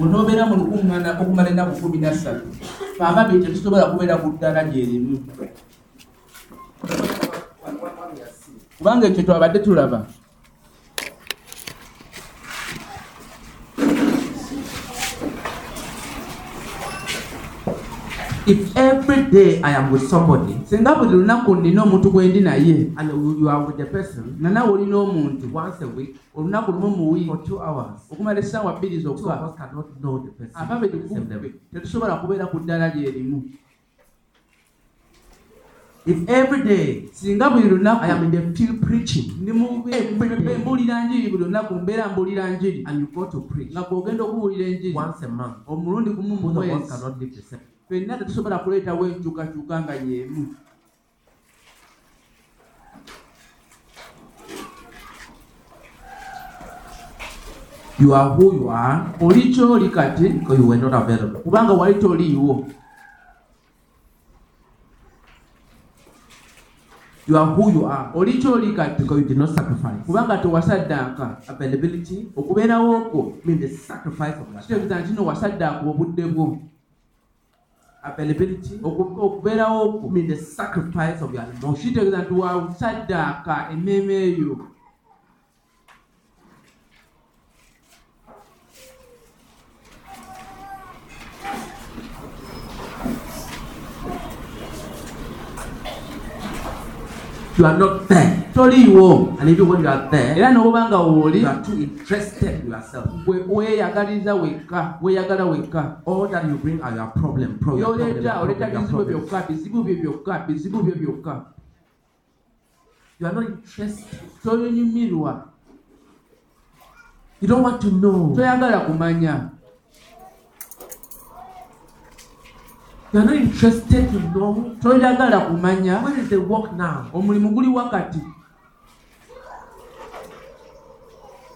onoobeera mu lukuŋŋaana okumala ennaku kumi na ssatu. Ababiri tetusobola kubeera ku ddala gyerimu kubanga ekyo twabadde tulaba If every day I am with somebody singa buli lunaku nina omuntu gwe ndi naye and you are with the person. Na nawe olina omuntu once a week. Olunaku lumu mu wiiki for two hours, okumala essaawa bbiri zokka cannot know the person. ababiri the same tetusobola kubeera ku ddala lyerimu If every day singa buli lunaku I am in the field preaching. Ndi mu Every day. mbuulira njiri buli lunaku mbeera mbuulira njiri. And you go to preach. Nga gwogenda okubuulira enjiri once a month, omulundi gumu mu both of us mwezi ffenna tetusobola kuleetawo enkyukakyuka nga y'emu. You are who you are. Oli kyoli kati because you were not available. kubanga wali toliiwo You are who you are. Oli kyoli kati because you did not sacrifice. kubanga tewasaddaaka Availability okubeerawo okwo means the sacrifice of kitegeeza nti kino wasaddaaka obudde bwo Availability Oku- okubeerawo means the sacrifice of your emotion. kitegeeza nti wasaddaaka emmeeme eyo You are not there. Toliiwo are there, era n'oba nga wooli weeyagaliriza wekka weeyagala wekka. Byoleeta oleeta bizibu byokka bizibu bye byokka bizibu bye byokka. You are not interested. tonyumirwa You don't want to know. toyagala kumanya. You are not interested to know. toyagala kumanya. Where is the work now? omulimu guli wakati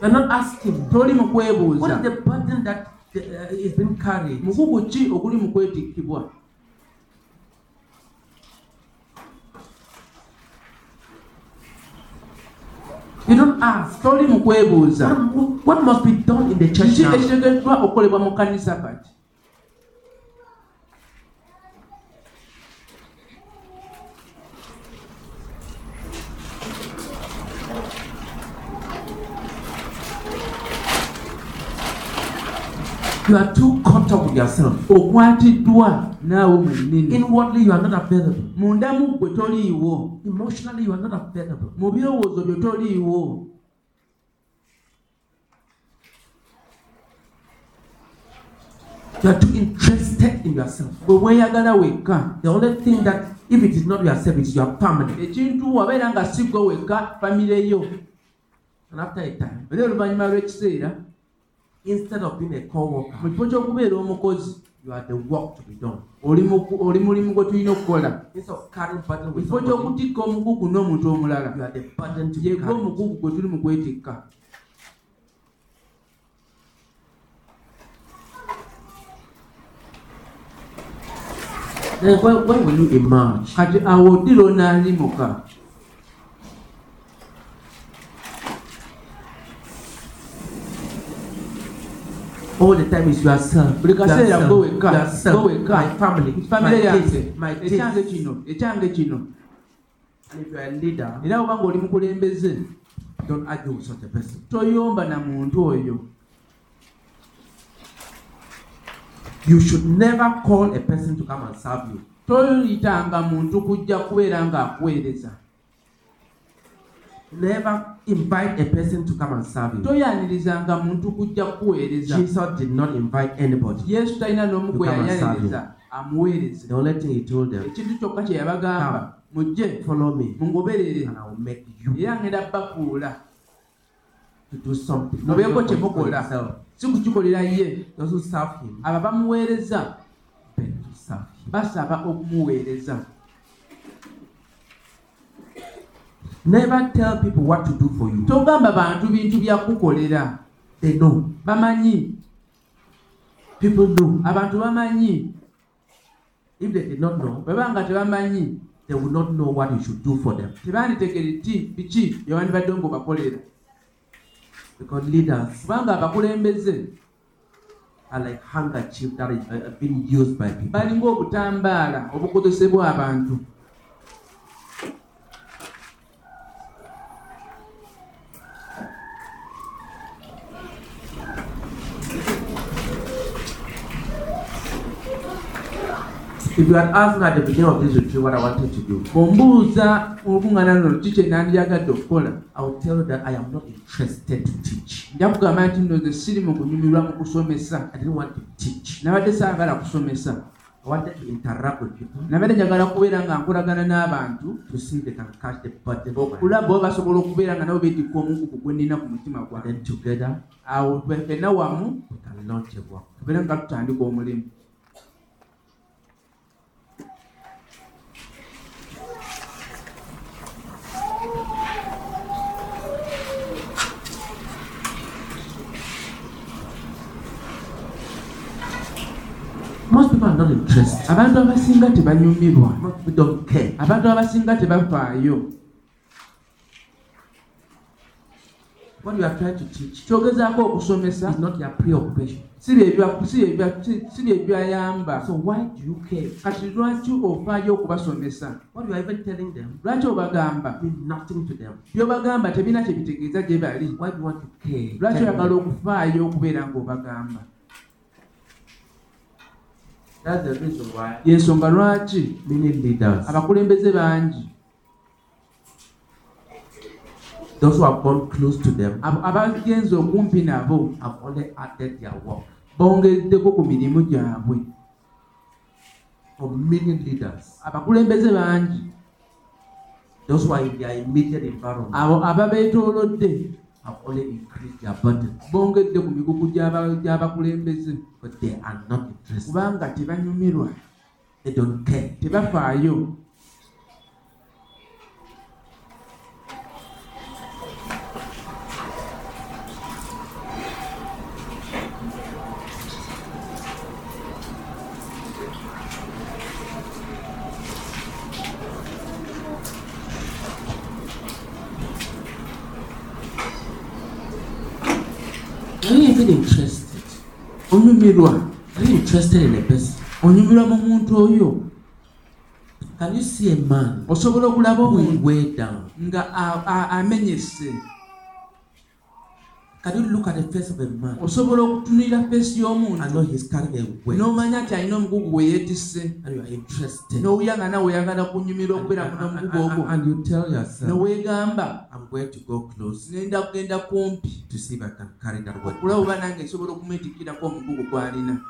You are not asking. toli mu What is kwebuuza the burden that uh, is being carried? mukugu ki oguli mu kwetikkibwa You don't ask. toli mu kwebuuza What, must be done in the church kiki now? ekitegekeddwa okukolebwa mu kanisa kati You are too caught up with yourself. okwatiddwa naawe mwennyini Inwardly, you are not available. mundamu gwe toliiwo Emotionally, you are not available. mu birowoozo byo toliiwo You are too interested in yourself. bwe weeyagala wekka The only thing that, if it is not yourself, it's your family. ekintu wabeera nga si gwe wekka famire yo And after a time, era oluvannyuma lw'ekiseera instead of being a co-worker, mu kifo ky'okubeera omukozi you are the work to be done. oli mu- oli mulimu gwe tulina okukola Instead of carrying burden mu kifo ky'okutikka omugugu n'omuntu omulala you are the burden to be yegwe omugugu gwe tuli mu kwetikka kati awo All the time is yourself. buli kaseera yourself, gwe wekka yourself, gwe wekka my family, my famire yange this, my ekyange this. kino ekyange kino And if you are a leader, era oba nga oli mukulembeze don't argue with such a person. toyomba na muntu oyo. You should never call a person to come and serve you. toyitanga muntu kujja kubeera ng'akuweereza Never invite a person to come and serve you. toyanirizanga muntu kujja kukuweereza Jesus did not invite anybody. yesu talina n'omu gwe To come and serve yayaniriza amuweereze The only thing he told them, ekintu kyokka kye yabagamba mujje follow me mungoberere and I will make you era ngenda bafuula to do something. Mubeeko kye mukola si kukikolera ye Those who serve him, abo bamuweereza him. basaba okumuweereza Never tell people what to do for you. togamba bantu bintu byakukolera They know. bamanyi People know. abantu bamanyi If they did not know, bwe banga tebamanyi they would not know what you should do for them. tebanditegere ti biki byewandibadde ngaobakolera Because leaders kubanga abakulembeze are like handkerchief that is uh, being used by people. balinga obutambaala obukozesebwa abantu If you had asked me at the beginning of this retreat what I wanted to do, bw'ombuuza olukuŋŋaana luno ki kye nandiyagadde okukola I will tell you that I am not interested to teach. nja kugamba nti nno ze siri mu kunyumirwa mu kusomesa I didn't want to teach. nabadde saagala kusomesa I wanted to interact with people. Nabadde njagala kubeera nga nkolagana n'abantu to see if they can catch the of my okulaba oba basobola okubeera nga nabo beetikka omugugu gwe nnina ku mutima gwange then together awo ffenna wamu we can launch a work. tubeera nga tutandika omulimu Most people are not interested. Abantu abasinga tebanyumirwa. Abantu abasinga tebafaayo What you are trying to teach? Kyogezaako okusomesa not your preoccupation. si bye byayamba. Kati lwaki ofaayo okubasomesa? Lwaki obagamba? byobagamba tebina kye bitegeeza gye bali. Lwaki oyagala okufaayo okubeera ng'obagamba That's the reason why yensonga lwaki abakulembeze bangi those who have gone close to them, abo abagenze okumpi nabo have only added their work. bongeddeko ku mirimu gyabwe abakulembeze bangi are abo ababeetoolodde have only increased their burden, bongedde ku migugu gy'aba- gy'abakulembeze but they are not interested. kubanga tebanyumirwa They don't care. tebafaayo Are you even interested? Onyumirwa Are you interested in a person? onyumirwa mu muntu oyo. Can you see a man? Osobola okulaba who is way down? nga amenyese Can you look at the face of a man osobola okutunulira feesi and y'omuntu know he's carrying a weight n'omanya nti alina omugugu gwe yeetisse and you are interested? n'owulira nga nawe oyagala kunyumirwa And, okubeera and- ku and- n'omugugu ogwo and you tell yourself, neweegamba I'm going to go close ngenda kugenda kumpi to see if I can carry that weight. okulaba oba nange nsobola okumwetikkirako omugugu gw'alina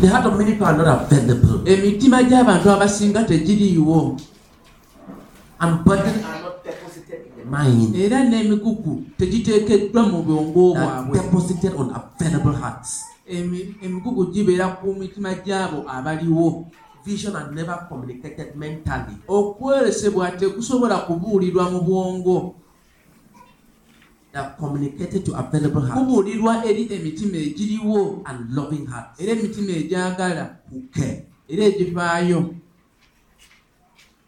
The heart of many people are not available, emitima gy'abantu abasinga tegiriiwo and burdens are not deposited in the mind. era n'emigugu tegiteekeddwa mu bwongo bwabwe deposited on available hearts. Emi- emigugu gibeera ku mitima gy'abo abaliwo Vision are never communicated mentally. okwolesebwa tekusobola kubuulirwa mu bwongo Are communicated to available hearts kubuulirwa eri emitima egiriwo and loving hearts era emitima egyagala who care. era egifaayo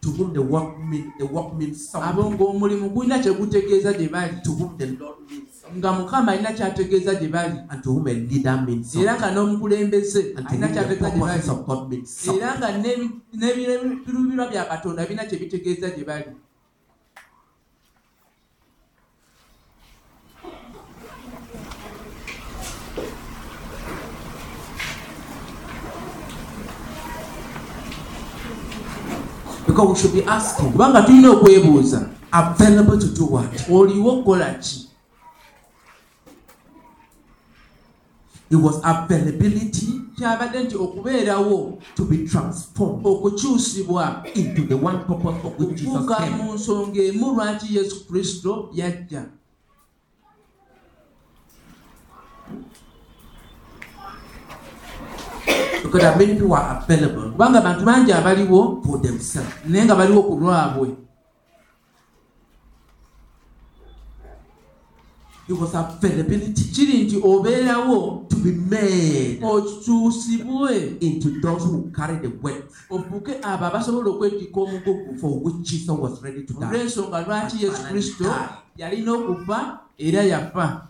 To whom the work mean the work means abo something. ng'omulimu gulina kye gutegeeza gye bali To whom the Lord means something. nga mukama alina kyategeeza gye bali And to whom a leader means era something. nga n'omukulembeze And to alina whom the kyategeeza gye purposes bali of God means era something. nga n'ebi- n'ebirubirwa bya katonda birina kye bitegeeza gye bali Because we should be asking, kubanga tulina okwebuuza available to do what? oliwo okukola ki It was availability. Kyabadde nti okubeerawo to be transformed? Okukyusibwa into the one purpose for which Jesus okufuuka came. mu nsonga emu lwaki yesu kristo yajja Because there are many people who are available. Kubanga abantu bangi abaliwo for themselves. naye nga baliwo ku lwabwe. Was availability. Kiri nti obeerawo to be made okyusibwe into those who carry the weight. Ofuuke abo abasobola okwetikka omugugu for which Jesus was ready to die. olw'ensonga lwaki yesu kristo yalina okufa era yafa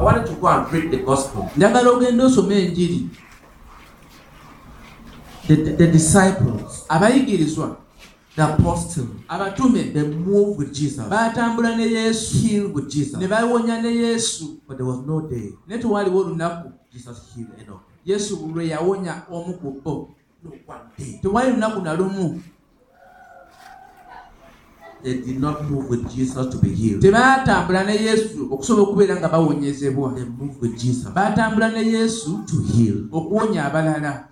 I wanted to go and read the gospel. njagala ogenda osoma enjiri The, the, the disciples, abayigirizwa the apostles, abatume they moved with Jesus, baatambula ne yesu healed with Jesus. ne bawonya ne yesu But there was no day naye tewaaliwo olunaku Jesus healed Enoch. yesu lwe yawonya omu ku bo No one day. tewaali lunaku na lumu They did not move with Jesus to be healed. tebaatambula ne yesu okusobola okubeera nga bawonyezebwa. They moved with Jesus. Baatambula ne yesu to heal. okuwonya abalala.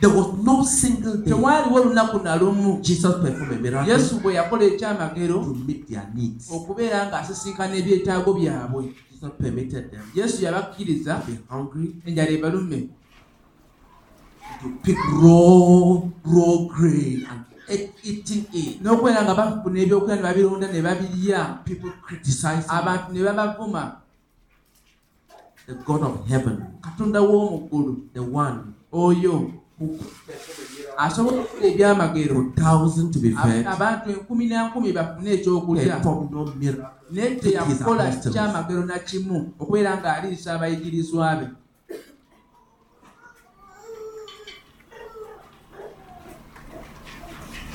There was no single day tewaaliwo olunaku na lumu. Jesus performed a miracle yesu bwe yakola ekyamagero to meet their needs. okubeera ng'asisinkana ebyetaago byabwe. Jesus permitted them yesu yabakkiriza to be hungry, enjala ebalume to pick raw, raw grain. And eat, eating it. n'okubeera nga bafuna ebyokulya ne babironda ne babirya. People criticizing abantu ne babavuma. The God of heaven, katonda w'omu the one oyo. asobola okukola ebyamagero. Abantu enkumi na nkumi bafune ekyokulya. naye apostles. kyamagero na kimu okubeera ng'aliisa abayigirizwa be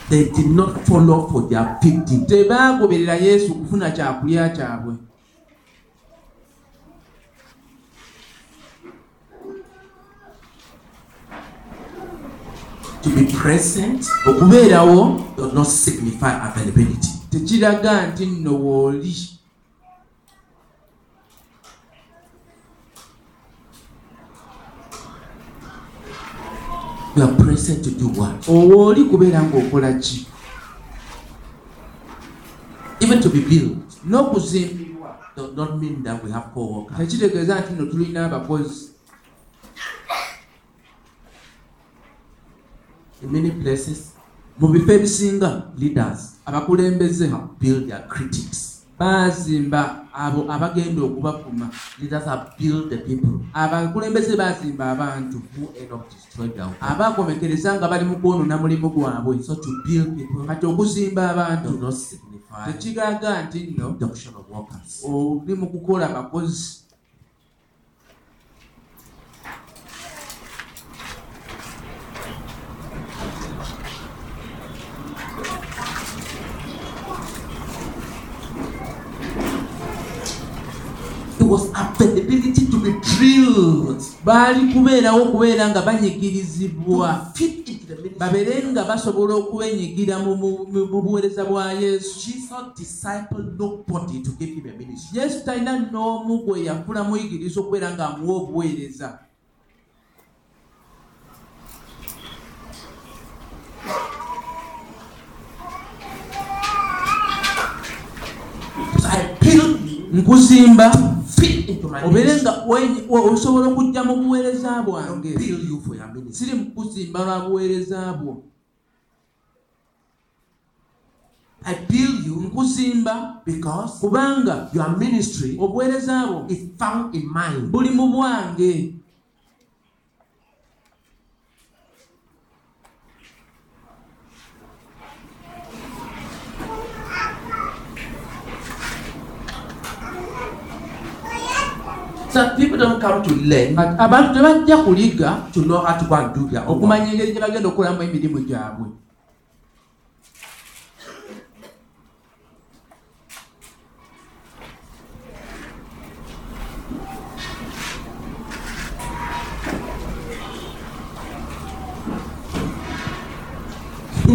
They did not follow for their feeding. tebaagoberera yesu kufuna kyakulya kyabwe To be present okubeerawo does not signify availability. tekiraga nti nno wooli You are present to do what? owo oli kubeera ng'okola ki Even to be built n'okuzimbibwa does not mean that we have co-workers. tekitegeeza nti nno tulina abakozi In many places, mu bifo ebisinga leaders abakulembeze have built their critics. Baazimba abo abagenda okubavuma Leaders have built the people abakulembeze baazimba abantu who end up destroying their work. abaakomekereza nga bali mu kwonoona mulimu gwabwe So to build people kati okuzimba abantu does not signify tekiraga nti nno reduction of workers. oli mu kukola abakozi It was availability to be drilled, baali kubeerawo okubeera nga banyigirizibwa babeere nga basobola okwenyigira mu buweereza bwa yesu. Yesu talina n'omu gwe yafula muyigiriza okubeera ng'amuwa obuweereza. Nkuzimba fit into my obeere nga osobola okujja mu buweereza bwange. Siri mu kuzimba lwa buweereza bwo. I build you nkuzimba because kubanga your ministry obuweereza bwo is found in mine. buli mu bwange So people don't come to learn Kati abantu tebajja kuliga to know how to go and do their own work.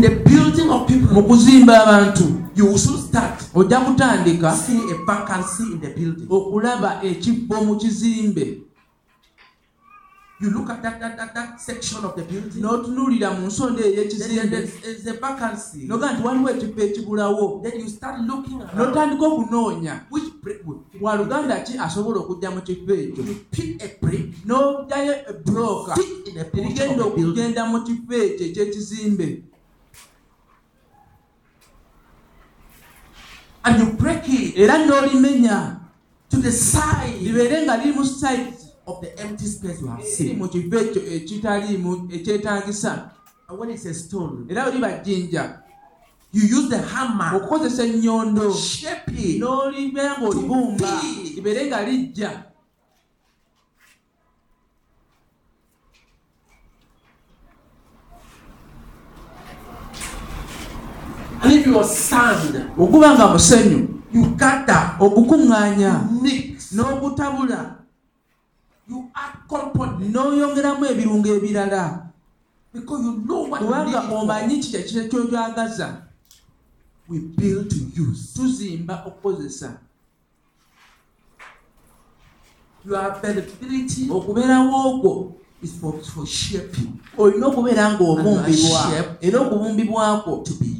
In the building of people, mu kuzimba abantu. You will soon start. Ojja kutandika seeing a vacancy in the building. okulaba ekibbo mu kizimbe. You look at that, that, that, that section of the building. n'otunuulira mu nsonda Then ey'ekizimbe noga nti waliwo ekifo ekibulawo. Then you start looking around. n'otandika okunoonya. Which break with wa luganda ki asobola okujja mu kifo ekyo? N'ojjayo ebuloka erigenda okugenda mu kifo ekyo ekyekizimbe and you break it. Era n'olimenya. To the side. Libeere nga liri mu site of the empty space you have seen. mu kifo ekyo ekitaliimu ekyetagisa And when it's a stone, era bwe liba jjinja you use the hammer, okukozesa ennyondo. shape it, n'olibeera ng'olibumba. Libeere nga lijja if you are sand, okuba nga musenyu you gather, ogukuŋŋaanya mix, n'ogutabula you add component. N'oyongeramu ebirungo ebirala. Because you know what kubanga omanyi kiki kyokyagaza for. We build to use. tuzimba okukozesa. Your availability okubeerawo okwo is for, for shaping. olina okubeera ng'obumbibwa era okubumbibwako to be.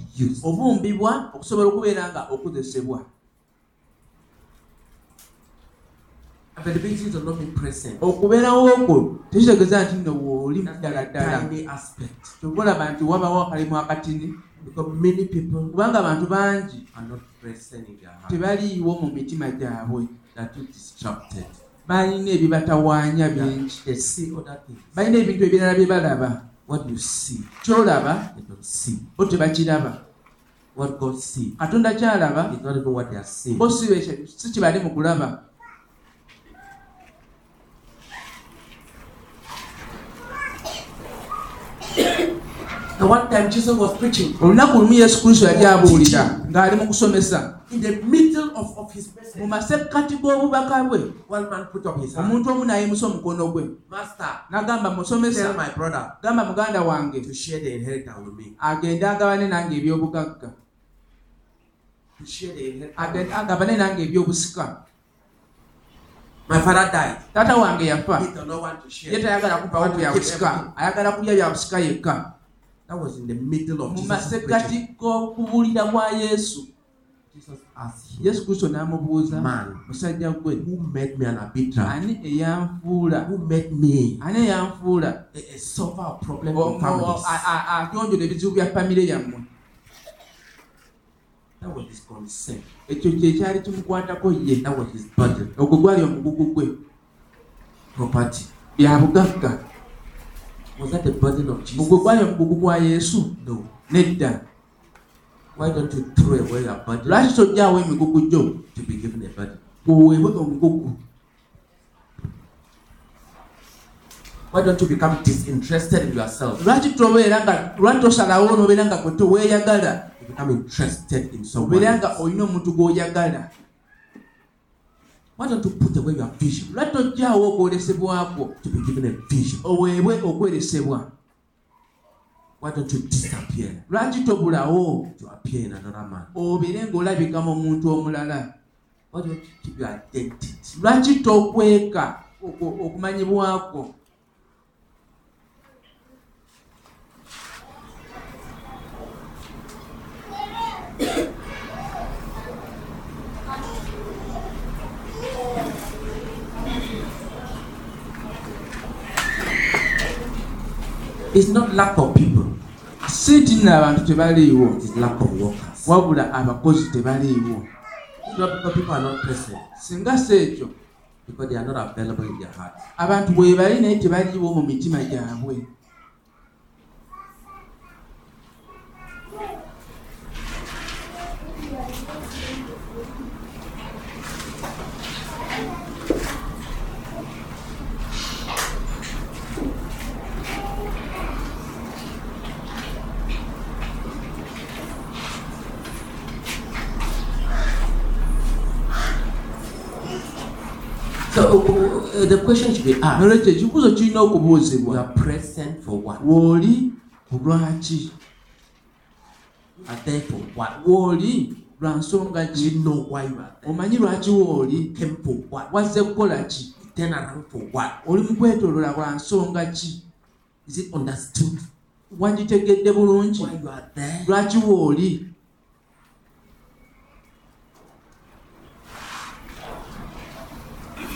Obumbibwa okusobola okubeera nga okozesebwa okubeerawo okwo tekitegeeza nti nno wooli That's ddala ddala. kyobalaba nti wabawo akalimu akatini. Kubanga abantu bangi tebaliiwo mu mitima gyabwe. Balina ebibatawaanya bingi. balina ebintu ebirala bye balaba. Kyolaba bo tebakiraba What God sees katonda kyalaba is not even what they are seeing. bo si kibali mu kulaba And one time Jesus was preaching olunaku lumu yesu kristo yali abuulira ng'ali mu kusomesa in the middle of, of his mu message. masekkati g'obubaka bwe One man put up his hand. omuntu omu n'ayimusa omukono gwe Master, n'agamba musomesa gamba muganda wange to share the inheritance with me. agende agabane nange ebyobugagga To share the inheritance. Agende agabane nange ebyobusika My father died. taata wange yafa. Ye tayagala kumpawo bya busika ayagala kulya bya busika yekka. Mu masekkati g'okubuulira kwa yesu. Yesu kristo n'amubuuza musajja gwe ani eyanfuula? Ani eyanfuula? A, a solver of problems O- in o- families? a- a- atyonjola ebizibu bya famire yammwe That was his concern. ekyo kyekyali kimukwatako ye That was his burden. ogwo gwali omugugu gwe Property. bya bugagga Was that the burden of ogwo Jesus? gwali omugugu gwa yesu No. nedda Why don't you throw away your burden lwaki tojjaawo emigugu gyo to be given a burden? oweebwe omugugu Why don't you become disinterested in yourself? lwaki tobeera nga lwaki tosalawo nobeera nga gwe toweeyagala You become interested in someone. obeera nga olina omuntu gw'oyagala Why don't you put away your vision lwaki tojjaawo okwolesebwako to be given a vision? oweebwe okweresebwa Why don't you disappear lwaki tobulawo to appear in another man? obeere ng'olabika mu muntu omulala Why don't you keep your identity? lwaki tokweka oku- okumanyibwako It's not lack of people, si nti nno abantu tebaliiwo. It's lack of workers. wabula abakozi tebaliiwo. Because people are not present, singa si ekyo because they are not available in their hearts. abantu bwe bali naye tebaliiwo mu mitima gyabwe So uh, the question should be asked nolwekyo ekibuuzo kirina you okubuuzibwa are present for what? wooli ku lwaki Are there for what? wooli lwa nsonga ki you know why you are there? omanyi lwaki wooli Came for what? wazze kukola ki Turn around for what? oli mu kwetoloola lwa nsonga ki Is it understood wagitegedde bulungi why you are there? lwaki wooli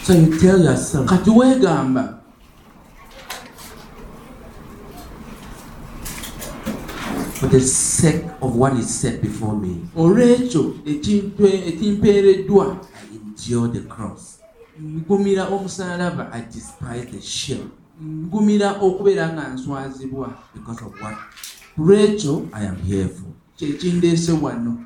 So you tell yourself, kati weegamba for the sake of what is set before me, olw'ekyo ekimpe- ekimpeereddwa I endure the cross. ngumira omusalaba. I despise the shame. Ngumira okubeera nga nswazibwa. Because of what? Lw'ekyo I am here for. kyekindeese wano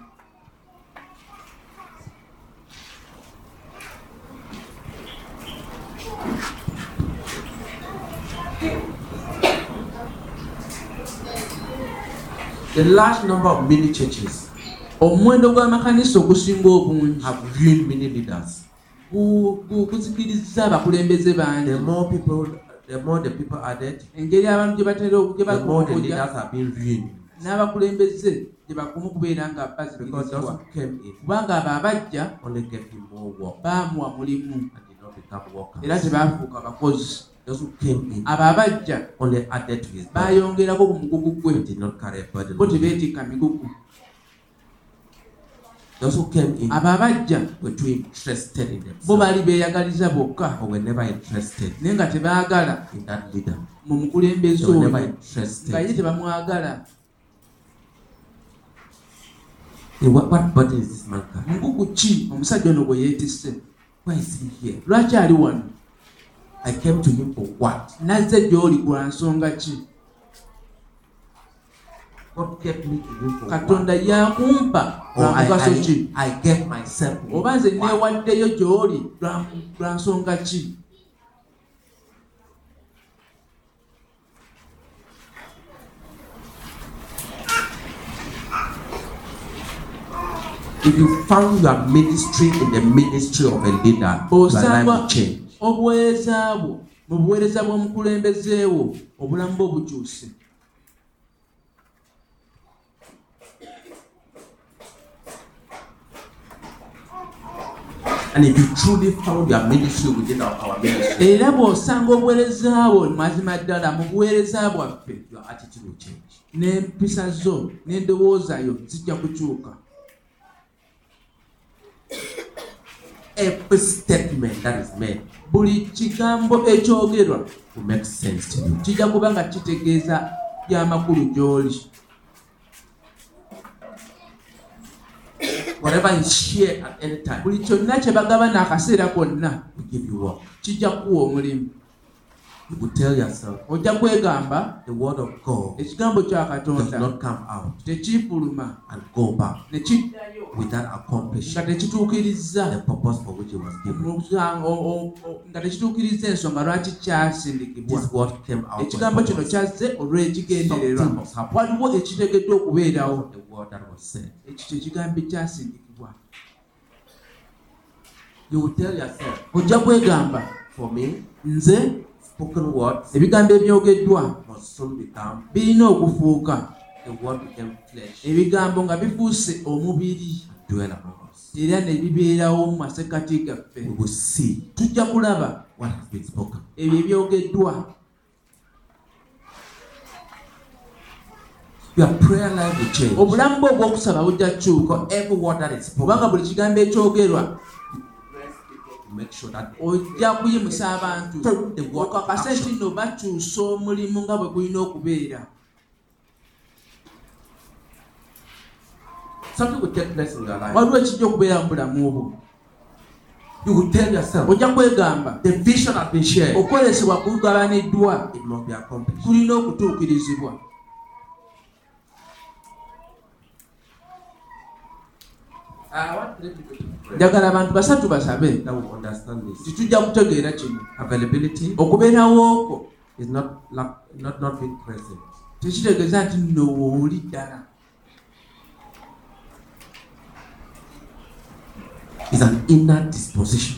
The large number of many churches. Omuwendo gw'amakanisa ogusinga obungi have ruined many leaders. gu- gu- guzikiriza abakulembeze bangi. The more people, the more the people added, engeri abantu gye batera gye ruined. n'abakulembeze gye bakumu kubeera nga bazikirizibwa. kubanga abo abajja baamuwa mulimu. Era tebaafuuka bakozi Those who came in abo abajja only added to his burden. baayongerako ku mugugu gwe. Did not carry a burden. bo tebeetikka migugu. Those who came in abo abajja were too interested in bo themselves baali beeyagaliza bokka. Or were never interested naye nga tebaagala in that leader. mu mukulembeze oyo nga ye tebamwagala. Mugugu ki? Omusajja ono gwe yeetisse. Lwaki ali wano I came to him for what? nazze gy'oli gwa nsonga ki? God kept me to him for katonda yakumpa lwa I, mugaso ki? I, gave myself to oba nze neewaddeyo gy'oli lwa lwa nsonga ki? If you found your ministry in the ministry of a leader, your life will change. Obuweereza bwo mu buweereza bw'omukulembeze wo obulamu bwo bukyuse And if you truly found your ministry within our, our ministry, era bw'osanga obuweereza bwo mazima ddala mu buweereza bwaffe your attitude will change. n'empisa zo n'endowooza yo zijja kukyuka. Every statement that is made buli kigambo ekyogerwa kijja kuba nga kitegeeza byamakulu gy'oli. Whatever is shared at any time. Buli kyonna kye bagabana akaseera konna work. kijja kukuwa omulimu You will tell yourself, ojja kwegamba the word of God ekigambo kya katonda not come out tekiifuluma and go back ne kiddayo without nga accomplishing tekituukirizza the purpose for which it was given. Nga tekituukirizza ensonga lwaki kyasindikibwa. This word came out ekigambo kino kyazze olw'ekigendererwa. Waliwo ekitegeddwa okubeerawo. Ekyo ekigambo ekyasindikibwa. You will tell yourself, ojja kwegamba for me, nze ebigambo ebyogeddwa. Birina okufuuka. Ebigambo nga bifuuse omubiri. Era ne bibeerawo mu masekkati gaffe. Tujja kulaba ebyo ebyogeddwa. Your prayer life will change. obulamu bwe obw'okusaba bujja kukyuka. Kubanga buli kigambo ekyogerwa to make sure that ojja kuyimusa abantu okakase action. nti no bakyusa omulimu nga bwe gulina okubeera waliwo ekijja okubeera mu bulamu bwo You will tell yourself, ojja kwegamba the vision has been shared. okwolesebwa kugabaniddwa It must be accomplished. kulina okutuukirizibwa I want three people to njagala abantu basatu basabe. Titujja kutegeera kino. Being present. tekitegeeza nti nno wooli ddala.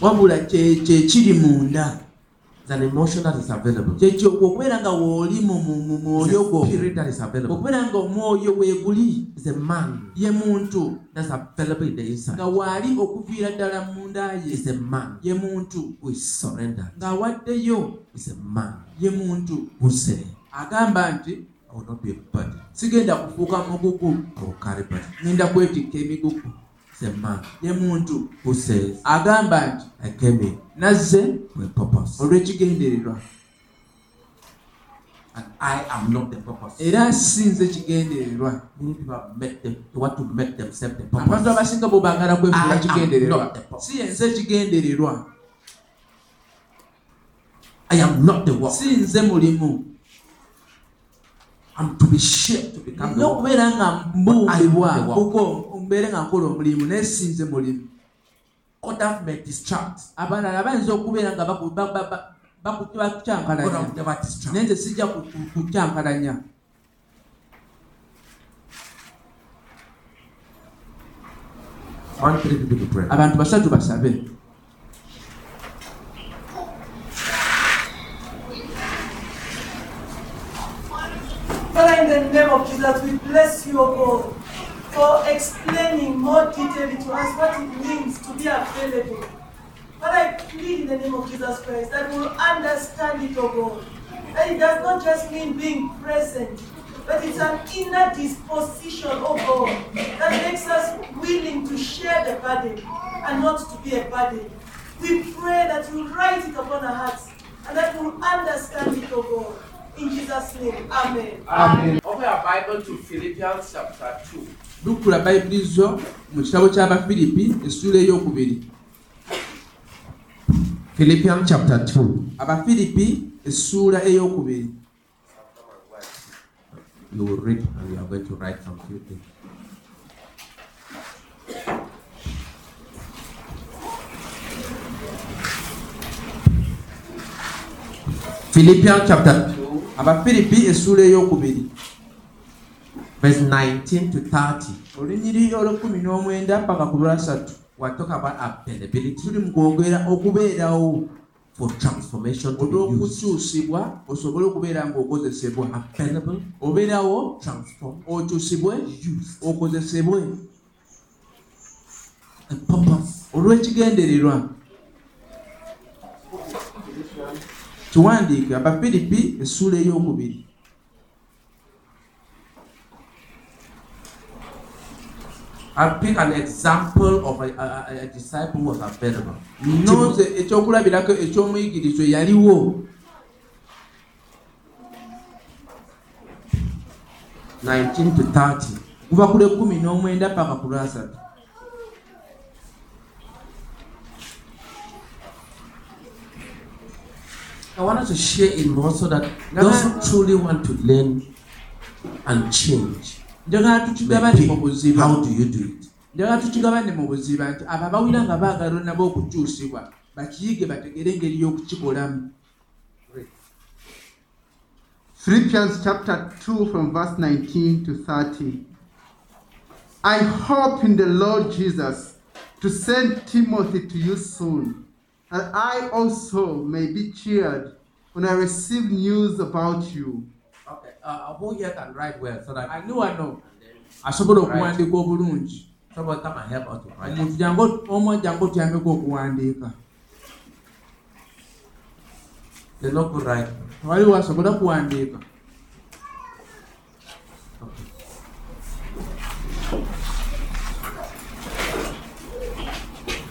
Wabula kye- kyekiri munda An emotion that is available. kyekyo okubeera nga wooli mu mwoyo gwo. that is okubeera nga omwoyo weeguli It's a man ye muntu. that's available in the inside. nga waali okuviira ddala mu munda ye. It's a man ye muntu. who is surrendered. ng'awaddeyo It's a man ye muntu. who say, agamba nti sigenda kufuuka mugugu. Ngenda kwetikka emigugu is a man ye muntu who says, agamba nti I came in nazze for a purpose. olw'ekigendererwa And I am not the purpose. era si nze kigendererwa Many people have met them, they want to make themselves the abantu purpose. abasinga bo baagala kwefuula I am kigendererwa not the purpose. si yenze ekigendererwa I am not the work. si nze mulimu I'm to be shaped to become the okubeera nga mbumbibwa am kuko mbeere nga nkola omulimu naye si nze mulimu Others may distract. abalala bayinza okubeera nga baku- ba- ba- ba- baku- But I bakukyankalanya will never distract. naye nze sijja ku- ku- kukyankalanya I want three people to pray. abantu basatu basabe Father, in the name of Jesus, we bless you, O God, for explaining more detailedly to us what it means to be available. Father, I plead in the name of Jesus Christ that we'll understand it, O God. That it does not just mean being present, but it's an inner disposition, O God, that makes us willing to share the burden and not to be a burden. We pray that you'll write it upon our hearts and that we'll understand it, O God. In Jesus' name, Amen. Amen. Open your Bible to Philippians chapter 2. lukula bayibuli zo mu kitabo ky'abafiripi essuula ey'okubiri Philippians chapter 2. abafiripi essuula ey'okubiri You will read and you are going to write some few things. Philippians chapter 2, abafiripi essuula ey'okubiri. Verse 19 to 30. olunyiri olw'ekkumi n'omwenda paka ku lwasatu. Talking about availability. Tuli mu kwogera okubeerawo. For transformation olw'okukyusibwa osobole okubeera ng'okozesebwa. Available, obeerawo. Transform, okyusibwe. Okozesebwe. Olw'ekigendererwa kiwandiike abafiripi essuula ey'okubiri I'll pick an example of a, a, a- disciple was available. nnoze ekyokulabirako eky'omuyigirizo yaliwo Nineteen to thirty. kuva ku lw'ekkumi n'omwenda paka ku lwasatu I wanted to share it more so that those who truly want to learn and change njagala may tukigabane mu pick buziba how do you do it. njagala tukigabane mu buziba nti abo abawira nga baagala nabo okukyusibwa bakiyige bategere engeri y'okukikolamu Philippians chapter 2 from verse 19 to 30. I hope in the Lord Jesus to send Timothy to you soon, that I also may be cheered when I receive news about you. Okay, uh, who here can write well so that ani wano asobola okuwandiika obulungi someone come and help us to write. omuntu jangu omu jangu otuyambeko okuwandiika They're not good write. waliwo asobola kuwandiika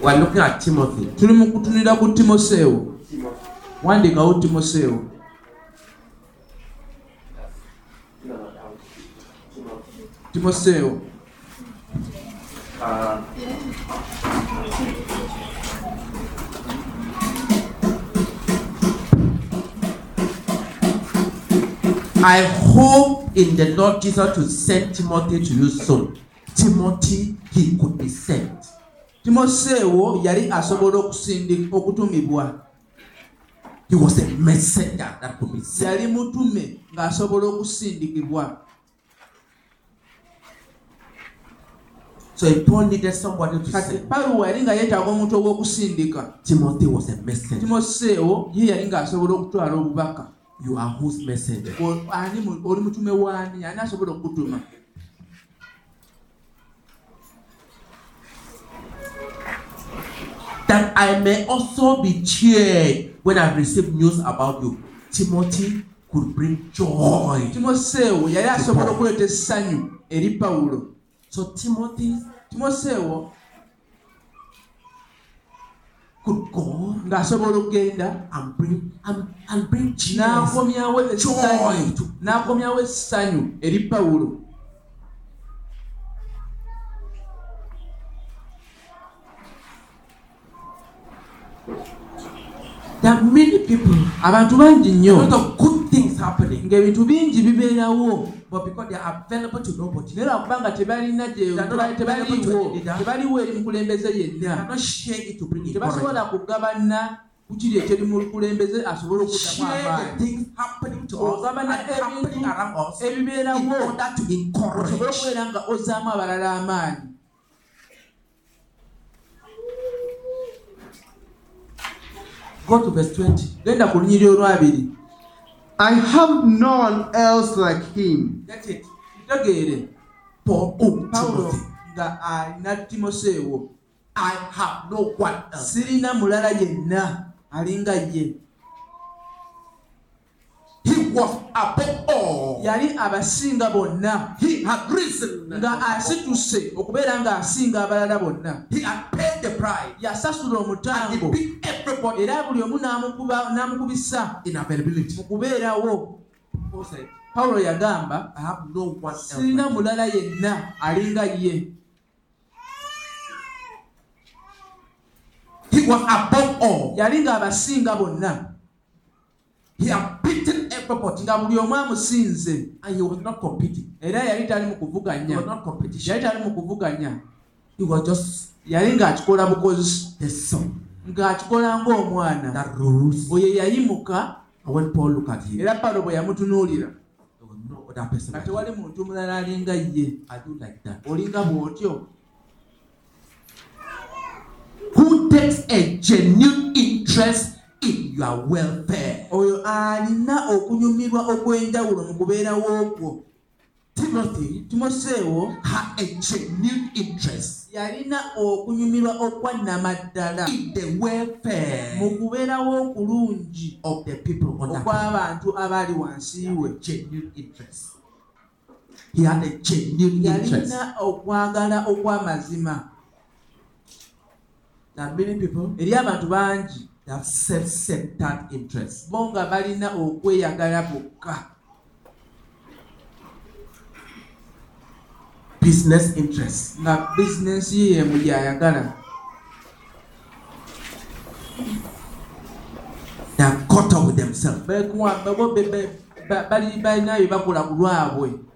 We're looking at Timothy. tuli mu kutunira ku timoseewo wandiikawo timoseewo timoseewo I hope in the Lord Jesus to send Timothy to you soon. Timothy, he could be sent. Timoseewo yali asobola okutumibwa. He was a messenger that could be sent. yali mutume ng'asobola okusindikibwa. So if Paul needed somebody to send, paluwa yali nga yeetaaga omuntu ogw'okusindika Timothy was a messenger. timoseewo ye yali ng'asobola okutwala obubaka. You are whose messenger? Oli mutume waani ani asobola okukutuma that I may also be cheered when I receive news about you. Timothy could bring joy. Timotheo yari asopɔlɔ kó lè sanyu eri Paulo. So Timothy Timotheo could go nga asopɔlɔ genda and bring and and bring cheers. N'akomyawo sanyu eri Paulo. Are many people, abantu bangi nnyo. lot of good things happening, ng'ebintu bingi bibeerawo. But because they are available to nobody, naye lwakubanga tebalina gye- They are not tebaliwo eri mukulembeze yenna. Tebasobola kugabana ku kiri ekiri mu kulembeze asobole okuddamu Share the amaanyi. things happening to us and ogabana happening ebintu ebibeerawo. osobole okubeera nga ozaamu abalala amaanyi Go to verse 20. genda ku lunyiri olwabiri I have no one else like him. Get it. tegeere For oh, pawulo nga alina timoseewo I have no one else. sirina mulala yenna alinga ye He was above all. yali abasinga bonna He had risen. nga asituse okubeera ng'asinga abalala bonna He had paid the price. yasasula And he omutango beat everybody era buli omu n'amukubisa in availability. mu kubeerawo Paul said, pawulo yagamba sirina like him." mulala yenna alinga ye yali ng'abasinga bonna Everybody. nga buli omu amusinze he was not competing. era yali tali mu kuvuganya. Yali tali mu kuvuganya. He was just yali ng'akikola bukozi the son. ng'akikola ng'omwana. That rose. oyo yayimuka. When Paul looked at him, era pawulo bwe yamutunuulira him. tewali muntu mulala alinga ye? Olinga bw'otyo. Who takes a genuine interest in your welfare? oyo alina okunyumirwa okw'enjawulo mu kubeerawo okwo Timothy timoseewo had a genuine interest yalina okunyumirwa okwannamaddala in the welfare mu kubeerawo okulungi of the people okw'abantu abaali wansi we Genuine interest. He had a genuine interest. yalina okwagala okw'amazima eri abantu bangi that have self-centered interest. bo nga balina okweyagala bokka Business interest. nga bizinensi ye mu gyayagala They are caught up with themselves. Balina bye bakola ku lwabwe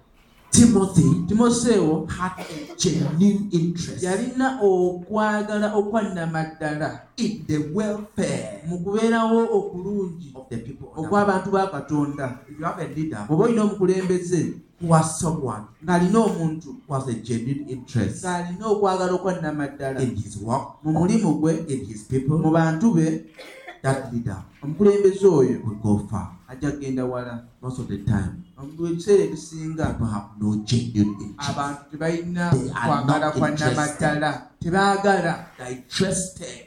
Timothy. Timoseewo had a genuine interest yalina okwagala okwannamaddala in the welfare mu kubeerawo okulungi of the people. okw'abantu ba katonda. You have a leader bw'oba olina omukulembeze who has someone ng'alina omuntu who has a genuine interest ng'alina okwagala okwannamaddala in his work, mu mulimu gwe in his mu people, bantu be that leader. Omukulembeze oyo will go far. ajja kugenda wala. Most of the time, genuine interest. abantu tebalina They are kwagala not kwannamaddala tebaagala.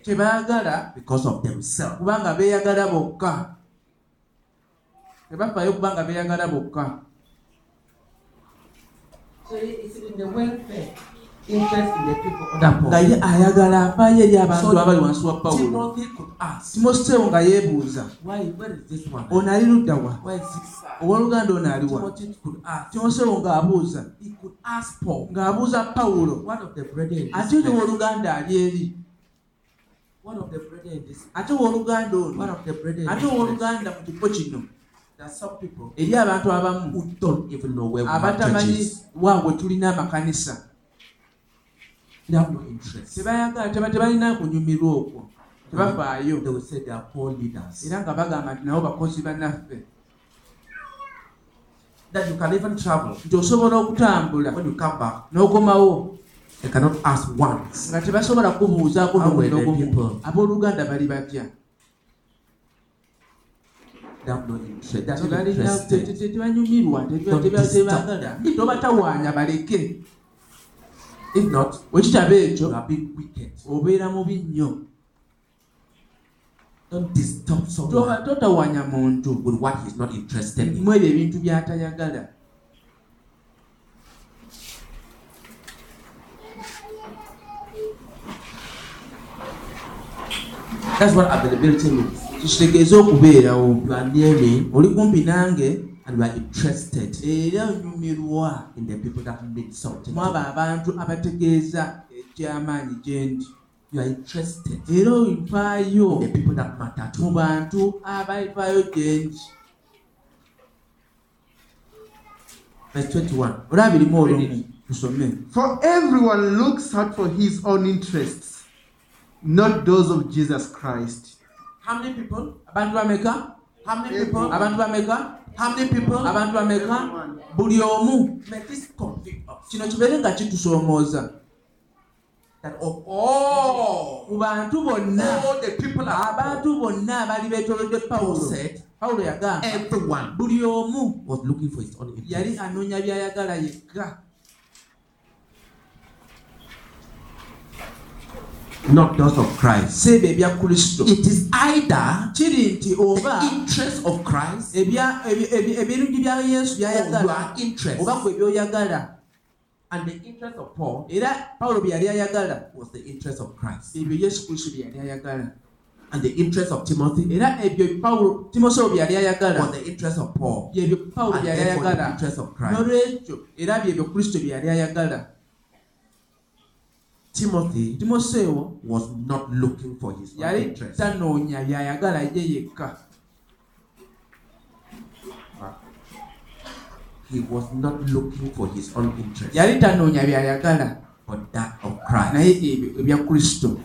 Tebaagala. Because of themselves. kubanga beeyagala bokka. Tebafaayo kubanga beeyagala bokka. So it's in the welfare, nga ye ayagala afaayo eri abantu. So abali wansi wa pawulo. Timothy could ask, timoseewo nga yeebuuza why, where is this one? ono ali ludda wa? Where is this? owooluganda ono ali wa? Timothy could ask. timoseewo ng'abuuza He could ask Paul, ng'abuuza pawulo one of the brethren in ate place, owooluganda ali eri? One of the brethren in this, ate owooluganda one ono of the brethren in ate owooluganda mu kifo kino? There are some people eri abantu abamu who don't even know where we have abatamanyi waabwe tulina amakanisa They have no interest. tebayagala teba- tebalina kunyumirwa okwo. Tebafaayo. They will say they are poor leaders. era nga bagamba nti nabo bakozi bannaffe That you can even travel. nti osobola okutambula. When you come back, n'okomawo. they cannot ask once. nga tebasobola kubuuzaako n'ogumu abooluganda bali batya? Tebanyumirwa. Teba- Don't teba- disturb tebagala. tobatawaanya baleke If not, bwe kitaba ekyo obeera mubi nnyo. Someone. Totawaanya muntu. Mu ebyo ebintu by'atayagala. That's what availability means. kitegeeza okubeerawo. You are near me oli kumpi nange and you are interested era onyumirwa in the people that mean something. mu you. abantu abategeeza ekyamaanyi gye ndi You are interested era oyifaayo in the people that matter to mu you. bantu abayifaayo gye ndi Verse 21. olumu tusome For everyone looks out for his own interests, not those of Jesus Christ. How many people? abantu bameka How many people? abantu bameka How many people? abantu bameka buli omu. May this convict us. Kino kibeere nga kitusoomooza. That of all, mu bantu bonna. All the people abantu bonna abaali beetolodde Paul pawulo pawulo yagamba. Everyone. Buli omu was looking for his own yali anoonya byayagala yekka Not those of Christ. si ebyo ebya kristo It is either kiri nti the oba interest of Christ ebya- ebi- ebi- ebirungi bya yesu or byayagala your interest. oba gwe byoyagala And the interest of Paul era pawulo bye yali ayagala was the interest of Christ. ebyo yesu kristo bye yali ayagala And the interest of Timothy era ebyo pawulo timoseewo bye yali was ayagala the interest of Paul. byebyo pawulo And bye yali therefore the ayagala interest of Christ. Timothy timoseewo was not looking for his own yali interest. tanoonya byayagala ye yekka. Ah. He was not looking for his own interest, yali tanoonya byayagala. But that of Christ. naye ebyo ebya kristo.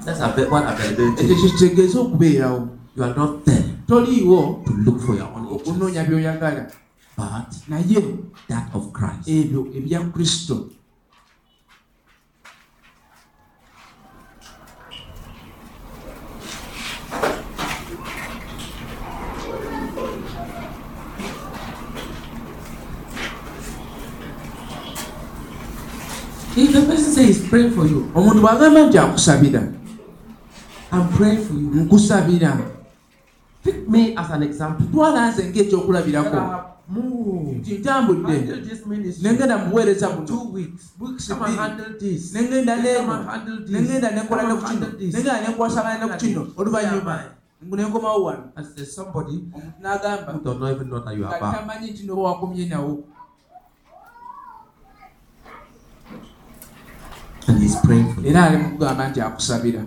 That's a what availability. ekyo kitegeeza okubeerawo. You are not there toliiwo to look for your own interest, okunoonya byoyagala but naye that of Christ. ebyo ebya kristo If the person says praying for you, omuntu bw'agamba nti akusabira I'm praying for you. nkusabira Pick me as an example. twala nze ng'ekyokulabirako ngitambudde nengenda muweereza munonengenda nengenda nekola nekukino nengenda nekwasagana nekukino oluvannyuma nenkomawo wano omuntu n'agambaatamanyi wakomye nawo era ali mukugamba nti akusabira.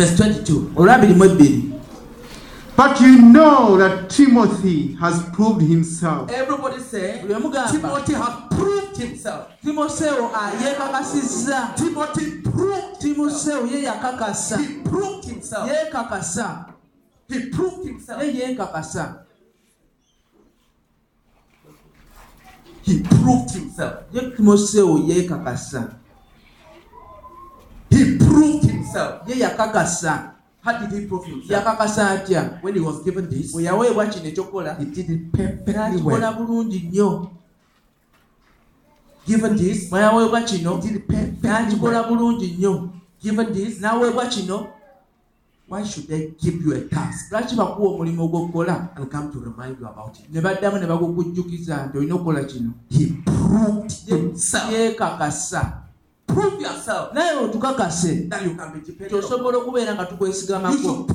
Verse 22. olwabirimu ebbiri But you know that Timothy has proved himself. Everybody say, Timothy has proved himself. timoseewo ah, yeekakasizza Timothy proved timoseewo ye yakakasa He proved himself. yeekakasa He proved himself. ye yeekakasa He proved himself. ye timoseewo yeekakasa He proved himself. ye yakakasa How did he prove himself? yakakasa atya When he was given this, bwe yaweebwa kino ekyokukola he did it perfectly n'akikola well. bulungi nnyo Given this, bwe yaweebwa kino n'akikola bulungi nnyo Given this, n'aweebwa kino why should they give you a task lwaki bakuwa omulimu gw'okukola and come to remind you about it? ne baddamu ne bagukujjukiza nti olina okukola kino He proved himself. yeekakasa Prove yourself. Naye otukakase that you can be dependent nti on. osobola okubeera nga tukwesigamako.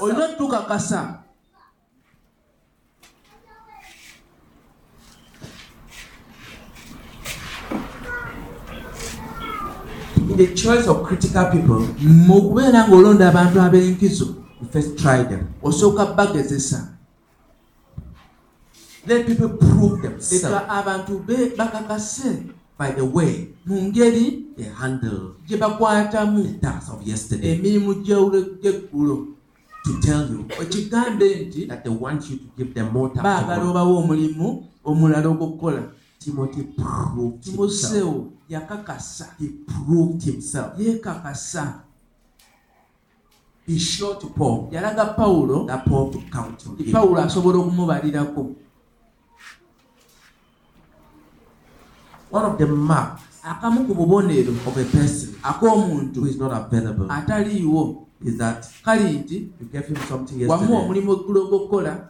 Olina otukakasa the choice of critical people, mu kubeera ng'olonda abantu ab'enkizo osooka bagezesa. Let people prove leka themselves abantu be bakakase by the way mu ngeri they handle gye bakwatamu the tasks of yesterday. emirimu gy'eggulo. To tell you okigambe nti that they want you to give them more tasks. baagala obawo omulimu omulala ogw'okukola Timothy proved timoseewo yakakasa. He proved himself. yeekakasa Be sure to Paul. Yalaga pawulo that Paul could count on pawulo asobola okumubalirako One of the marks akamu ku bubonero. Of a person. Who ak'omuntu is not available. Ataliiwo is that kali nti you gave him something wamuwa omulimu eggulo ogw'okukola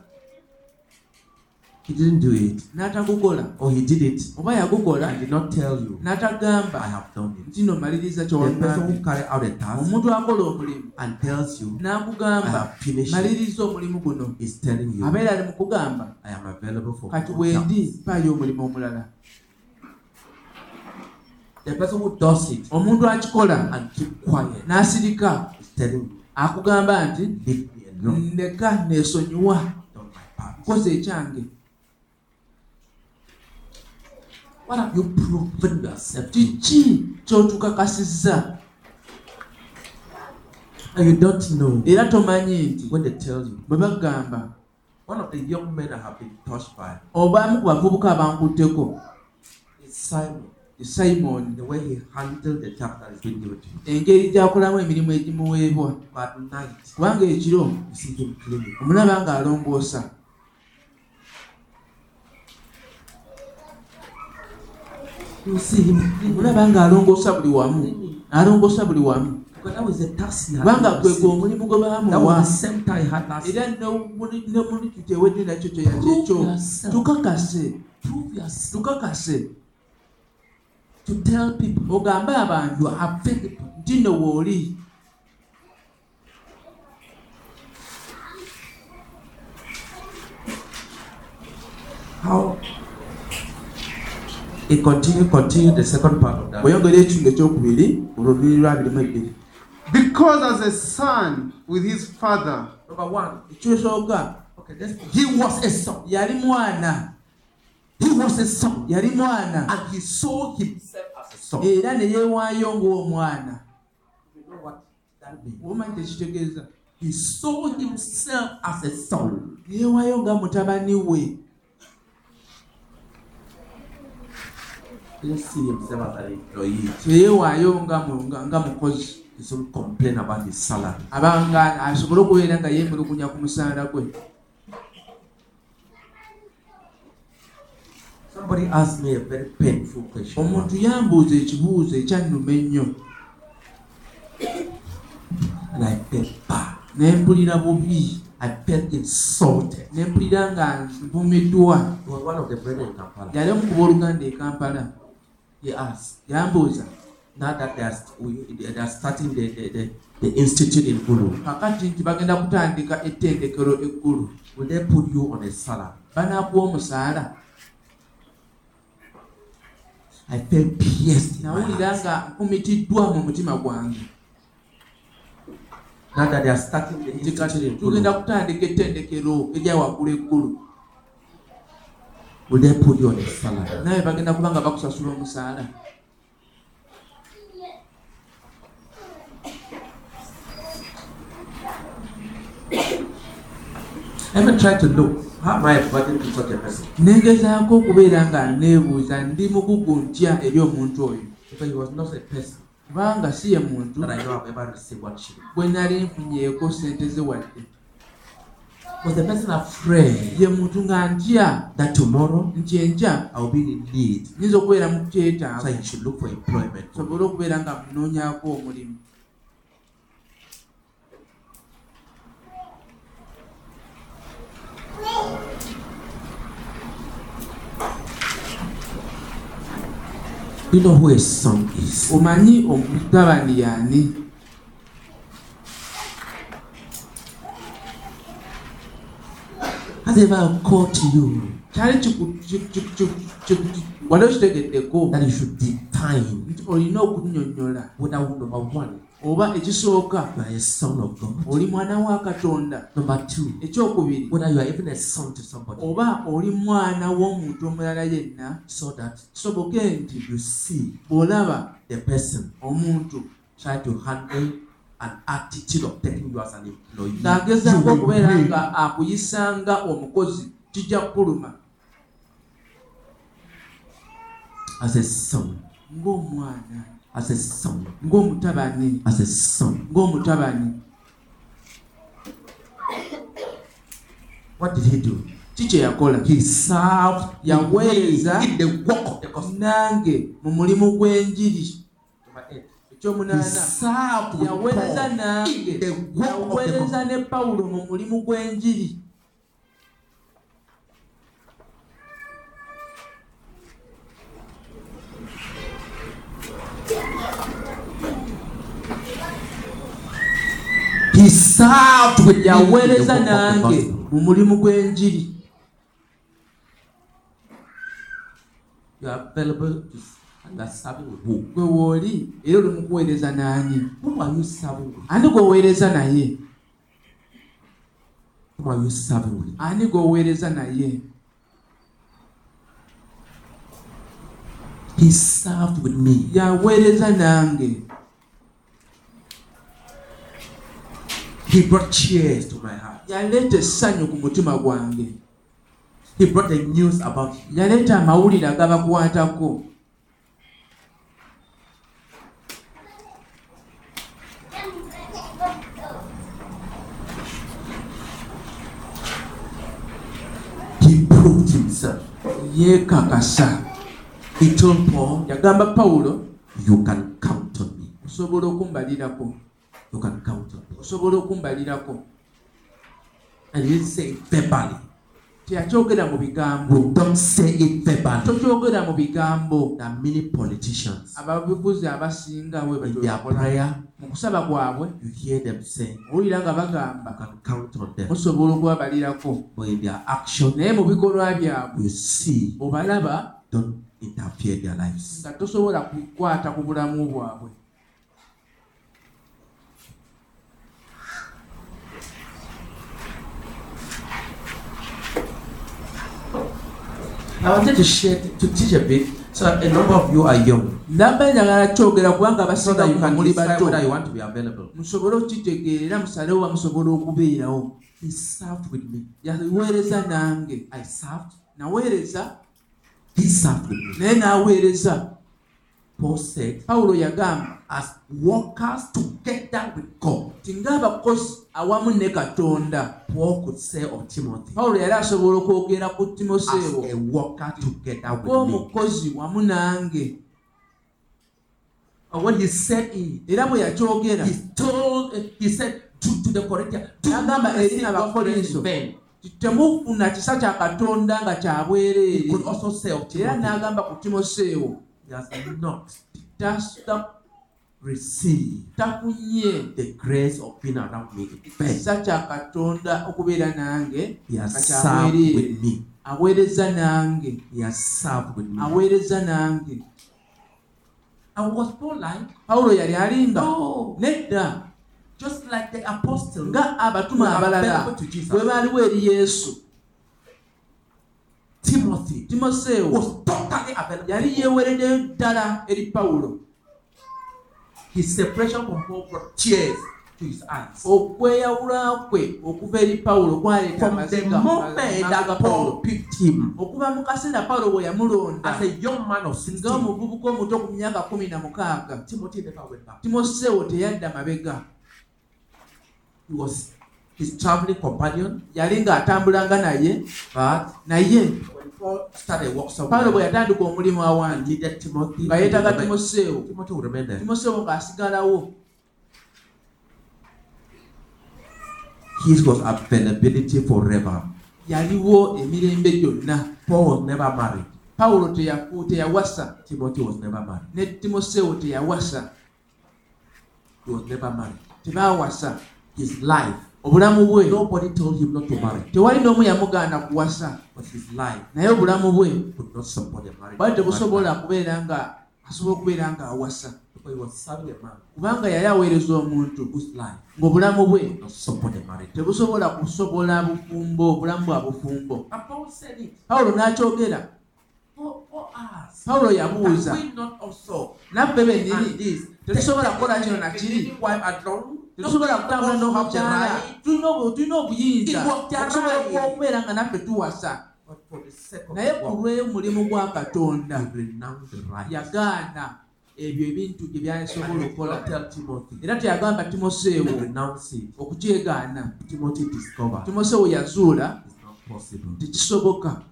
he didn't do it, n'atagukola. Or he did it. Oba yagukola and did not tell you, I n'atagamba have done it. nti no maliriza The person who carry out a task omuntu akola omulimu and tells you, I n'akugamba have finished maliriza omulimu guno. Is telling you, abeera ali mu kugamba I am available for kati bwendi mpaayo omulimu omulala The person who does it. Omuntu akikola and keep quiet n'asirika. Is telling you, akugamba nti leave me alone, ndeka neesonyiwa nkoze ekyange. What have you proven yourself kiki kyotukakasizza And you don't know. Era tomanyi nti when they tell you. bwe bagamba One of the young men I have been touched by obaamu ku bavubuka abankutteko. Is Simon. Simoni The way he handled the task that is being given to him. engeri gy'akolamu emirimu egimuweebwa kubanga ekiro omulaba ng'alongoosa omulaba ng'alongoosa buli wamu. Alongoosa buli wamu. Kubanga gwe receive. gwe omulimu gwe That baamuwa era ne mulikiti ewedde nakyo kyeya Prove kyekyo yourself. tukakase. Tukakase To tell people ogambe abantu you are available. nti nno wooli How? it continued, continued the second part of that. bweyongera ekitundu ekyokubiri olubiri lwabirimu ebbiri Because as a son with his father, Number one, ekyosooka he was a son. yali mwana He was a son. yali mwana And he saw himself as a son. era ne yeewaayo ng'omwana You know what that means? omanyi tekitegeeza He saw himself as a son. yeewaayo nga mutabani we teyeewaayo nga mu- nga- nga mukozi He complain about his salary. abanga asobole okubeera nga yeemulugunya ku musaala gwe Somebody asked me a very painful question. omuntu yambuuza ekibuuzo ekyannuma ennyo And I felt bad. ne mpulira bubi I felt insulted. ne mpulira nga was one of the brethren in Kampala. yali omu ku booluganda e kampala He asked, yambuuza now that they are, we- they are starting the, the, the, the institute in Gulu, kakati nti bagenda kutandika ettendekero eggulu will they put you on a salary? banaakuwa omusaala I felt pierced nawulira nga mpumitiddwa mu mutima gwange. Now that they are starting the nti kati tugenda kutandika ettendekero erya waggulu eggulu will they put you on a salary? naye bagenda kuba nga bakusasula omusaala. Even tried to look, negezaako okubeera nga neebuuza ndi mugugu ntya eri omuntu oyo. Kubanga si ye muntu. Gwe nali nfunyeeko sente ze wadde. Was the person afraid? Ye muntu nga ntya? That tomorrow nti enkya? I will be in need? nyinza okubeera mu So kyetaago he should look for employment. sobole okubeera nga munoonyaako omulimu You know who a son is. omanyi omutabani yaani Has it ever occurred to you kyali kiku- ki- ki- ki- ki- ki- wali okitegeddeko that you should define nti olina okunnyonnyola whether number one, oba ekisooka. Oli mwana wa katonda. Ekyokubiri. Oba oli mwana w'omuntu omulala yenna kisoboke nti bw'olaba omuntu ng'agezaako will okubeera nga akuyisanga omukozi kijja kuluma as a son, ng'omwana as a son, ng'omutabani as a son. ng'omutabani What did he do? ki kye yakola Yaweereza nange mu mulimu gw'enjiri. Ekyomunaana yaweereza nange. yaweereza ne pawulo mu mulimu gw'enjiri He served with me yaweereza nange mu mulimu gw'enjiri gwe wooli era oli mu kuweereza n'ani ani gw'oweereza naye? Ani gw'oweereza naye? He served with me. yaweereza nange He brought cheers to my heart. yaleeta essanyu ku mutima gwange He brought the news about you. yaleeta amawulire agabakwatako He proved himself. yeekakasa He told Paul, yagamba pawulo You can count on me. osobola okumbalirako You can count on me. osobola okumbalirako And didn't say verbally. teyakyogera mu bigambo don't say it verbally. tokyogera mu bigambo There are many politicians. ababuguzi abasinga prayer, mu kusaba kwabwe you hear them saying, owulira nga You bagamba can count on them. musobola okubabalirako But in their action, naye mu bikolwa byabwe you see, obalaba don't interfere in their lives. nga tosobola kukwata ku bulamu bwabwe I wanted to share, to teach a bit. So a number of you are young. ndamba njagala kyogera kubanga abasinga you can muli bato whether you want to be available. musobole okukitegeera era musalewo wa musobola okubeerawo He served with me. yaweereza nange I served. naweereza He served with me. naye n'aweereza Paul said, pawulo yagamba as workers together with God. nti ng'abakozi awamu ne katonda Paul could say of Timothy, pawulo yali asobola okwogera ku as timoseewo a worker together with me. ng'omukozi wamu nange. And when he said it, era bwe yakyogera. He told, he said to, to the Corinthians, do not receive grace in temufuna kisa kya katonda nga kya He bwereere could also say of era n'agamba ku timoseewo has not. Ta- received tafunye the grace of being around me kya katonda okubeera nange. Bwereere with me. aweereza nange. Served with me. aweereza nange. And was Paul like? pawulo yali alimba. No. nedda. Just like the apostle. nga abatume are abalala. bwe baaliwo eri yesu timoseewo yali yeewereddeyo ddala eri pawulo. Okweyawula kwe okuva eri pawulo kwaleeta okuva mu kaseera pawulo bwe yamulonda. as a young man of 16, ng'omuvubuka omuto ku myaka kumi na mukaaga timoseewo teyadda mabega. His traveling companion, yali ng'atambulanga naye naye started work pawulo bwe somewhere yatandika omulimu and needed Timothy, nga yeetaga Timothy timoseewo would remain there. timoseewo ng'asigalawo His was availability forever. yaliwo emirembe gyonna Paul was never married. pawulo teyawasa Timothy was never married. ne timoseewo teyawasa He was never married. tebaawasa His life, obulamu bwe. Nobody told him not to marry, tewali n'omu yamugaana kuwasa. But his life. Naye obulamu bwe. Could not support a marriage. bwali tebusobola kubeera nga asobola okubeera nga awasa. Kubanga yali aweereza omuntu ng'obulamu bwe. tebusobola kusobola bufumbo obulamu bwa bufumbo. Pawulo n'akyogera. Pawulo yabuuza naffe bennyini tetusobola kukola kino na tetusobola kutambula right. tulina obu- tulina obuyinza okusobola right. okubeera nga naffe tuwasa naye ku lw'omulimu gwa katonda yagaana ebyo ebintu gye byasobola okukola era teyagamba timoseewo okukyegaana timoseewo yazuula tekisoboka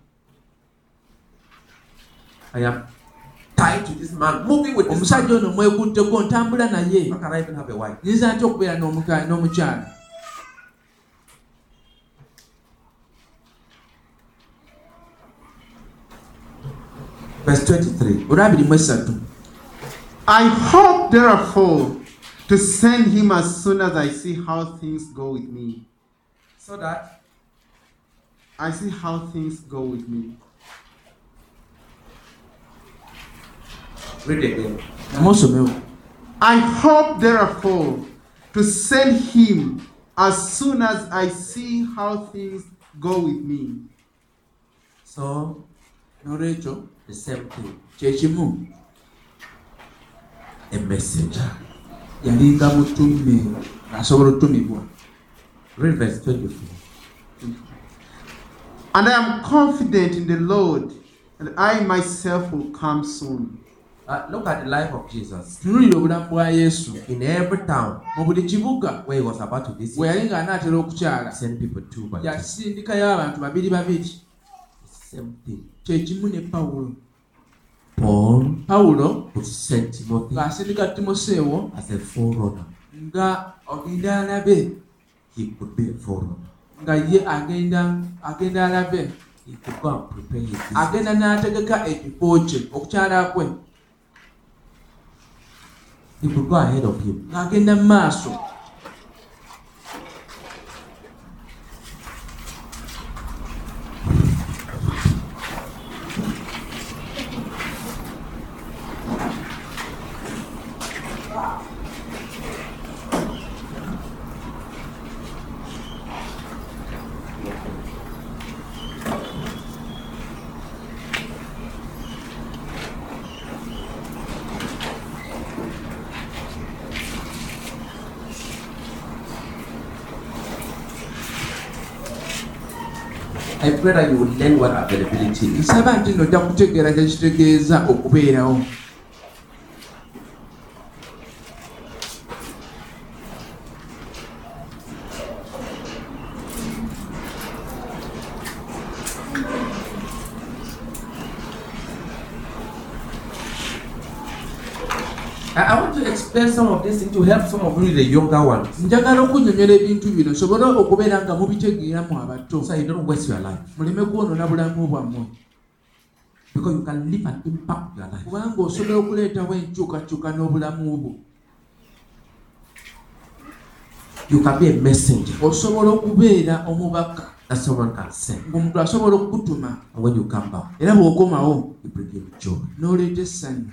tied to this man, moving with this omusajja ono mwekutteko ntambula naye How can I even have a wife? nyinza ntya okubeera n'omuka- n'omukyala Verse 23. olwabirimu esatu I hope, therefore, to send him as soon as I see how things go with me. So that I see how things go with me. Read again. namuosomewo I hope, therefore, to send him as soon as I see how things go with me. So n'olwekyo the same thing. kyekimu A messenger. yalinga mutume ng'asobola otutumibwa Read verse 24. And I am confident in the Lord and I myself will come soon. Uh, look at the life of Jesus. tunuulira obulamu bwa yesu In every town mu buli kibuga where he was about to visit, bwe yali ng'anaatera okukyala sent people two by two. yasindikayo abantu babiri babiri Same thing. kyekimu ne pawulo Paul pawulo would send Timothy ng'asindika timoseewo as a forerunner. nga ogenda alabe He could be a forerunner. nga ye agenda agenda alabe He could go and prepare his visit. agenda n'ategeka ekifo kye okukyala kwe He could go ahead of him. Ng'agenda mu maaso I pray that you will learn what availability is. nsaba nti nno ojja kutegeera kyekitegeeza okubeerawo I, I want to things to help some of you, the younger ones, njagala okunnyonnyola ebintu bino sobole okubeera nga mubitegeeramu abato. So you don't waste your life. muleme kwonoona bulamu bwammwe. Because you can leave an impact your life. kubanga osobola okuleetawo enkyukakyuka n'obulamu bwo. You can be a messenger. Osobola okubeera omubaka. That someone can send. ng'omuntu asobola okukutuma. When you come back, era bw'okomawo you bring him joy, n'oleeta essanyu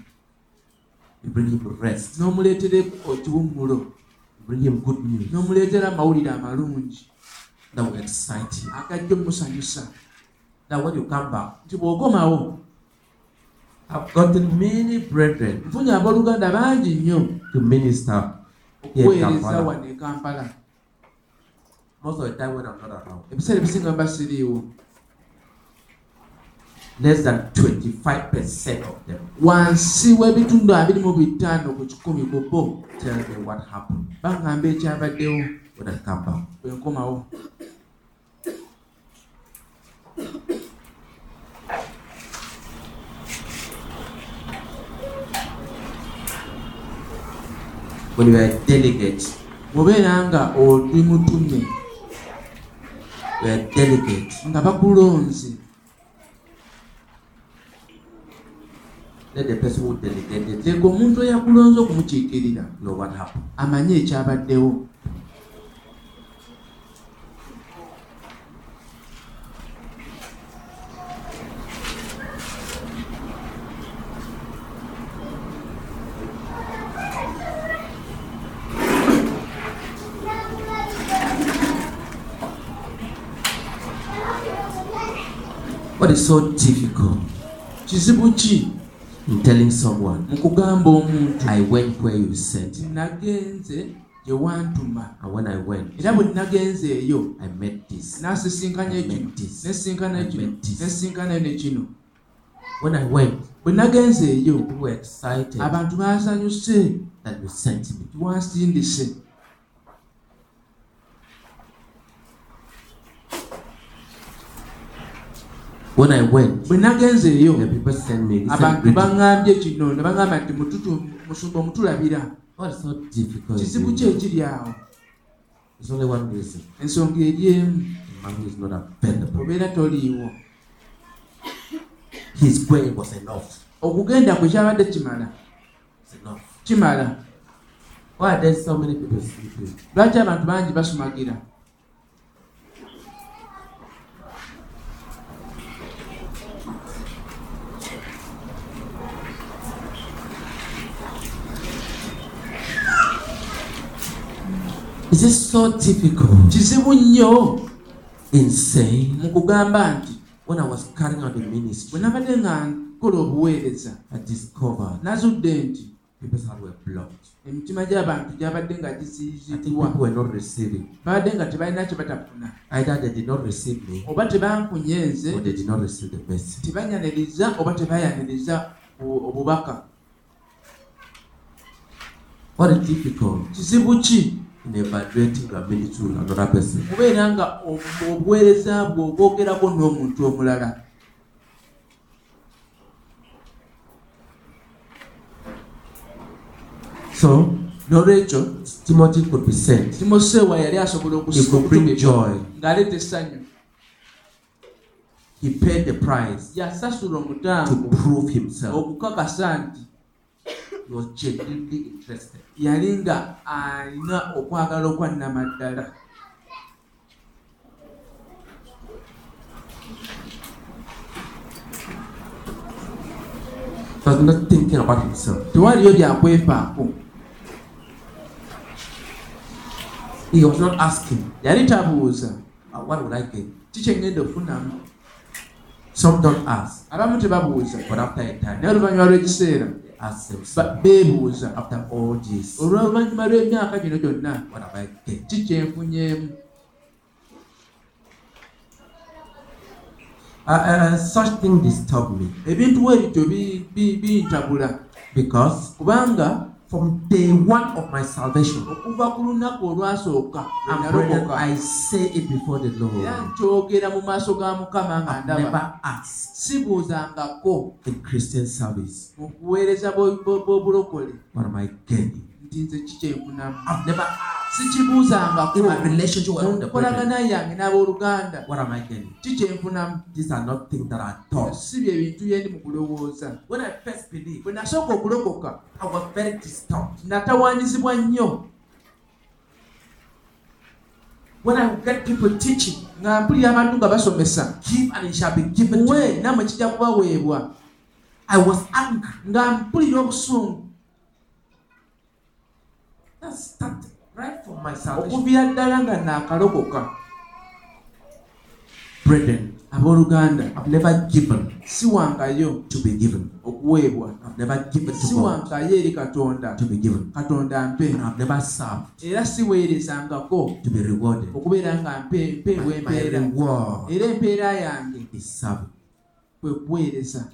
you bring him rest, n'omuleetera ekiwummulo. You bring him good news. N'omuleetera amawulire amalungi. That will excite him. agajja omusanyusa. That when you come back, nti bw'okomawo I've gotten many brethren nfunye abooluganda bangi nnyo to minister okuweereza wano e kampala. Most of the time when I'm not around, ebiseera ebisinga mba siriiwo less than 25% of them. Wansi w'ebitundu abiri mu bitaano ku kikumi ku bo tell me what happened. Baŋŋamba ekyabaddewo when I come back. bwe nkomawo When you are delegate, bw'obeera nga oli mutume. You are delegate. nga bakulonze Let the person who delegated. Leka omuntu eyakulonze okumukiikirira know what happened. amanye ekyabaddewo. What is so difficult? Kizibu ki in telling someone, mu kugamba omuntu I went where you sent, nagenze gye wantuma. And when I went, era bwe nagenze eyo I met this. n'asisinkanya ekino nesinkana ekino nesinkanayo ne kino. When I went, bwe nagenze eyo people were excited abantu baasanyuse. that you sent me. tiwansindise When I went, bwe nagenze eyo the people sent me. Abantu baŋŋambye kino ne baŋŋamba nti mututu musumba omutulabira What is so difficult? kizibu ki ekiri awo It's only one reason. ensonga eri emu man is not available. obeera toliiwo His going was enough. okugenda kwe kyabadde kimala kimala Why are there so many people sleeping? lwaki abantu bangi basumagira Is it so difficult kizibu nnyo in saying mu kugamba nti when I was carrying out the bwe ministry, nabadde nga nkola obuweereza. I discovered. Nazudde nti people's hearts were blocked. emitima gy'abantu gyabadde nga gisiizibwa people were not receiving. babadde nga tebalina kye batafuna Either they did not receive me oba tebanfunye nze or they did not receive the message. tebanyaniriza oba tebayaniriza obubaka. What is difficult kizibu ki in evaluating your ministry with another person? kubeera nga ob- obuweereza bwe obwogerako n'omuntu omulala So n'olwekyo Timothy could be sent. timoseewa yali asobola joy. ng'aleeta essanyu He paid the price to prove himself. Was genuinely interested. yali nga alina okwagala okwannamaddala He was not thinking about himself. tewaliyo byakwefaako He was not asking, yali tabuuza "Uh, what would I get? kikyengenda okufunamu Some don't ask, abamu tebabuuza. But after a time, naye oluvannyuma lw'ekiseera beebuuza olw'oluvannyuma lw'emyaka gino gyonna ki kyenfunyeemu Uh, uh, such thing disturbed me ebintu we bityo bi- bi- bintabula because kubanga from day one of my salvation, okuva ku lunaku olwasooka lwe and brethren, nalokoka I say it before the Lord. era nkyogera mu maaso ga mukama nga I've ndaba never asked sibuuzangako in Christian service, mu kuweereza bwo- bwo- what am I getting? Nti nze ki kyenfunamu I've never sikibuuzangako nkolagana yange n'abooluganda. What am I getting? ki kyenfunamu These are not things that I thought. si bye bintu byendi mu kulowooza. Bwe nasooka okulokoka natawaanyizibwa nnyo. When I get people teaching, nga mpulira abantu nga basomesa you. nammwe kijja kubaweebwa. Nga mpulira obusungu That started right from my salvation. Okuviira ddala nga naakalokoka Brethren, abooluganda I've never given. Si wangayo to be given. okuweebwa I've never given si to God. wangayo eri katonda katonda mpe. Era siweerezangako okubeera nga mpe- mpeebwa empeera era empeera yange kwe kuweereza.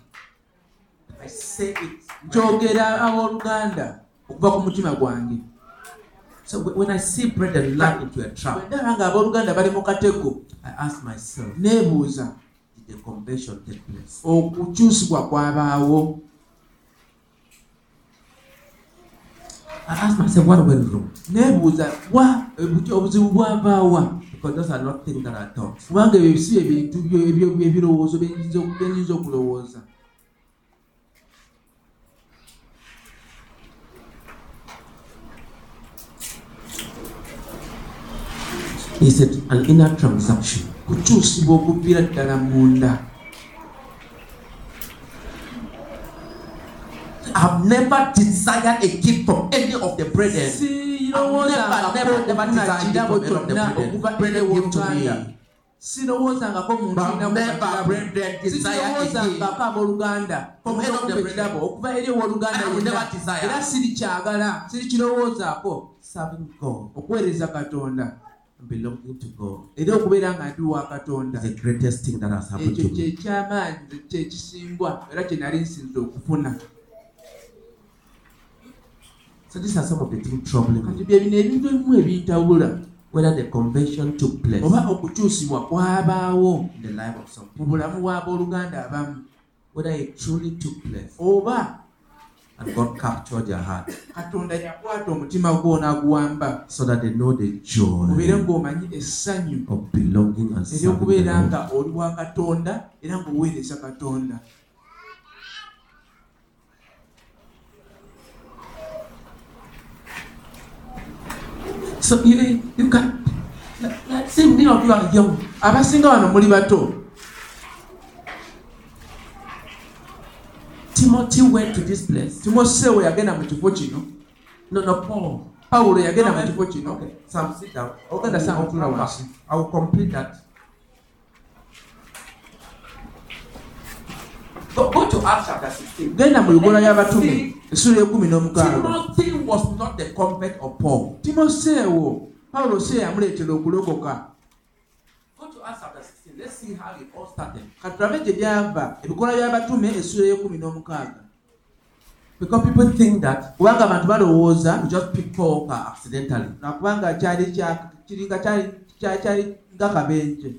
Nkyogera abooluganda okuva ku mutima gwange So wh- when I see brethren land into a trap, ndaba nga abooluganda bali mu katego I ask myself, neebuuza did the conversion take place? okukyusibwa kwabaawo I ask myself, what went wrong? neebuuza wa obuzibu bwavaawa Because those are not things that I thought. kubanga ebyo si ebintu ebirowoozo byenyinza okulowooza He said, an inner transaction. kukyusibwa okuviira ddala munda I've never desired a gift from any of the brethren. sirowoozangako Never, never, never desired kirabo it from any of the brethren. Brethren give to me. sirowoozangako muntu But alina never, kukirabo. brethren, desire a gift. sikirowoozangako abooluganda the okuva eri desire. era sirikyagala sirikirowoozaako okuweereza katonda belonging to God. Era okubeera nga ndi wa katonda. The greatest thing that has happened ekyo to me. kyekyamaanyi kyekisimbwa era kye nali nsinze okufuna. So these are some of the things troubling kati me. bye bino ebintu ebimu ebintabula whether the convention took place oba okukyusibwa kwabaawo. in the life of some mu people, bulamu bw'abooluganda abamu. Whether it truly took place. Oba and God captured their heart katonda yakwata omutima gwo n'aguwamba. So that they know the obeere joy ng'omanyi essanyu. of belonging and ery'okubeera nga oli wa katonda era ng'oweereza katonda. So you, you can, like say many of you are young. abasinga wano muli bato Timothy went to this place. timoseewo yagenda mu kifo kino No, no, Paul. pawulo yagenda mu kifo kino Okay, Sam, sit down. Oganda Sam, back. wansi. I will complete that. Go, go to Acts chapter 16. genda mu lugola y'abatume essula ekumi n'omukaaga Timothy was not the convert of Paul. timoseewo pawulo si yamuleetera okulokoka Go to Acts chapter 16. Let's see how it started. katulabe gye byava ebikola by'abatume essula y'ekumi n'omukaaga Because people think that kubanga abantu balowooza just pick accidentally. nakubanga kyali kya- kiringa kyali kya- kyali nga kabenje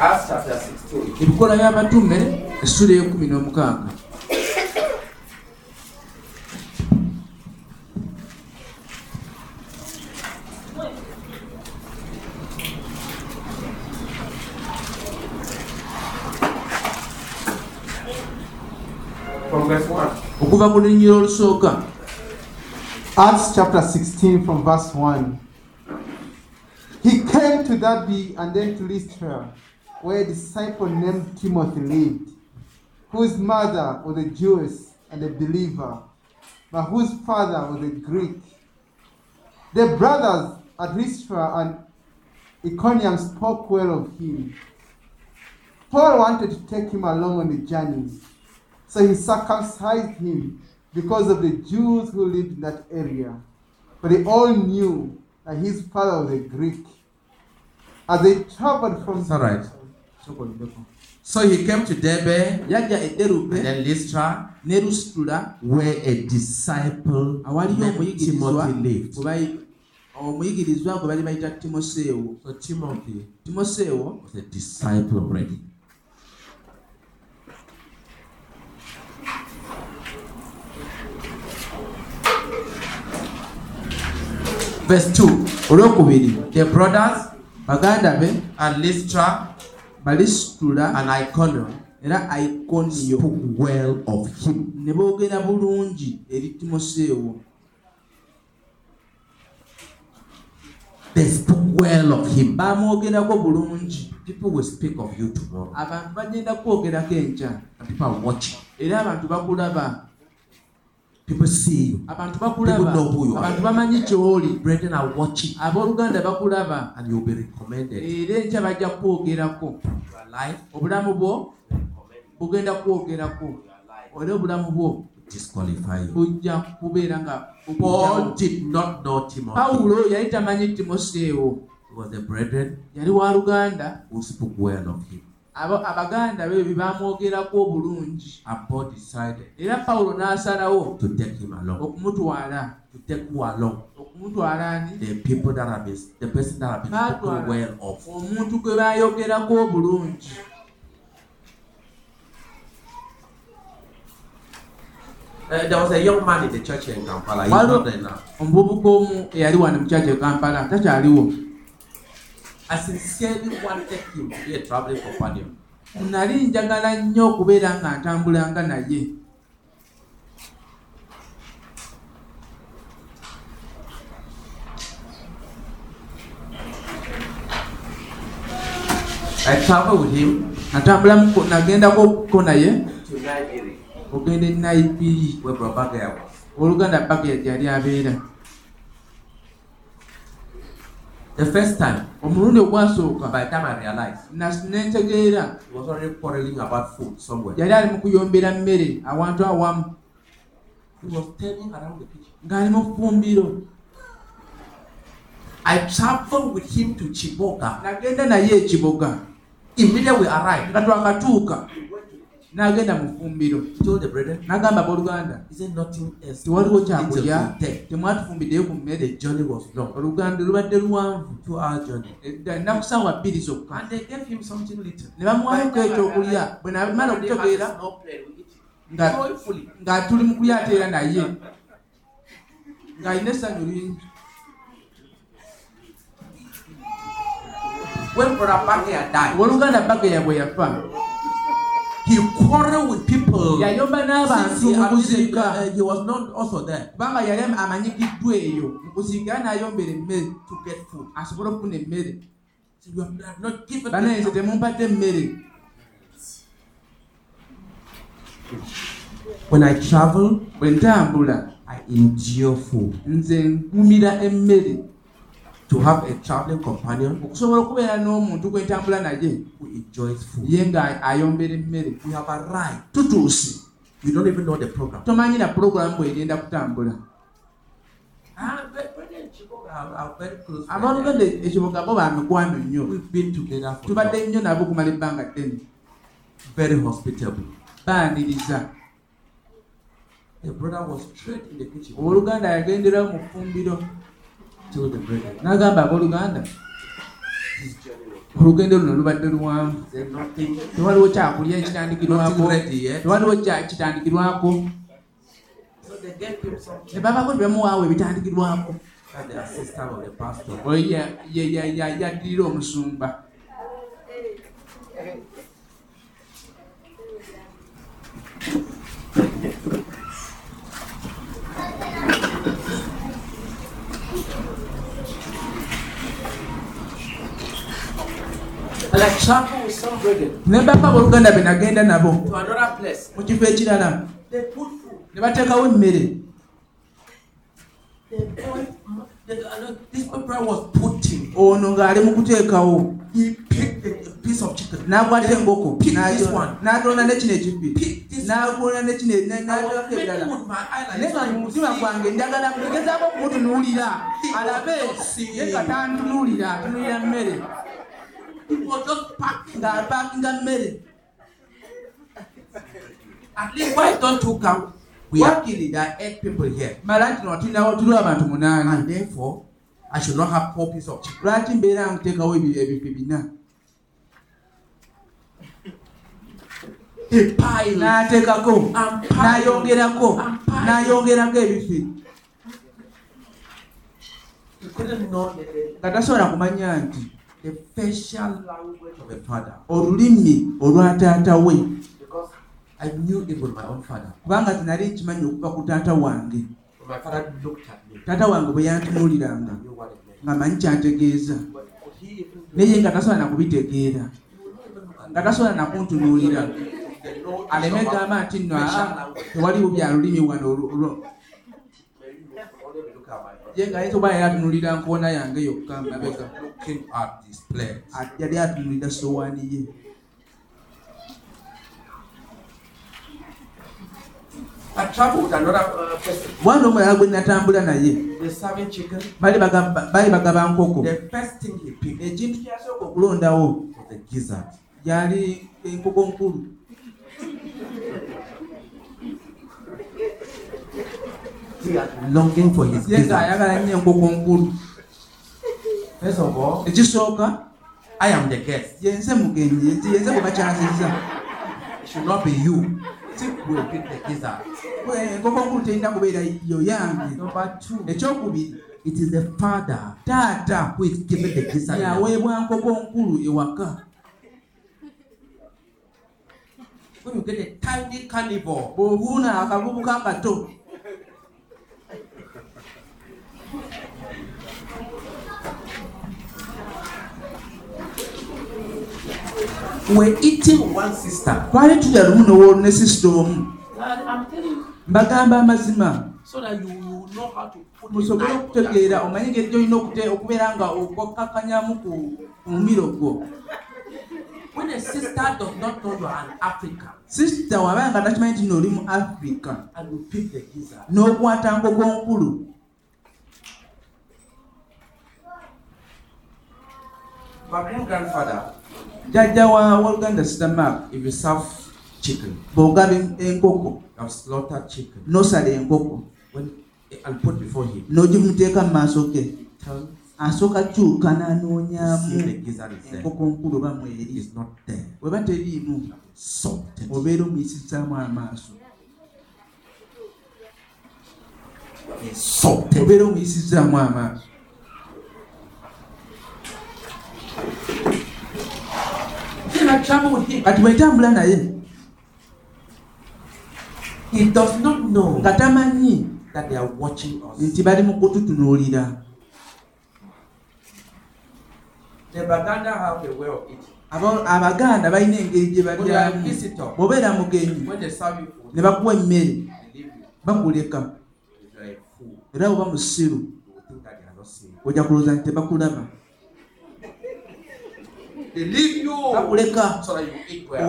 Acts chapter 16. Ebikola by'abatume essula y'ekumi n'omukaaga From verse 1. okuva ku lunyiro olusooka Acts chapter 16 from verse 1. He came to Derbe and then to Lystra, where a disciple named Timothy lived, whose mother was a Jewess and a believer, but whose father was a Greek. The brothers at Lystra and Iconium spoke well of him. Paul wanted to take him along on the journey, so he circumcised him because of the Jews who lived in that area. But they all knew that his father was a Greek. As they traveled from It's all right. So he came to Derbe and then Lystra, where a disciple named Timothy lived. omuyigirizwa gwe bali bayita timoseewo timoseewo was a disciple already. Verse 2 olwokubiri The brothers baganda be at Lystra balisitula and Iconium era aikoniyo spoke well of him. ne boogera bulungi eri timoseewo They spoke well of him. bamwogerako bulungi People will speak of you tomorrow. abantu bagenda kwogerako enkya people are watching. era abantu bakulaba. Abantu bakulaba. People know who you are. abantu bamanyi watching. abooluganda bakulaba. Era enkya bajja kwogerako Your life obulamu bwo bugenda kwogerako era obulamu bwo bujja kubeera nga pawulo yali tamanyi timoseewo. Yali wa luganda. who spoke well of him. Abaganda be bye bamwogerako obulungi And Paul decided era pawulo n'asalawo to take him along. okumutwala To take who along? okumutwala ani The people that have been, the person that have been spoken well of. omuntu gwe bayogerako obulungi Uh, there was a young man in the church in Kampala. He's not there now. omuvubuka omu eyali wano mukyaki e kampala takyaliwo I sincerely wanted him to be a traveling companion. nali njagala nnyo okubeera nga ntambulanga naye. I traveled with him. Natambula muko- nagendako naye. Ogenda e naipiri where Brabagaya was. oluganda baka yali abeera The first time, omulundi ogwasooka by the time I realized, nas- nentegeera he was already quarreling about food somewhere. yali ali mu kuyombera mmere awantu awamu He was turning around the kitchen. ng'ali mu ffumbiro I traveled with him to Chiboga. nagenda naye ekiboga Immediately we arrived, nga twakatuuka n'agenda mu ffumbiro n'agamba abooluganda a kyakulya temwatufumbiddeyo ku mmere. Olugendo lubadde luwanvu. Ennaku ssaawa bbiri zokka. Ne bamuwayoko ekyokulya bwe namala okutegeera nga Joyfully. nga tuli mu kulya ate era naye ng'alina essanyu lingi. Oluganda bageya bwe yafa he quarreled with people. yayomba n'abantu Since he, mu uh, kuziika uh, he was not also there kubanga yali amanyikiddwa eyo mu kuziika era n'ayombera emmere to get food. asobole okufuna emmere So you have not given banaye nze them. temumpadde emmere When I travel, bwe ntambula I endure food. nze nkumira emmere To have a traveling companion okusobola okubeera n'omuntu gwe ntambula naye who enjoys food. ye nga ayombera emmere We have arrived. tutuuse You don't even know the program. tomanyi na pulogulamu bw'egenda kutambula friends. abaluganda ekiboga bo bamikwano nnyo tubadde nnyo nabo okumala ebbanga ddene very hospitable. baaniriza owooluganda yagenderawo mu ffumbiro n'agamba abooluganda olugendo luno lubadde luwanvu tewaliwo kyakulya ekitandikirwako. Tewaliwo kitandikirwako. So they gave him something. ne babako ne bamuwaawo ebitandikirwako. Oyo ya- ya- ya- ya- yaddirira omusumba. And I traveled with some brethren ne baka abooluganda be nagenda nabo. Mu kifo ekirala. Ne bateekawo emmere. Ono ng'ali mu kuteekawo. He picked a, a piece of chicken. n'akwata enkoko. n'atonda ne kino ekibbi. N'agonda ne kino making ebirala naye nga mu mutima gwange njagala kugezaako okumutunuulira alabe ye nga tantunuulira atunuulira mmere It was just packed. ng'apaakinga mmere At least why don't you come? We are killing there are eight people here. tuli abantu munaana And therefore, I should not have four pieces of chicken. lwaki mbeera nga nkuteekawo ebi- ebifi bina He piled. n'ateekako And n'ayongerako And n'ayongerako ebifi the, the, nga tasobola kumanya nti the facial language of a father. olulimi olwa taata we I knew it was my own father. kubanga tinali nkimanyi okuva ku taata wange. taata wange bwe yantunuuliranga. Nga manyi kyantegeeza. Naye nga tasobola nakubitegeera. Nga tasobola nakuntunuulira. Aleme gamba nti nno aa tewaliwo bya lulimi wano father. ye nga yinza oba yali atunulira nkoona yange yokka mabega looking at this place. Yali atunulira sowaani ye I traveled with another uh, person. wanda omulala gwe natambula naye They're serving chicken. bali bagamba bali bagaba nkoko The first thing he picked ekintu kyasooka okulondawo the gizzard. yali enkoko nkulu He was longing for his gizzard. ng'ayagala nnyo enkoko nkulu First of all, ekisooka I am the guest. yenze mugenyi yenze bwe bakyasiza It should not be you. Gizzard. Bwe- enkoko nkulu terina kubeera yo yange ekyokubiri it is the father taata gizzard. yaweebwa nkoko nkulu ewaka When you get a tiny carnivore, bw'obuuna akavubuka akato we're eating one sister. twali tulya lumu ne sisita omu And I'm telling you, mbagamba amazima so that you, you know how to put a musobole okutegeera omanye engeri gyolina okubeera nga okakkanyamu ku mumiro gwo. When a sister does not know you are an African sisita wabanga nga takimanyi nti nooli mu afirika and you pick the gizzard, n'okwata ngogonkulu my great grandfather, jjajja wa if you serve chicken, bw'ogaba enkoko slaughtered chicken, n'osala enkoko n'ogimuteeka mu maaso ge asooka kyuka there. enkoko nkulu oba mweri weba teriimu obeera omuyisizaamu amaaso obeera omuyisizaamu amaaso kati bwetambula naye He does not know nga tamanyi that they are watching us. nti bali mu kututunuulira The Baganda have a way of eating. Aba- abaganda balina engeri gye balyamu bw'obeera mugenyi ne bakuwa emmere bakuleka era oba musiru ojja kulowooza nti tebakulaba bakuleka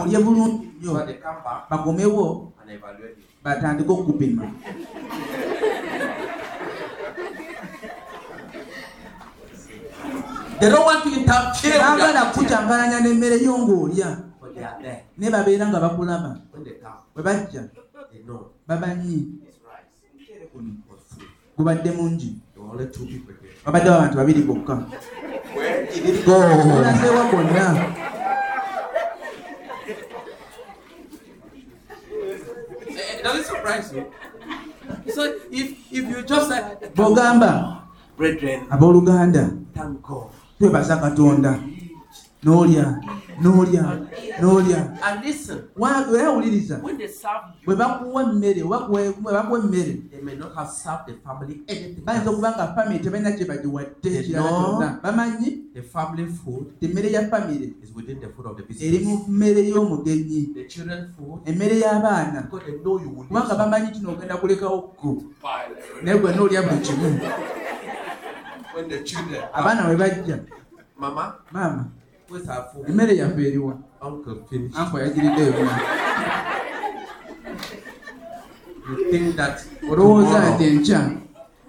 olye bulungi nnyo bakomewo batandike okupima eating, kukyambalanya n'emmere yo ng'olya naye babeera nga bakulaba. Bwe bajja babanyi. Gubadde mungi babaddewo abantu babiri bokka go? olazeewa bonna Eh, it surprise you? So if if you just say, bw'ogamba brethren, abooluganda thank God. twebaza katonda n'olya n'olya n'olya era wuliriza bwe bakuwa emmere bwe bakuwa emmere. bayinza okuba nga famire tebalina kye bagiwadde kirala kyonna. Bamanyi? emmere ya famire eri mu mmere y'omugenyi. Emmere y'abaana. kubanga bamanyi kino ogenda kulekawo go naye gwe n'olya buli kimu. Abaana bwe bajja. Mama, emmere yaffe eriwa. Anko yagiridde yonna olowooza nti enkya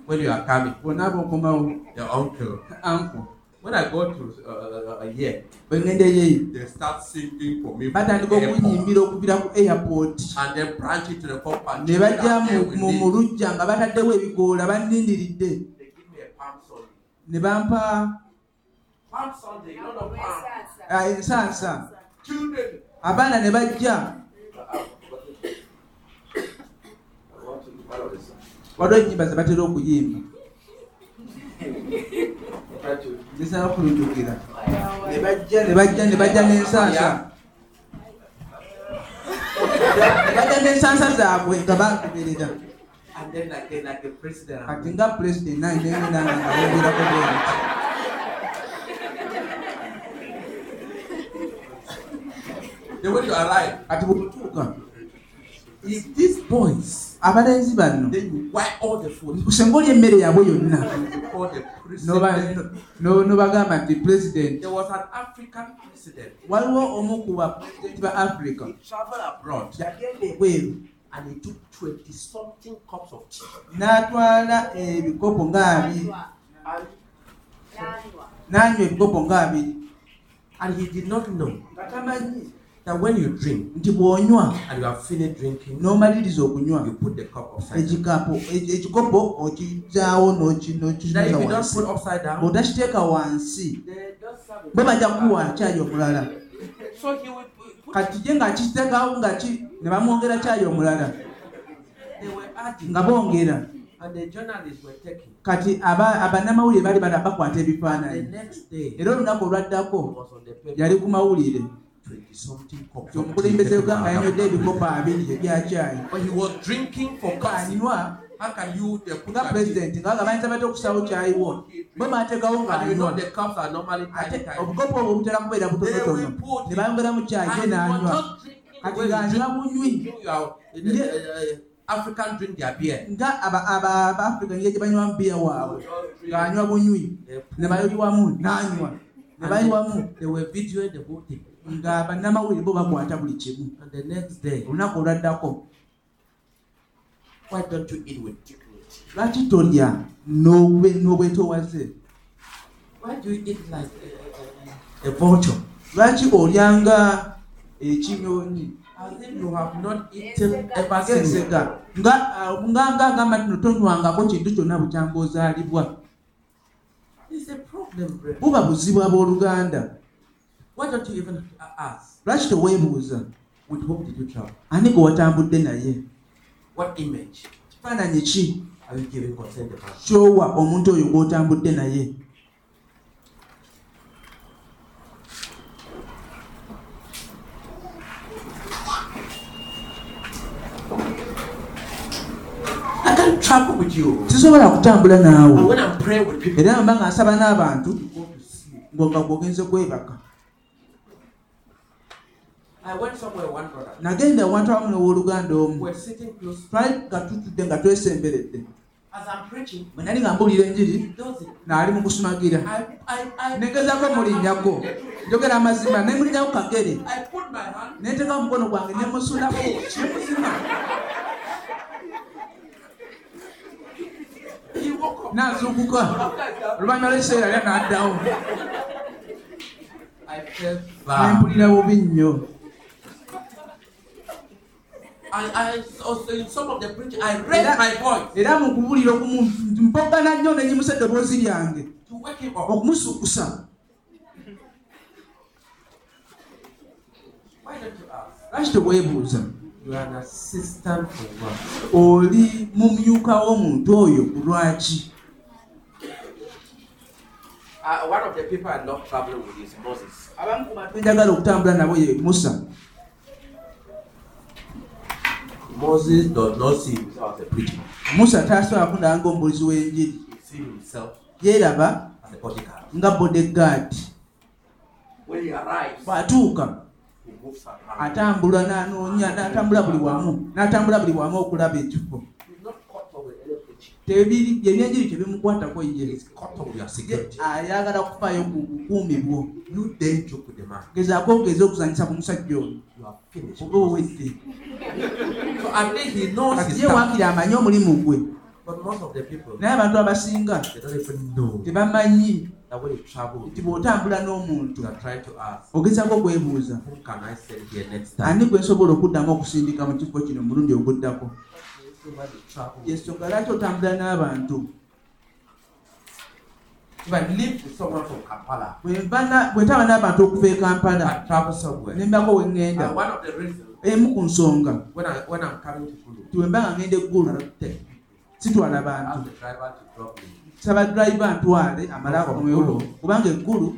when you are coming, bonaaba okomawo your uncle, anko when I go to uh, a year, ngenda eyeyi they start singing for me. batandika okunyimbira okuvira ku airport and then branch it to the compound. ne bajja mu- They mu mu lujja nga bataddewo ebigoola bannindiridde ne bampa Palm Sunday, know the palm. ah, ensansa Children. abaana ne bajja waliwo ennyimba ze batera okuyimba zisaba kulujukira ne bajja ne bajja ne bajja n'ensansa ne bajja n'ensansa zaabwe nga bangoberera And then like, they- like the president. kati nga pulezidenti nange nengenanga nga bongerako bwenti They want to arrive. kati bwetutuuka If these boys, abalenzi bano then you wipe all the food. olya emmere yaabwe yonna You the president. n'obagamba nti pulezidenti There was an African president. waliwo omu ku bapulezidenti ba africa He traveled abroad yagenda ebweru and he took 20 something cups of tea. n'atwala ebikopo ng'abiri And, n'anywa ebikopo ng'abiri and he did not know nga tamanyi that when you drink nti bw'onywa and you are finished drinking, n'omaliriza okunywa you put the cup upside down. ekikapo eki- ekikopo okizaawo n'oki- Now, if you don't wansi. put upside down, they just serve it. bajja omulala. So he put, kati ye ng'akiteekawo nga ki ne bamwongera cyayi omulala they were adding, nga bongera and the journalists were taking. kati aba- abannamawulire bali bakwata The ebifaananyi next day, era olunaku olwaddako yali ku mawulire 20 something cups ti of tea omukulembeze taken uganga by yanywedde Africa. ebikopo abiri ebya cyayi But he was drinking for gossip. anywa How can you they put nga that pulezidenti nga bayinza bate okusawo kyayiwo bwe bateekawo tea? And you know ng'anywa the cups are normally ate tiny, tiny. obukopo obwo butera kubeera butonotono ne bayongeramu cyayi And ye he was n'anywa just drinking kati when you ng'anywa drink- bunywi you are- Ye- African drink their beer. nga aba- aba- abaafrika ngeri gye banywa biya waabwe ng'anywa bunywi ne bali wamu n'anywa ne bali wamu They were videoing the whole thing. Nga bannamawulire bo bakwata buli kimu. The next day, olunaku olwaddako why don't you eat with dignity? lwaki tolya? N'obwe- n'obwetoowaze Why do you eat like a, a, a vulture? lwaki olyanga ekinyonyi? As if you have not eaten ever since. ngensega nga ah, agamba tino tonywangako kintu kyonna bukyanga ozaalibwa buba buzibu abooluganda Why don't you even ask? lwaki teweebuuza With whom did you travel? ani gwe watambudde naye What image kifaananyi ki are you giving the man? kyowa omuntu oyo gw'otambudde naye travel with you. sisobola kutambula naawe era mba nga nsaba n'abantu gwogenze kwebaka I went somewhere, one brother. Nagenda ewantu awamu n'owooluganda omu. Twali nga tutudde nga twesemberedde. Bwe nali nga mbuulira enjiri n'ali mu kusumagira negezaako mulinnyako njogera amazima ne mulinnyako kagere. Neteeka omukono gwange ne musulako kimuzima After oluvannyuma lw'ekiseera lya n'addawo. I felt ne bad. mpulira bubi nnyo I, I also in some of the preaching, I raised my voice era mu kubuulira okumu mpogana nnyo nenyimusa eddoboozi lyange to wake him up. okumusukusa Why don't you ask? lwaki tebwebuuza You are an assistant for what? oli mumyuka w'omuntu oyo ku lwaki Uh, one of the people I love traveling with is Moses. abamu ku bantu enjagala okutambula nabo ye musa Moses does not see himself as a preacher. musa tasobola kundaba ngaomubulizi w'enjiri He sees himself yeeraba as a bodyguard. nga bodegaadi When he arrives, bw'atuuka he moves around. atambula n'anoonya n'atambula buli wamu n'atambula buli wamu okulaba ekifo He's not caught up with any tebiri ebyenjiri tebimukwatako ye. Ayagala kufaayo ku bukuumi bwo. Gezaako ogeza okuzanyisa ku musajja oyo oba owedde. Ye waakiri amanye omulimu gwe. Naye abantu abasinga tebamanyi nti bw'otambula n'omuntu ogezaako okwebuuza ani gwe nsobola okuddamu okusindika mu kifo kino omulundi oguddako yensonga lwaki otambula n'abantu bwe ntaba n'abantu okuva e kampala. I travel somewhere. ne mbako we And ŋŋenda one of the reasons emu ku nsonga. when I when I'm coming to Kulu, ti bwe mba nga ŋŋenda eggulu sitwala bantu. Saba dulayiva ntwale amale akomewo kubanga eggulu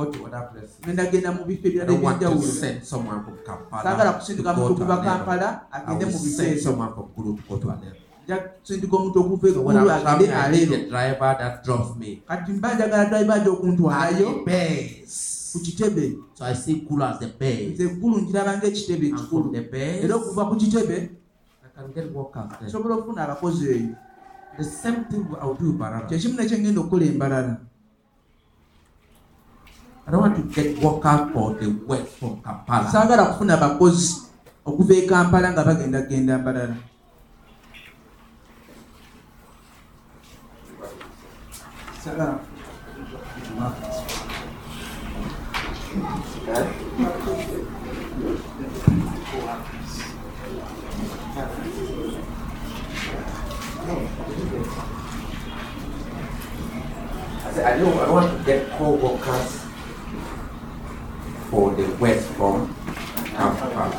go to other places. n'endagenda mu bifo ebirala ebyenjawulosaagala kusindika muntu okuva kampala agende mu bifo ebyo njakusindika omuntu okuva ekkulu agende aleero kati mba njagala driver I okuntwalayo ku kitebe nze ggulu nkiraba ngaekitebe ekikulu era okuva ku kitebe nsobola okufuna abakozi eyo kyekimu nekyengenda okukola embalala I don't want to get workers for the west from Kampala. saagala kufuna abakozi okuva e kampala nga bagenda genda mbalala Saagala- I said, I don't, I don't want to get co-workers for the west from Kampala.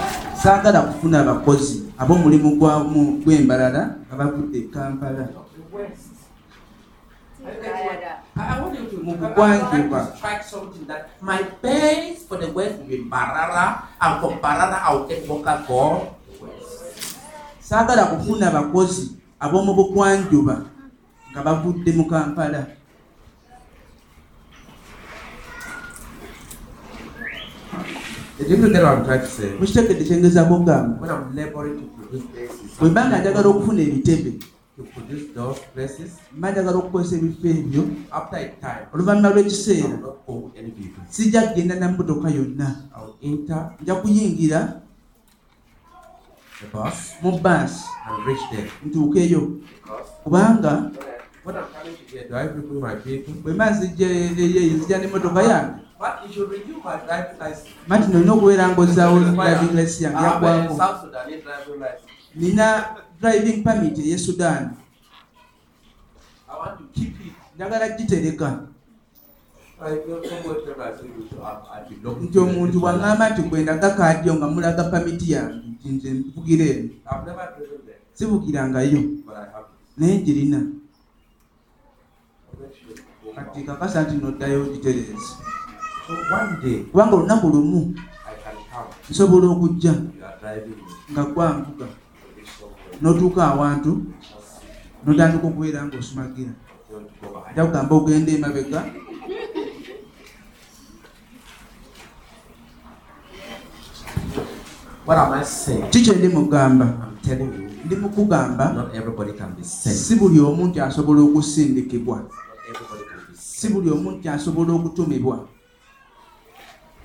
saagala kufuna abakozi ab'omulimu gw'embalala nga bavudde e kampala The west. I want you to strike something that my base for the west will be Barara, and from Barara I'll get workers for the west. saagala kufuna abakozi ab'omu bugwanjuba nga bavudde mu kampala You get what I'm trying to say? mukitegedde kyengezaako okugamba When I'm laboring to produce places, bwe mba nga njagala okufuna ebitebe to produce those places, mba njagala okukozesa ebifo ebyo after a time, oluvannyuma lw'ekiseera sijja kugenda na mmotoka yonna. Nja kuyingira the mu baasi ntuukeyo Because kubanga bwe mba eyo nzijja n'emmotoka yange Mati nolina okubeera ng'ozzaawo Why? driving license yange yaggwako license. nina driving permit ey'e sudan. Njagala gitereka belong nti omuntu bw'aŋŋamba nti gwenda gakaadiyo nga mulaga pamiti yange nze nvugira eno sivugirangayo naye ngirina kati kakasa nti noddayo day, kubanga olunaku lumu nsobola okujja nga gwanvuga n'otuuka awantu n'otandika okubeera go behind. ajja kugamba ogenda emabega. What am I saying? ki kye ndi mugamba ndi mu kugamba not everybody can be sent. si buli omu nti asobola okusindikibwa. Si buli omu nti asobola okutumibwa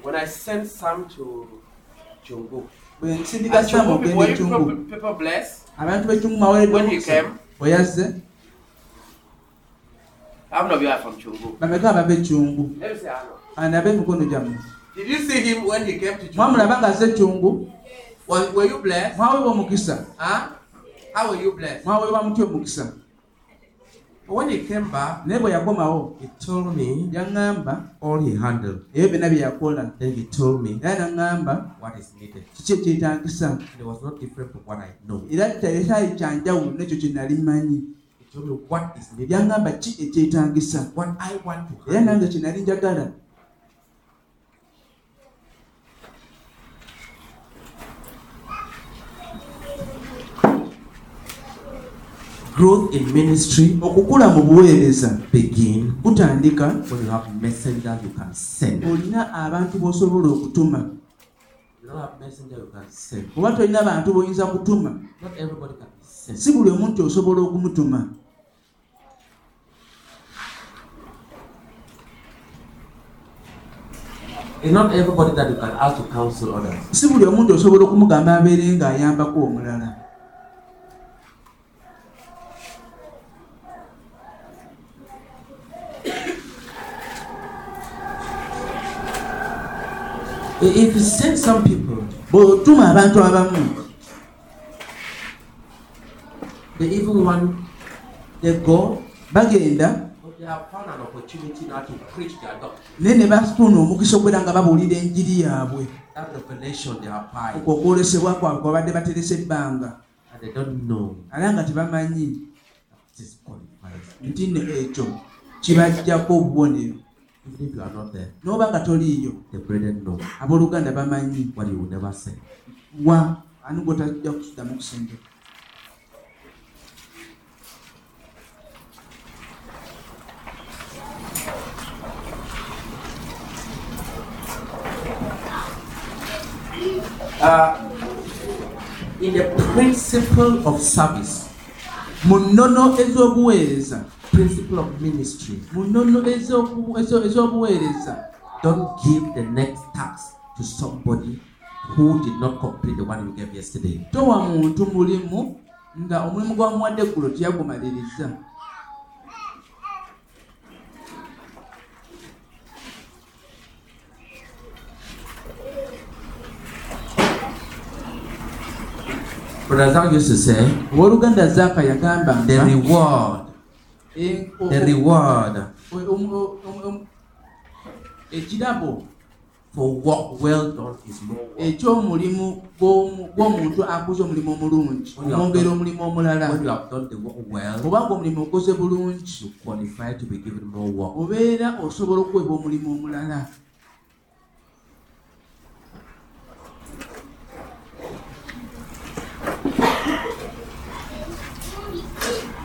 When I sent some to Chungu, bwe nsindika samu Chungu people, ogenda were you ekyungu people, people blessed? abantu b'ekyungu mawereddwa When he came, bwe yazze how many of you are from Chungu? bameka abava ekyungu Let me say hello. anabe emikono gyammwe Did you see him when he came to Chungu? mwamulaba nga azze ekyungu Was, were you blessed? mwaweebwa omukisa Huh? How were you blessed? mwaweebwa mutya omukisa But when he came back, bwe yakomawo oh, he told me yaŋŋamba all he handled. ebyo byonna bye yakola Then he told me era naŋŋamba what is needed. kiki ekyetagisa And it was not different from what I know. era kyali kyanjawulo nekyo kye nali mmanyi He told me what is needed. yaŋŋamba ki ekyetagisa What I want to era nange kye nali njagala Growth in ministry. Okukula mu buweereza. Begin kutandika when you have messengers you can send. olina abantu b'osobola okutuma. Oba tolina bantu b'oyinza kutuma. Si buli omuntu osobola okumutuma. That si buli omuntu osobola okumugamba abeere ng'ayambako omulala If you send some people, bw'otuma abantu abamu they even want, they go, bagenda naye ne bafuna omukisa okubeera nga babuulira enjiri yaabwe. Okwo okwolesebwa kwabwe kwe babadde bateresa ebbanga. Ala nga tebamanyi. Nti ekyo kibajjako obubonero if you are not there, n'oba nga toliiyo the brethren know. Abooluganda bamanyi. What you will never say. wa ani gwotajja kusembera Uh, in the principle of service, mu nnono ez'obuweereza principle of ministry, mu nnono ez'oku- ezo- ez'obuweereza don't give the next task to somebody who did not complete the one you gave yesterday. towa muntu mulimu nga omulimu gwamuwadde eggulo teyagumaliriza. Brother Zhang used to say, owooluganda zaaka yagamba the reward, the o- reward. o- om- o- om- om- ekirabo for work well done is more work. ekyomulimu gw'omu- gw'omuntu akoze omulimu omulungi omwongera omulimu omulala When you have done the work well, obanga omulimu okoze bulungi you qualify to be given more work. obeera osobola okuweebwa omulimu omulala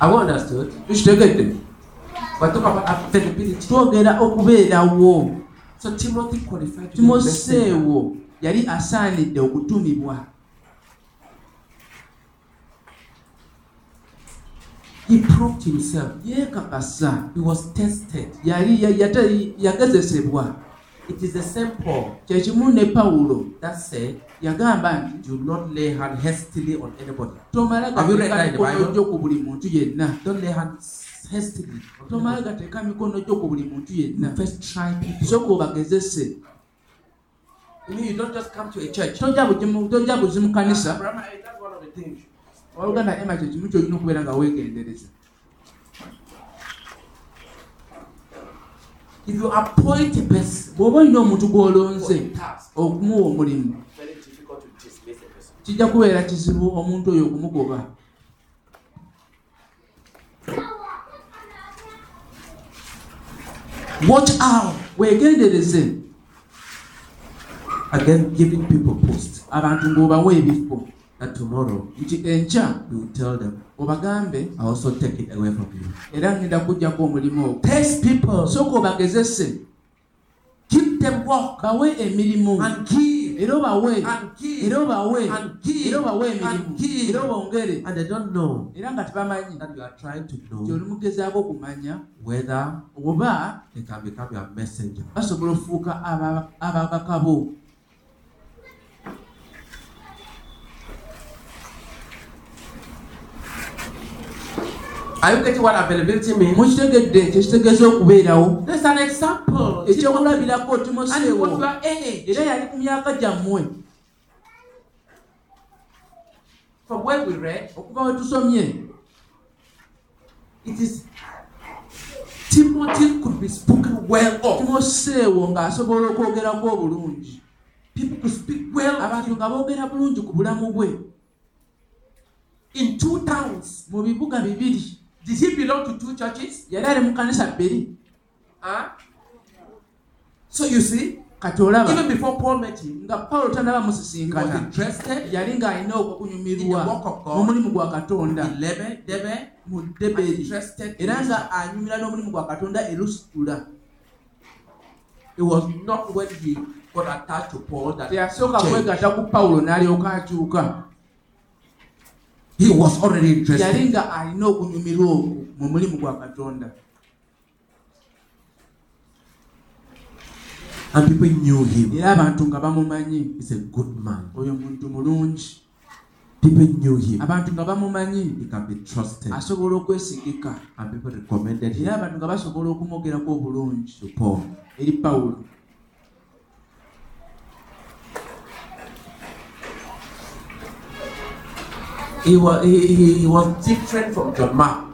You understood? tukitegedde about availability. twogera okubeerawo So Timothy qualified to timoseewo yali asaanidde okutumibwa He proved himself. yeekakasa He was tested. yali yagezesebwa It is the same Paul kyekimu ne pawulo that said, yagamba nti Do not lay hand hastily on anybody. tomala gateeka mikono gyo ku buli muntu yenna Don't lay hands hastily. tomala gateeka mikono gyo ku buli muntu yenna First try people. sooka obagezese You mean you don't just come to a church. tojja buzi mu kanisa oluganda ema kyekimu kyolina okubeera nga weegendereza If you appoint a person bw'oba olina omuntu gw'olonze okumuwa omulimu kijja kubeera kizibu omuntu oyo okumugoba. Watch out! Weegendereze. Against giving people posts. abantu ng'obawa ebifo. That tomorrow nti enkya you tell them, obagambe I also take it away from you. era ngenda kujjako omulimu ogwo. Test people. sooka obagezese them work bawe emirimu. Era obawe. Era obawe. Era obawe emirimu. Era obongere. Era nga tebamanyi. Kyoli mugezaako okumanya oba basobola ofuuka aba- ababakabo Are you getting what availability means? Mukitegedde ekyo kitegeeza okubeerawo There's an example. ekyokulabirako timoseewo age. era yali ku myaka gyammwe From where we read, okuva we tusomye it is Timothy could be spoken well of. timoseewo ng'asobola okwogerako obulungi People could speak well of abantu nga boogera bulungi ku bulamu bwe In two towns. mu bibuga bibiri Did he belong to two churches? yali ali mu kanisa bbiri Huh? So you see, kati olaba even before Paul met him, nga pawulo tanaba musisinkana yali ng'alina in the okunyumirwa work of God. n'omulimu gwa katonda mu and deberi interested in era nga anyumira n'omulimu gwa katonda e lusitula It was not when he got attached to Paul that he changed. kwegatta ku pawulo n'alyoka akyuka He was already yali interested. nga alina okunyumirwa okwo mu mulimu gwa katonda And people knew him. era abantu nga bamumanyi He's a good man. oyo muntu mulungi People knew him. abantu nga bamumanyi He can be trusted. asobola okwesigika And people recommended him era abantu nga basobola okumwogerako obulungi to Paul. eri pawulo He was, he, he, he was different from John Mark.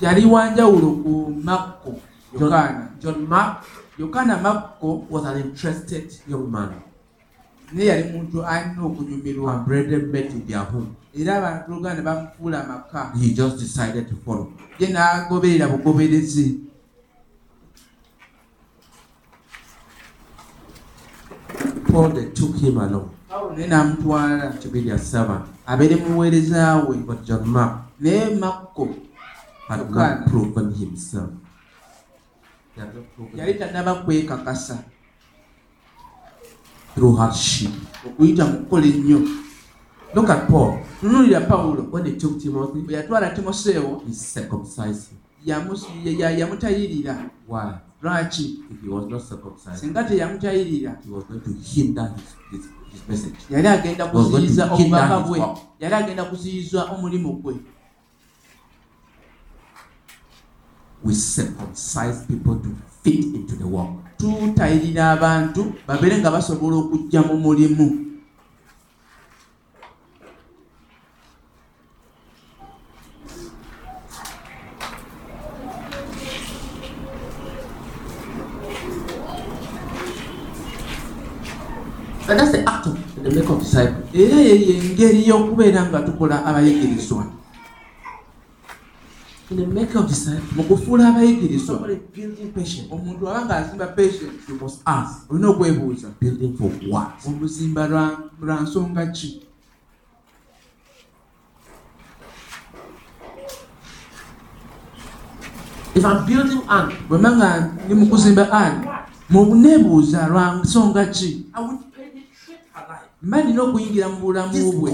yali wanjawulo ku makko yokaana John Mark yokaana makko was an interested young man. naye yali muntu alina okunyumirwa Our brethren met in their home. era abantu luganda bamufuula amaka He just decided to follow. ye n'agoberera bugoberezi Paul, they took him along pawulo naye n'amutwala to be their servant. Abeere muweereza we But John Mark naye makko had not proven himself. He had not proven yali tannaba kwekakasa through hardship. okuyita mu kukola ennyo Look at Paul. tunulira pawulo When he took Timothy, bwe yatwala timoseewo he circumcised him. yamu- ya- ya- yamutayirira Why? lwaki If he was not circumcised, singa teyamutayirira he was going to hinder his, his, his message. Yali agenda kuziyiza obubaka bwe. yali agenda kuziyiza omulimu gwe. We circumcise people to fit into the work. tutayirira abantu babeere nga basobola okujja mu mulimu And that's the act of the make of disciple. era yeyo engeri y'okubeera nga tukola abayigirizwa mu kufuula abayigirizwa patience. omuntu aba ng'azimba patient You must ask, olina okwebuuza obuzimba lwa- nsonga ki If I'm building and bwe mba nga ndi mu kuzimba ani mu neebuuza lwa nsonga ki I would. Mba nina okuyingira mu bulamu bwe.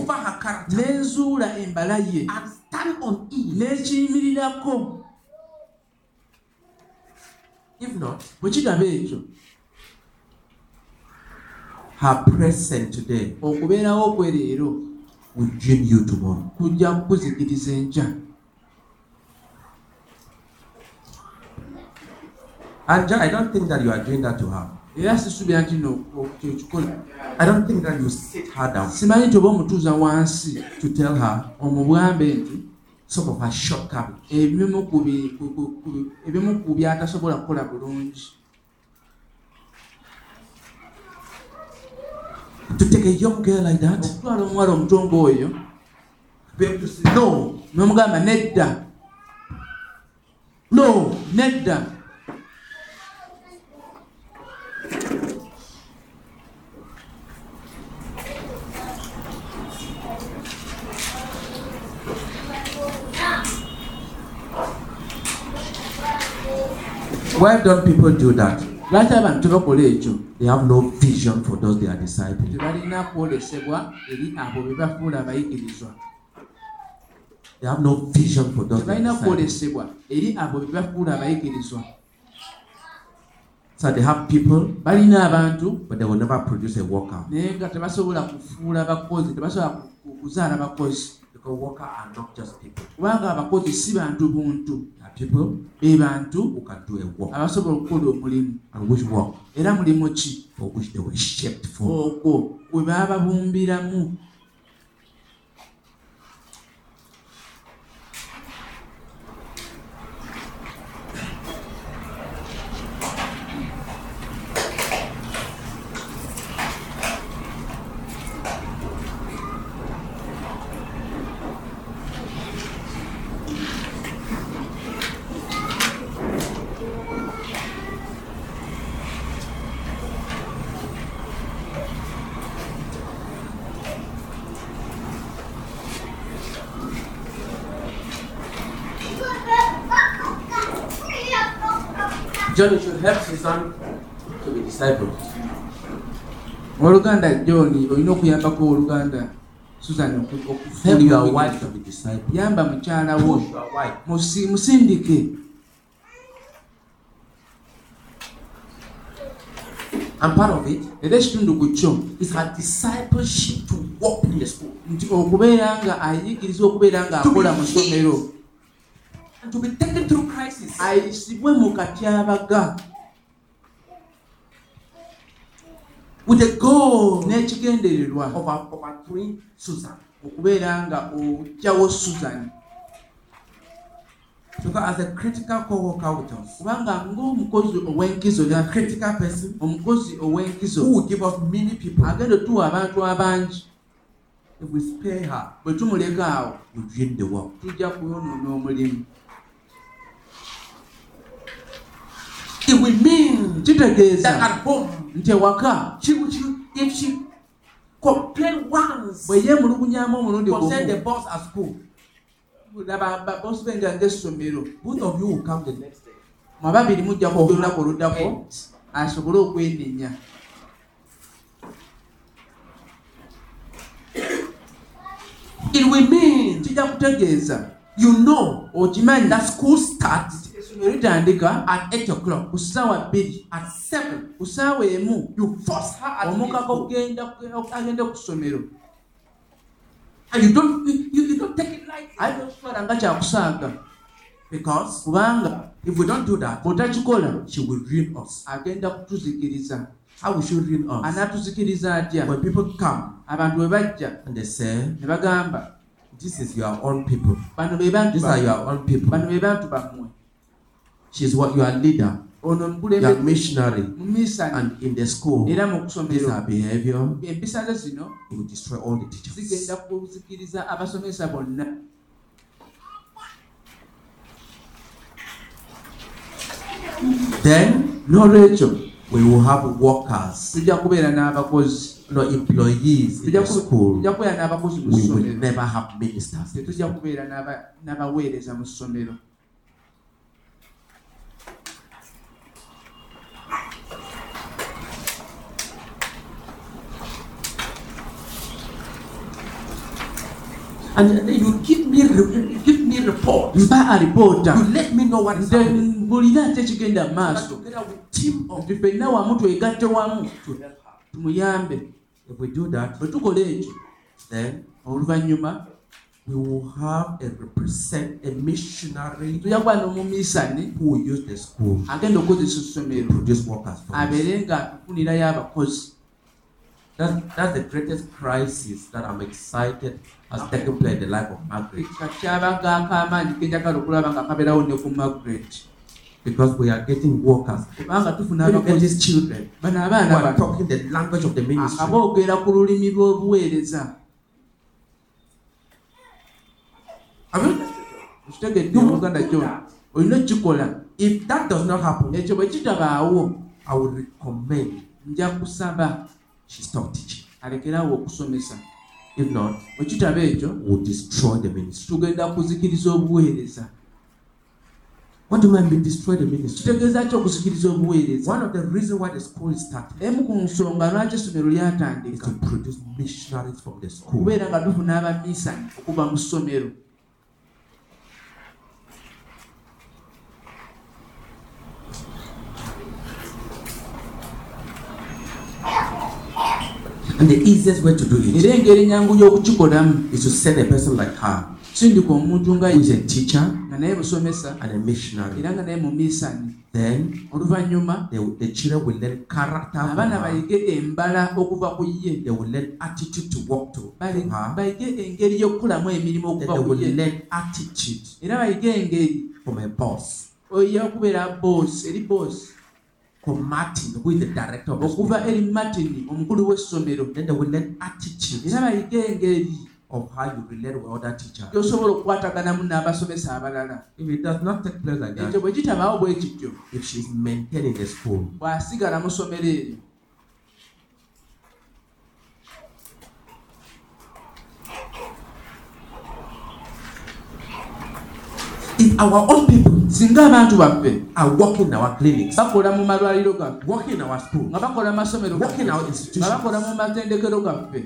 nenzuula embala ye. N'ekiyimirirako bwe kitaba ekyo. Her present today. Okubeerawo kwe leero. Will dream you tomorrow. kujja kukuzikiriza enkya. And Ja- I don't think that you are doing that to her. Era sisuubira nti down. Simanyi nti oba omutuuza wansi to tell her omubwambe nti her shortcomings. ebimu ku byatasobola kukola bulungi To take a young girl like that, okutwala omuwala omutongo oyo no, nomugamba nedda no nedda why don't people do that? lwaki abantu tebakola ekyo They have no vision for those they are discipling. tebalina kwolesebwa eri abo be bafuula abayigirizwa They have no vision for those they are tebalina discipling. kwolesebwa eri abo be bafuula abayigirizwa So they have people, balina abantu but they will never produce a worker naye nga tebasobola kufuula bakozi tebasobola ku- ku- kuzaala bakozi because workers are not just people. kubanga abakozi si bantu buntu They are people be bantu work abasobola okukola omulimu. And which work? Era mulimu ki? For which they were shaped for. ogwo gwe baababumbiramu Johnny should help his son to be discipled. Oluganda john olina okuyambako oluganda susan yamba mukyala wo. Musindike. And part of it. Era ekitundu ku kyo. Is her discipleship to walk in the school. Nti okubeera nga ayigiriza okubeera ng'akola mu ssomero. ayisibwe mu katyabaga with the goal n'ekigendererwa okubeera nga ojjawo susan. Because as a critical co-worker with us, kubanga ng'omukozi ow'enkizo a naffe critical person omukozi ow'enkizo who will give us many people, agenda otuwa abantu abangi. If we spare her, bwe tumuleka awo we dream the work. tujja kuyonoona omulimu It will mean kitegeeza nti ewaka bwe yeemulugunyamu omulundi concern the gumu boss at school, laba babosi benga ng'essomero both of you will come the next day. mwe babiri mujja Oh, kujja olunaku oluddako asobole okwenenya. Kijja kutegeeza. You know okimanyi that school starts essomero litandika at 8 o'clock. ku ssaawa bbiri At 7, ku ssaawa emu okugenda agende ku ssomero. Tokitwala nga kyakusaaga Because kubanga if we don't do that, bw'otakikola she will ruin us. agenda kutuzikiriza. How she ruin us? anaatuzikiriza atya? When people come abantu bwe bajja ne bagamba This is your own people. bano be bantu bano be bantu bammwe She's what your leader, ono your missionary, and in the school. era mu This kusomero behavior empisa ze zino will destroy all the teachers. zigenda kuzikiriza abasomesa bonna Then n'olwekyo we will have workers, tujja kubeera n'abakozi no employees in the school. tujja kubeera n'abakozi mu We will ssomero never have ministers. tetujja kubeera n'aba- n'abaweereza mu ssomero And then you give me re- give me report. mpa alipoota You let me know what is happening. mbulira ate ekigenda mu maaso together with team of nti ffenna wamu twegatte wamu to help her. tumuyambe If we do that, bwe tukola ekyo then oluvannyuma we will have a represent a missionary tujja kuba n'omumiisani who will use the school agenda okukozesa to essomero produce workers abeere ng'atufunirayo abakozi That's, that's the greatest crisis that I'm excited has taken place in the life of Margaret. Kati abagaako amaanyi genjagala okulaba nga kabeerawo ne ku margaret because we are getting workers. kubanga tufuna these children bano abaana are talking the language of the ministry, nga boogera ku lulimi lw'obuweereza kitegedde oluganda kyo olina okukikola if that does not happen, ekyo bwe kitabaawo I would recommend nja kusaba she stop teaching. alekerawo okusomesa If not, bwe kitaba ekyo we'll destroy the ministry. tugenda kuzikiriza obuweereza What do you mean destroy the ministry? kitegeeza ki okuzikiriza obuweereza One of the reasons why the school is started emu ku nsonga lwaki essomero is lyatandika to produce missionaries from the school. kubeera nga tufuna abamiisani okuva mu ssomero And the easiest way to do it. Era engeri ennyangu y'okukikolamu is to send a person like her, sindika omuntu nga is a teacher nga naye musomesa and a missionary. era nga naye mumiisani Then oluvannyuma the, children will learn character abaana bayige embala okuva ku ye. They will learn attitude to walk to bayige engeri y'okukolamu emirimu okuva ku ye. learn attitude era bayige engeri from a boss. okubeera boss eri boss Martin, who is the director of the okuva eri martin omukulu w'essomero. Then they will learn attitude era bayige engeri of how you relate with other teachers. gyosobola okukwataganamu n'abasomesa abalala. If it does not take place like ekyo that, bwe kitabaawo bwe kityo. if she's maintaining the school, bw'asigala mu ssomero eryo if our own people singa abantu baffe are working in our clinics, bakola mu malwaliro gaffe working in our school, nga bakola mu masomero gaffe, working in our nga institutions, bakola mu matendekero gaffe.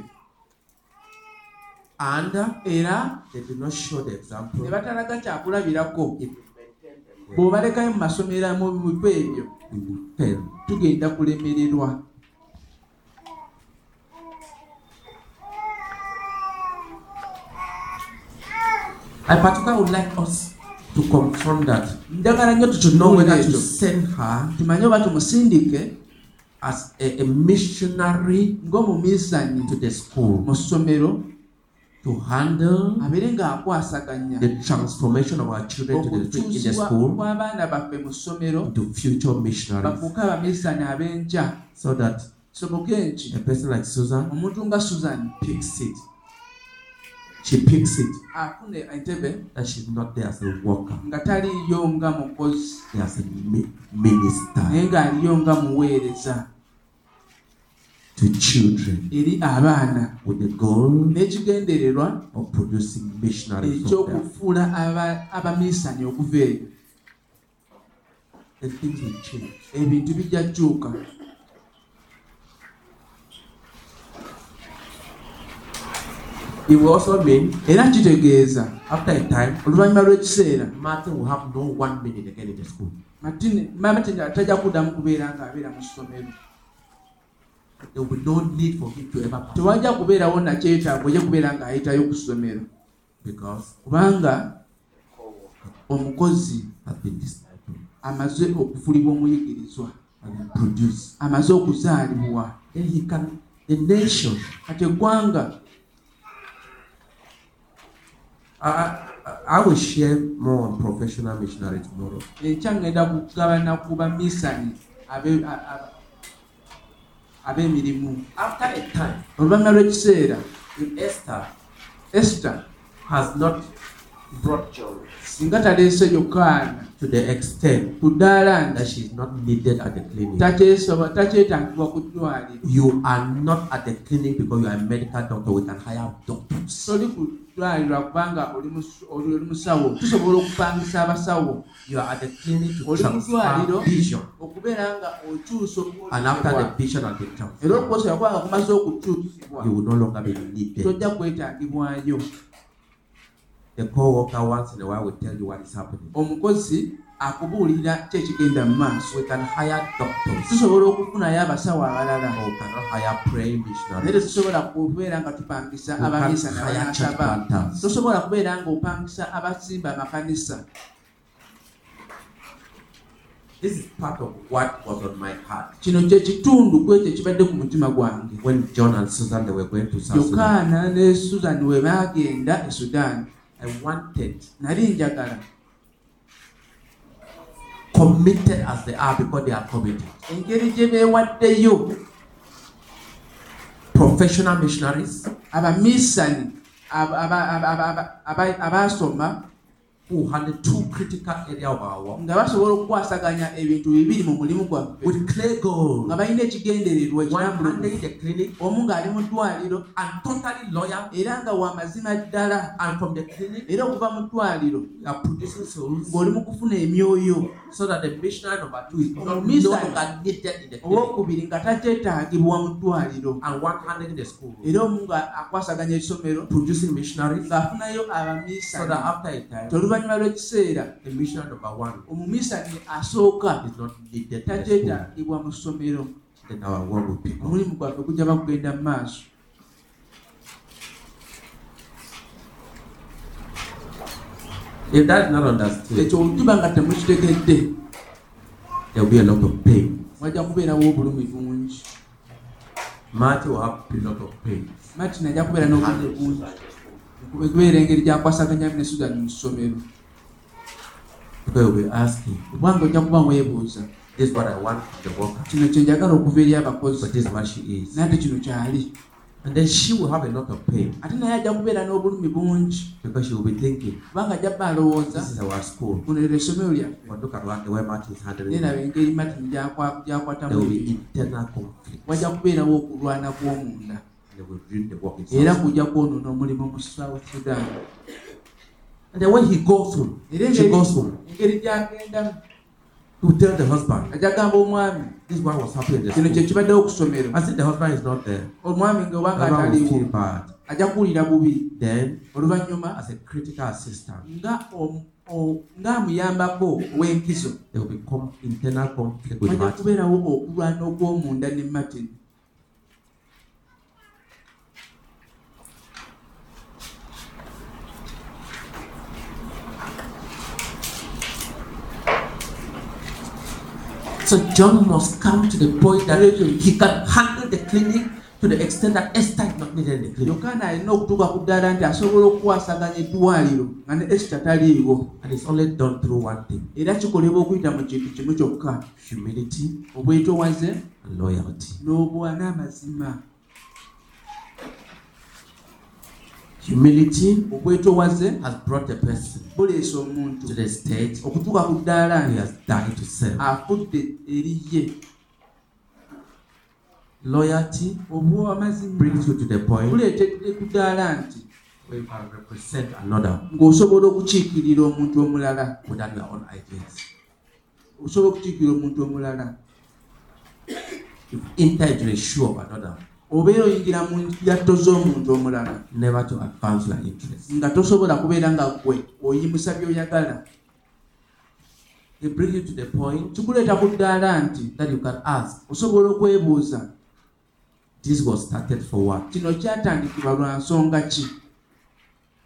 And uh, era they do not show the example, ne batalaga kyakulabirako. Bw'obalekayo mu masomero mu bifo ebyo tugenda kulemererwa. I particularly would like us to confront that, njagala to know whether to ekyo send her tumanye oba tumusindike as a, a missionary ng'omumiisani to the school. mu ssomero to handle abeere ng'akwasaganya the transformation of our children to the, in the school. kw'abaana baffe mu ssomero into future missionaries. bafuuke abamiisani ab'enkya so that nki a person like Susan omuntu nga susan. picks it. She picks it. Afune entebe that she's not there as a worker, nga taliyo nga mukozi there as a mi- minister. Naye ng'aliyo nga muweereza. To children. Eri abaana. With the goal n'ekigendererwa of producing missionaries from them. ekyokufuula aba- abamiisani okuva eyo. Then things will change. ebintu bijja kyuka It will also mean era kitegeeza after a time, oluvannyuma lw'ekiseera Martin will have no one minute again in the school. Martin- martin tajja kuddamu kubeera ng'abeera mu ssomero. There will no need for him to ever pass. Tewajja kubeerawo nakyetaago ojja kubeera ng'ayitayo ku ssomero. Because kubanga omukozi amaze okufulibwa omuyigirizwa. Amaze okuzaalibwa. Kati eggwanga I, I, will share more on professional missionary tomorrow. enkya ngenda kugabana ku bamisani ab'emirimu After a time, oluvannyuma lw'ekiseera Esther esita has not brought joy singa taleese yokaana to the extent that she is not needed at the clinic, takyesoba- takyetagibwa ku ddwaliro you are not at the clinic because you are a medical doctor. We can hire doctors. toli ku ddwaliro kubanga oli mus- oli oli musawo tusobola okupangisa abasawo You are at the clinic to oli mu ddwaliro transfer vision. And after the vision has been transferred, okukozesa kubanga kumaze you will no longer be needed. The co-worker once in a while will tell you what is happening. omukozi akubuulira ki ekigenda mu maaso tusobola okufunayo abasawo abalala. Missionaries. tetusobola kubeera nga tupangisa church nabanasaba tosobola kubeera nga opangisa abasimba amakanisa This is part of what was on my heart. Kino kye kitundu ku ekyo ekibadde ku mutima gwange. When John and Susan they were going to South Sudan. yokaana ne susan we baagenda e sudaani I wanted, njagala committed as they are because they are committed. engeri gye beewaddeyo Professional missionaries abamiisani aba- nga basobola okukwasaganya ebintu bibiri mu mulimu gwaffe nga balina ekigendererwa omu ng'ali mu ddwaliro. Era nga wa mazima ddala. Era okuva mu ddwaliro. Ng'oli mu kufuna emyoyo. Owookubiri nga takyetaagibwa mu ddwaliro. Era omu nga akwasaganya ekisomero missionaries. Ng'afunayo so oluvannyuma lw'ekiseera the missionary number one. Omumiisani asooka. Is not needed in the school. takyetaagibwa mu ssomero omulimu gwaffe gujja bakugenda mu maaso. Ekyo olutuba nga temukitegedde. wajja kubeerawo obulumi bungi. Martin ajja kubeera n'obulumi bungi ekubeera engeri gyakwasaganya ne sudan mu ssomero kubanga ojja kuba weebuuza this is what I want from the worker, kino kyenjagala okuva eri abakozi. But this is what she is. naye ate kino kyali. And then she will have a lot of pain. Ate naye ajja kubeera n'obulumi bungi. Because she will be thinking, kubanga ajja bba alowooza. This is our school. kuno lero essomero lyaffe But look at what the way Marty is handling naye laba it. engeri martin gyakwatamu wajja kubeerawo okulwana kw'omunda They will ruin the work era itself. kujja kwonoona omulimu mu south sudan And then when he goes home, era she engeri- goes home, engeri gyagendamu he will tell the husband, ajja kugamba omwami this is what was happening in the kino kye school. kibaddewo ku ssomero I said the husband is not there. omwami nga The obanga husband will feel ataliiwo bad. ajja kuwulira bubi Then, oluvannyuma as a critical assistant, nga om- o- ng'amuyambako ow'enkizo there will be com- internal conflict with wajja Marty. kubeerawo okulwana okw'omunda ne martin So John must come to the point that he can handle the clinic to the extent that Esther is not needed in the clinic. yokaana alina okutuuka ku ddaala nti asobola okukwasaganya eddwaliro nga ne esita taliiwo And it's only done through one thing era kikolebwa okuyita mu kintu kimu kyokka humility obwetowaze and loyalty. n'obwa n'amazima Humility obwetowaze has brought the person buleesa omuntu to the stage. Okutuuka ku ddaala he has died to serve. afudde eri ye. Loyalty obw'amazima brings you to the point buleetedde ku ddaala nti represent another ng'osobola okukiikirira omuntu omulala. without your own ideas. osobola okukiikirira omuntu omulala. Into the shoe of another, obeera oyingira mu ngatto z'omuntu omulala never to advance your interests. nga tosobola kubeera nga gwe oyimusa by'oyagala It brings you to the point kikuleeta ku ddaala nti that you can ask, osobola okwebuuza this was started for what? kino kyatandikibwa lwa nsonga ki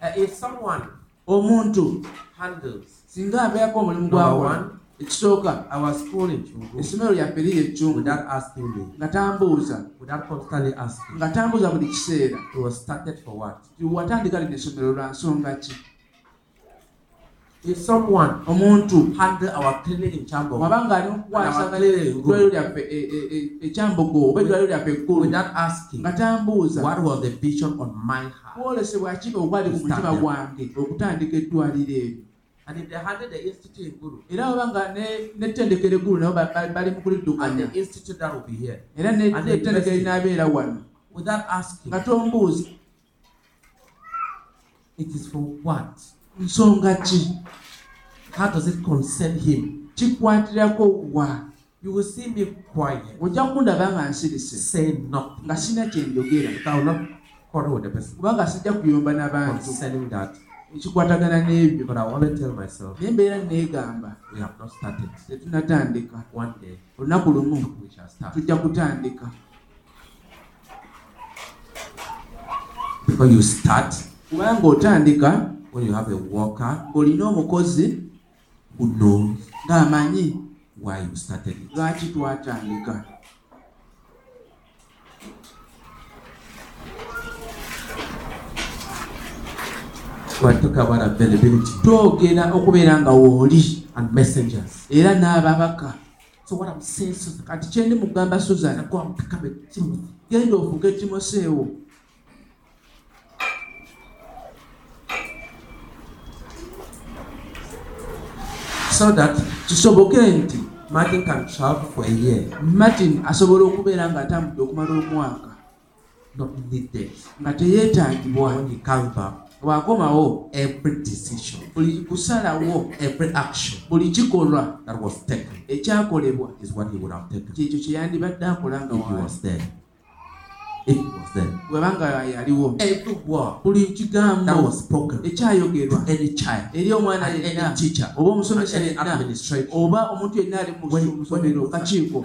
Uh, if someone omuntu handles singa abeerako omulimu gwakola. Ekisooka our school in Chungu essomero lyaffe liri ecungu without asking me, nga tambuuza. Without constantly asking, nga tambuuza buli kiseera. It was started for what? Watandika lino essomero lwa nsonga ki? If someone omuntu. handle our clinic in Chambo wabanga ali mukukwasaganya eddwaliro lyaffe e- e- e- ekyambogo oba eddwaliro lyaffe ekkulu. without asking, nga tambuuza. What was the vision on my heart? kwolesebwa ki okwali ku mutima gwange okutandika eddwaliro eryo And if they handle the institute in Guru, era wabanga ne- n'ettendekero eggulu nabo ba- ba- bali mu and kuliddukanya the institute that will be here, era the n'ettendekero linaabeera wano. Without asking, nga tombuuza it is for what? nsonga ki? How does it concern him? kikwatirako wa? You will see me quiet, ojja kundaba nga nsirise. Saying nothing. nga sina kyenjogera I will not quarrel with the person. Kubanga sijja kuyomba n'abantu concerning that. Ekikwatagana n'ebyo But I always tell myself, naye mbeera neegamba tetunatandika olunaku lumu tujja kutandika. Because you start kubanga otandika when you have a worker ng'olina omukozi who knows ng'amanyi why you started it. lwaki twatandika When I talk about availability twogera okubeera nga wooli and messengers. era n'ababaka So what I'm saying, Susan, kati kyendi mugamba suzana go and pick up a Timothy. genda ofuge timoseewo So that kisoboke nti Martin can travel for a year, martin asobola okubeera ng'atambudde okumala omwaka not needed. nga teyeetagibwa When bw'akomawo every decision, buli kusalawo every action. Buli kikolwa that was taken. Ekyakolebwa is what he would have taken. Kyekyo kye yandibadde akola nga he was there. Bwebanga yaliwo. Buli kigambo ekyayogerwa. eri omwana yenna oba omusomesa yenna oba omuntu yenna ali mu ssomero kakiiko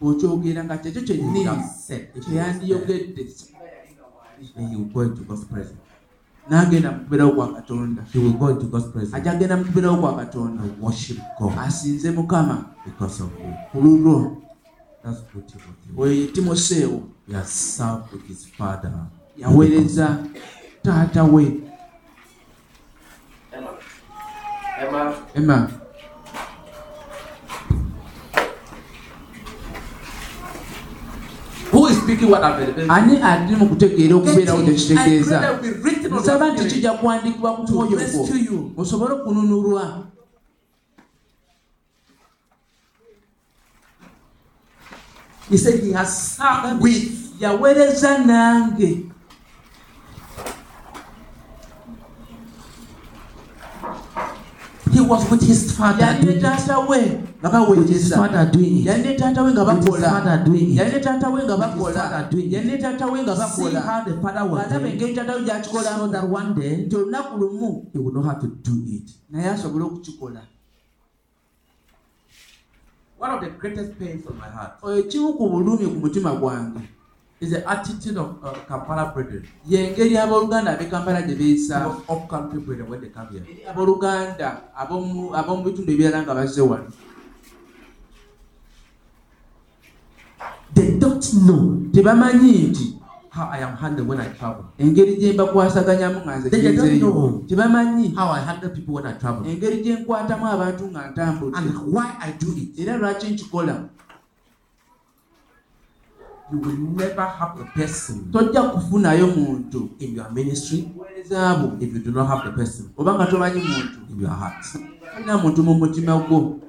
bw'okyogera nga kyekyo there. kyeyandiyogedde And he will go into God's presence. n'agenda mu kubeerawo kwa katonda He will go into God's presence ajja agenda mu kubeerawo kwa katonda and worship God asinze mukama because of you. ku lulwo That's good Timothy. oyo timoseewo He has served with his father. yaweereza taata we Emma. Emma. emma Who is speaking what availability? Ani ali mu kutegeera okubeerawo tekitegeeza nsaba nti kijja kuwandiikibwa ku mwoyo gwo osobole okununulwa He said he has served with. yaweereza nange He was with his father doing taata we nga With his baweereza father doing it. yali ne taata we nga With his bakola father doing yali it. ne taata we nga bakola father doing it. yali ne taata we nga See bakola how the father was ng'alaba doing engeri it. taata we So gyakikolamu that one day nti olunaku lumu he would know how to do it. naye asobole okukikola One of the greatest pains of my heart ekimu ku bulumi ku mutima gwange is the attitude of uh, Kampala brethren, yengeri abooluganda ab'e kampala gye beeyisa of up-country brethren when they come here. eri abooluganda ab'omu ab'omu bitundu ebirala nga bazze wano. They don't know tebamanyi nti how I am handled when I travel, engeri gye mbakwasaganyamu nga nze They don't genzeeyo know. tebamanyi how I handle people when I travel, engeri gye nkwatamu abantu nga ntambudde and why I do it. era lwaki nkikola You will never have a person tojja kufunayo muntu in your ministry bwo if you do not have the person. Oba nga tomanyi muntu. In your heart. talina muntu mu mutima gwo.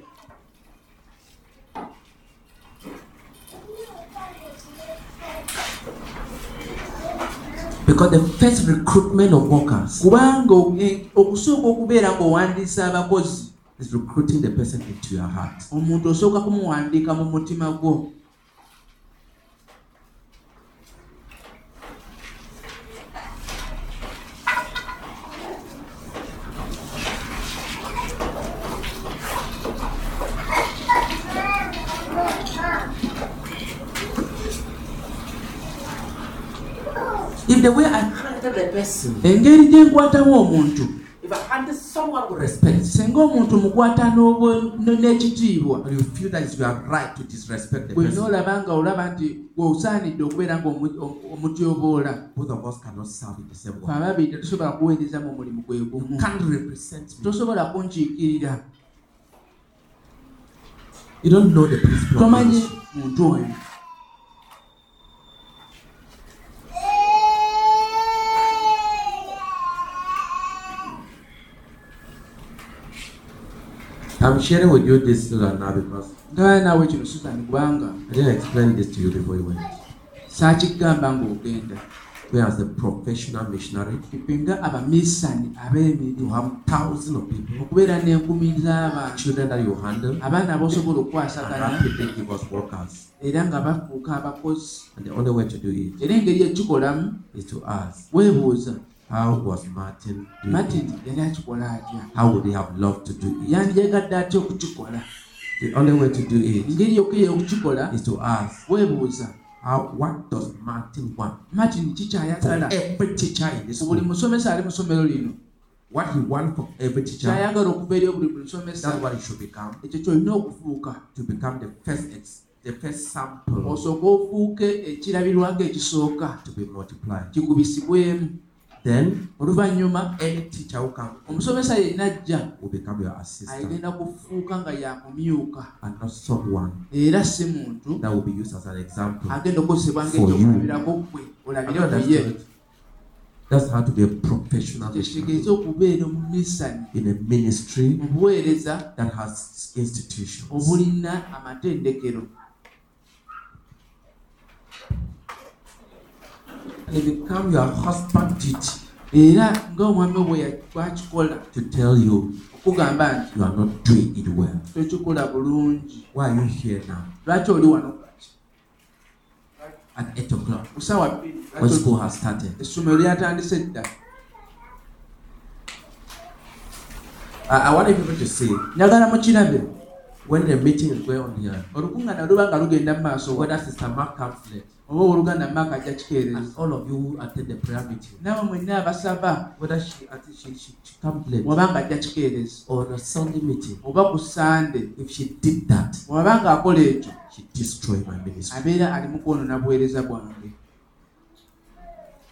Because the first recruitment of workers kubanga o- e- okusooka okubeera ng'owandiisa abakozi is recruiting the person into your heart. omuntu osooka kumuwandiika mu mutima gwo If the way I handle the person, engeri gye nkwatamu omuntu if I handle someone with respect, singa omuntu mukwata n'ekitiibwa you feel that it's your right to disrespect the person, noolaba nga olaba nti osaanidde okubeera ng'omutyoboola both of us cannot serve in the same way. ababiri tetusobola kuweereza mu mulimu gwe gumu. Can't represent me. tosobola kunkiikirira. You don't know the principle tomanyi muntu oyo I'm sharing with you this Susan, now because ngaya naawe kino susani kubanga I didn't explain this to you before you went. saakigamba ng'ogenda We as a professional missionary ffe nga abamisani you ab'emirimu have thousands of people, okubeera n'enkumi z'abantu children that you handle, abaana b'osobola and okwasaganya rapidly give us workers. era nga bafuuka abakozi And the only way to do it era engeri ekikolamu is to ask, weebuuza How was Martin doing? matini yali akikola atya? How would he have loved to do it? yandiyagadde atya okukikola. The only way to do it engeri yokka ey'okukikola is to ask, weebuuza. How, what does Martin want? For kikyayagala every teacher in this buli school, musomesa ali mu ssomero lino. What he wants for every teacher, kyayagala okuva eri buli musomesa. That's what it should become. ekyo kyolina okufuuka. To become the first, ex, the first sample. Osooke ofuuke ekirabirwako ekisooka to be multiplied. kikubisibwemu Then oluvannyuma any teacher who comes omusomesa yenna ajja will become your assistant agenda kufuuka nga yakumyuka and not someone era si muntu that will be used as an example. agenda okukozesebwa For you. ngekyokulabirako gwe olabire That's ku ye good. That's how to be a professional kyekitegeeza okubeera omumisani in a ministry mu buweereza that has institutions. obulina amatendekero It become your husband duty. Era ng'omwami bwe ya- bw'akikola to tell you okugamba nti you are not doing it well. tokikola bulungi. Why are you here now? Lwaki oli wano at 8 o'clock. Ku ssaawa bbiri when school has started? essomero lyatandise dda I, I want people to see. Njagala mukirabe when the meeting is going on here, olukuŋŋaana luba nga lugenda mu maaso. whether Sister Mark comes late, oba oluganda maaka ajja kikeereza. All of you attend the prayer meeting, nawe mwenna abasaba whether she, she, she, late, wabanga ajja kikeereza. on a Sunday meeting, oba ku sande if she did that, wabanga akola ekyo. she destroyed my ministry. abeera ali mu kwonoona buweereza bwange.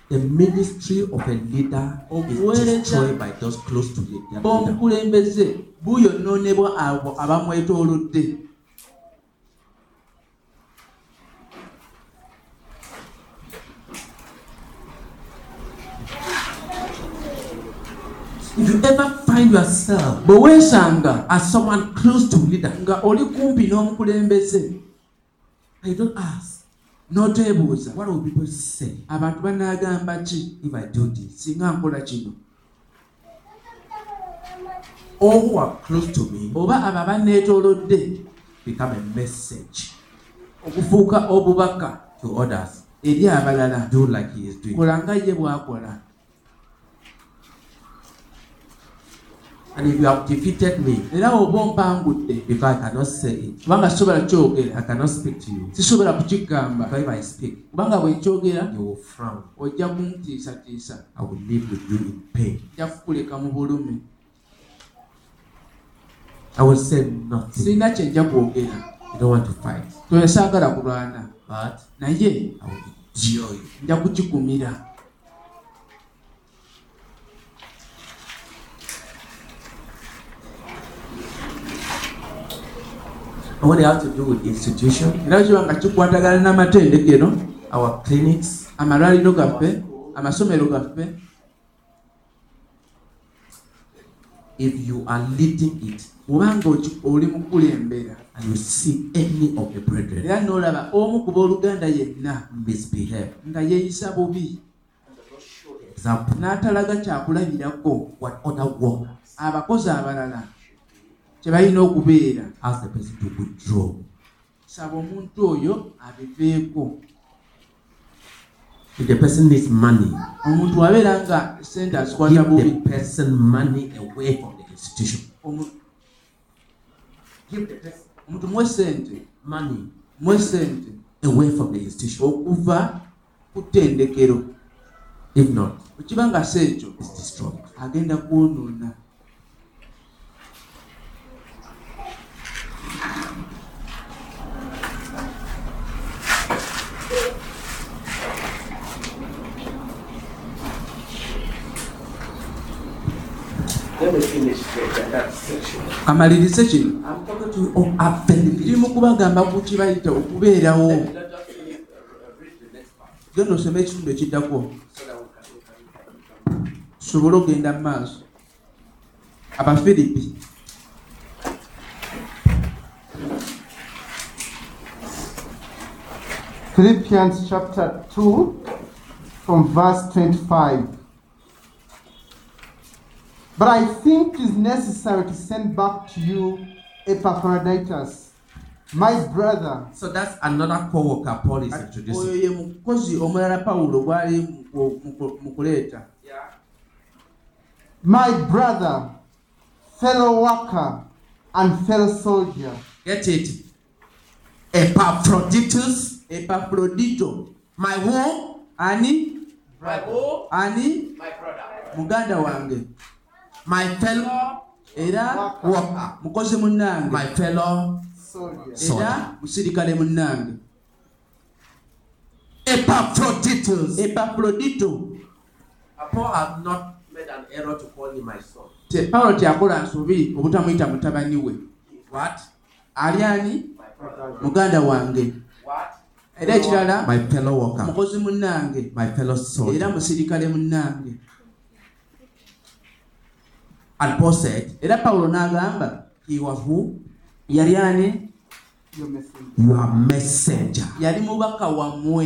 The ministry of a leader is destroyed by those close to the leader. omukulembeze buyonoonebwa abo abamwetoolodde If you ever find yourself bwe weesanga as someone close to leader, nga oli kumpi n'omukulembeze you don't ask, n'oteebuuza what will people say abantu banaagamba ki if I do this? singa nkola kino All who are close to me oba abo abanneetoolodde become a message okufuuka obubaka to others. eri abalala Do like he is doing. kola nga ye bw'akola And if you have defeated me era oba ompangudde because I cannot say it, kubanga sisobola kyogera I cannot speak to you. sisobola kukigamba if I speak, kubanga bwe nkyogera you will frown. ojja kuntiisatiisa I will live with you in pain. ojja kukuleka mu bulumi I will say nothing. sirina kye nja kwogera You don't want to fight, toyasaagala kulwana but naye I will you. nja kukikumira what they have to do with institution, era kiba nga kikwatagana n'amatendekero our clinics, amalwaliro gaffe amasomero gaffe. If you are leading it bwobanga oki- oli mu kulembera and you see any of the brethren era n'olaba omu ku booluganda yenna misbehave, nga yeeyisa bubi n'atalaga kyakulabirako abakozi abalala kye balina okubeera ask the person to withdraw. saba omuntu oyo abiveeko If the person needs money, omuntu abeera nga sente azikwata bubi. person money away from the institution. Omuntu muwe sente money muwe sente away from the institution. okuva ku ttendekero. If not, bwekiba nga si ekyo agenda kwonoona Let me finish kamalirize kino kiri mu kubagamba ku kibayita okubeerawo genda osome ekitundu ekiddako so that we can, we can, we can, we can. tusobole okgenda mu maaso abafiripi Philippians chapter 2 from verse 25. But I think it is necessary to send back to you Epaphroditus, my brother, So that's another co-worker Paul is oyo introducing. ye mukozi omulala pawulo gwali kuleeta my brother, fellow worker, and fellow soldier, Get it? Epaphroditus, epafrodito my who? ani My who? ani My brother. muganda wange My fellow era worker, mukozi munnange my fellow soldier. era musirikale munnange Epaphroditus. epafrodito Paul has not made an error to call him my son. Te- pawulo tyakola nsobi obutamuyita mutabani we. What? ali ani? Muganda wange. What? era ekirala? My fellow worker, mukozi munnange my fellow era soldier. musirikale munnange Paul said, era pawulo n'agamba He was who? yali ani Your messenger. Yali mubaka wammwe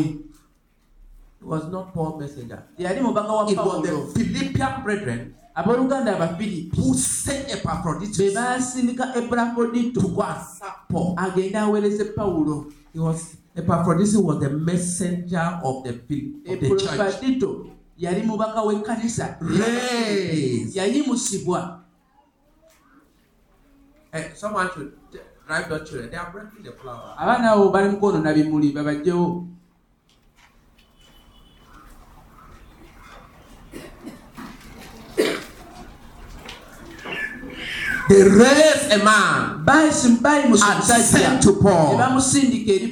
It was not Paul's messenger. yali mubaka wa It was pawulo the Philippian brethren. Abooluganda abafiripi who sent Epaphroditus. Be baasindika epafrodito to go and sack Paul. agende aweereze pawulo He was Epaphroditus was the messenger of the, of the church. Yali mubaka w'ekkanisa? Yayimusibwa Eh, someone should t- drive your children. They are breaking the flower. abaana abo bali mu kwonoona bimuli babajjewo. They raised a man and sent to Paul. To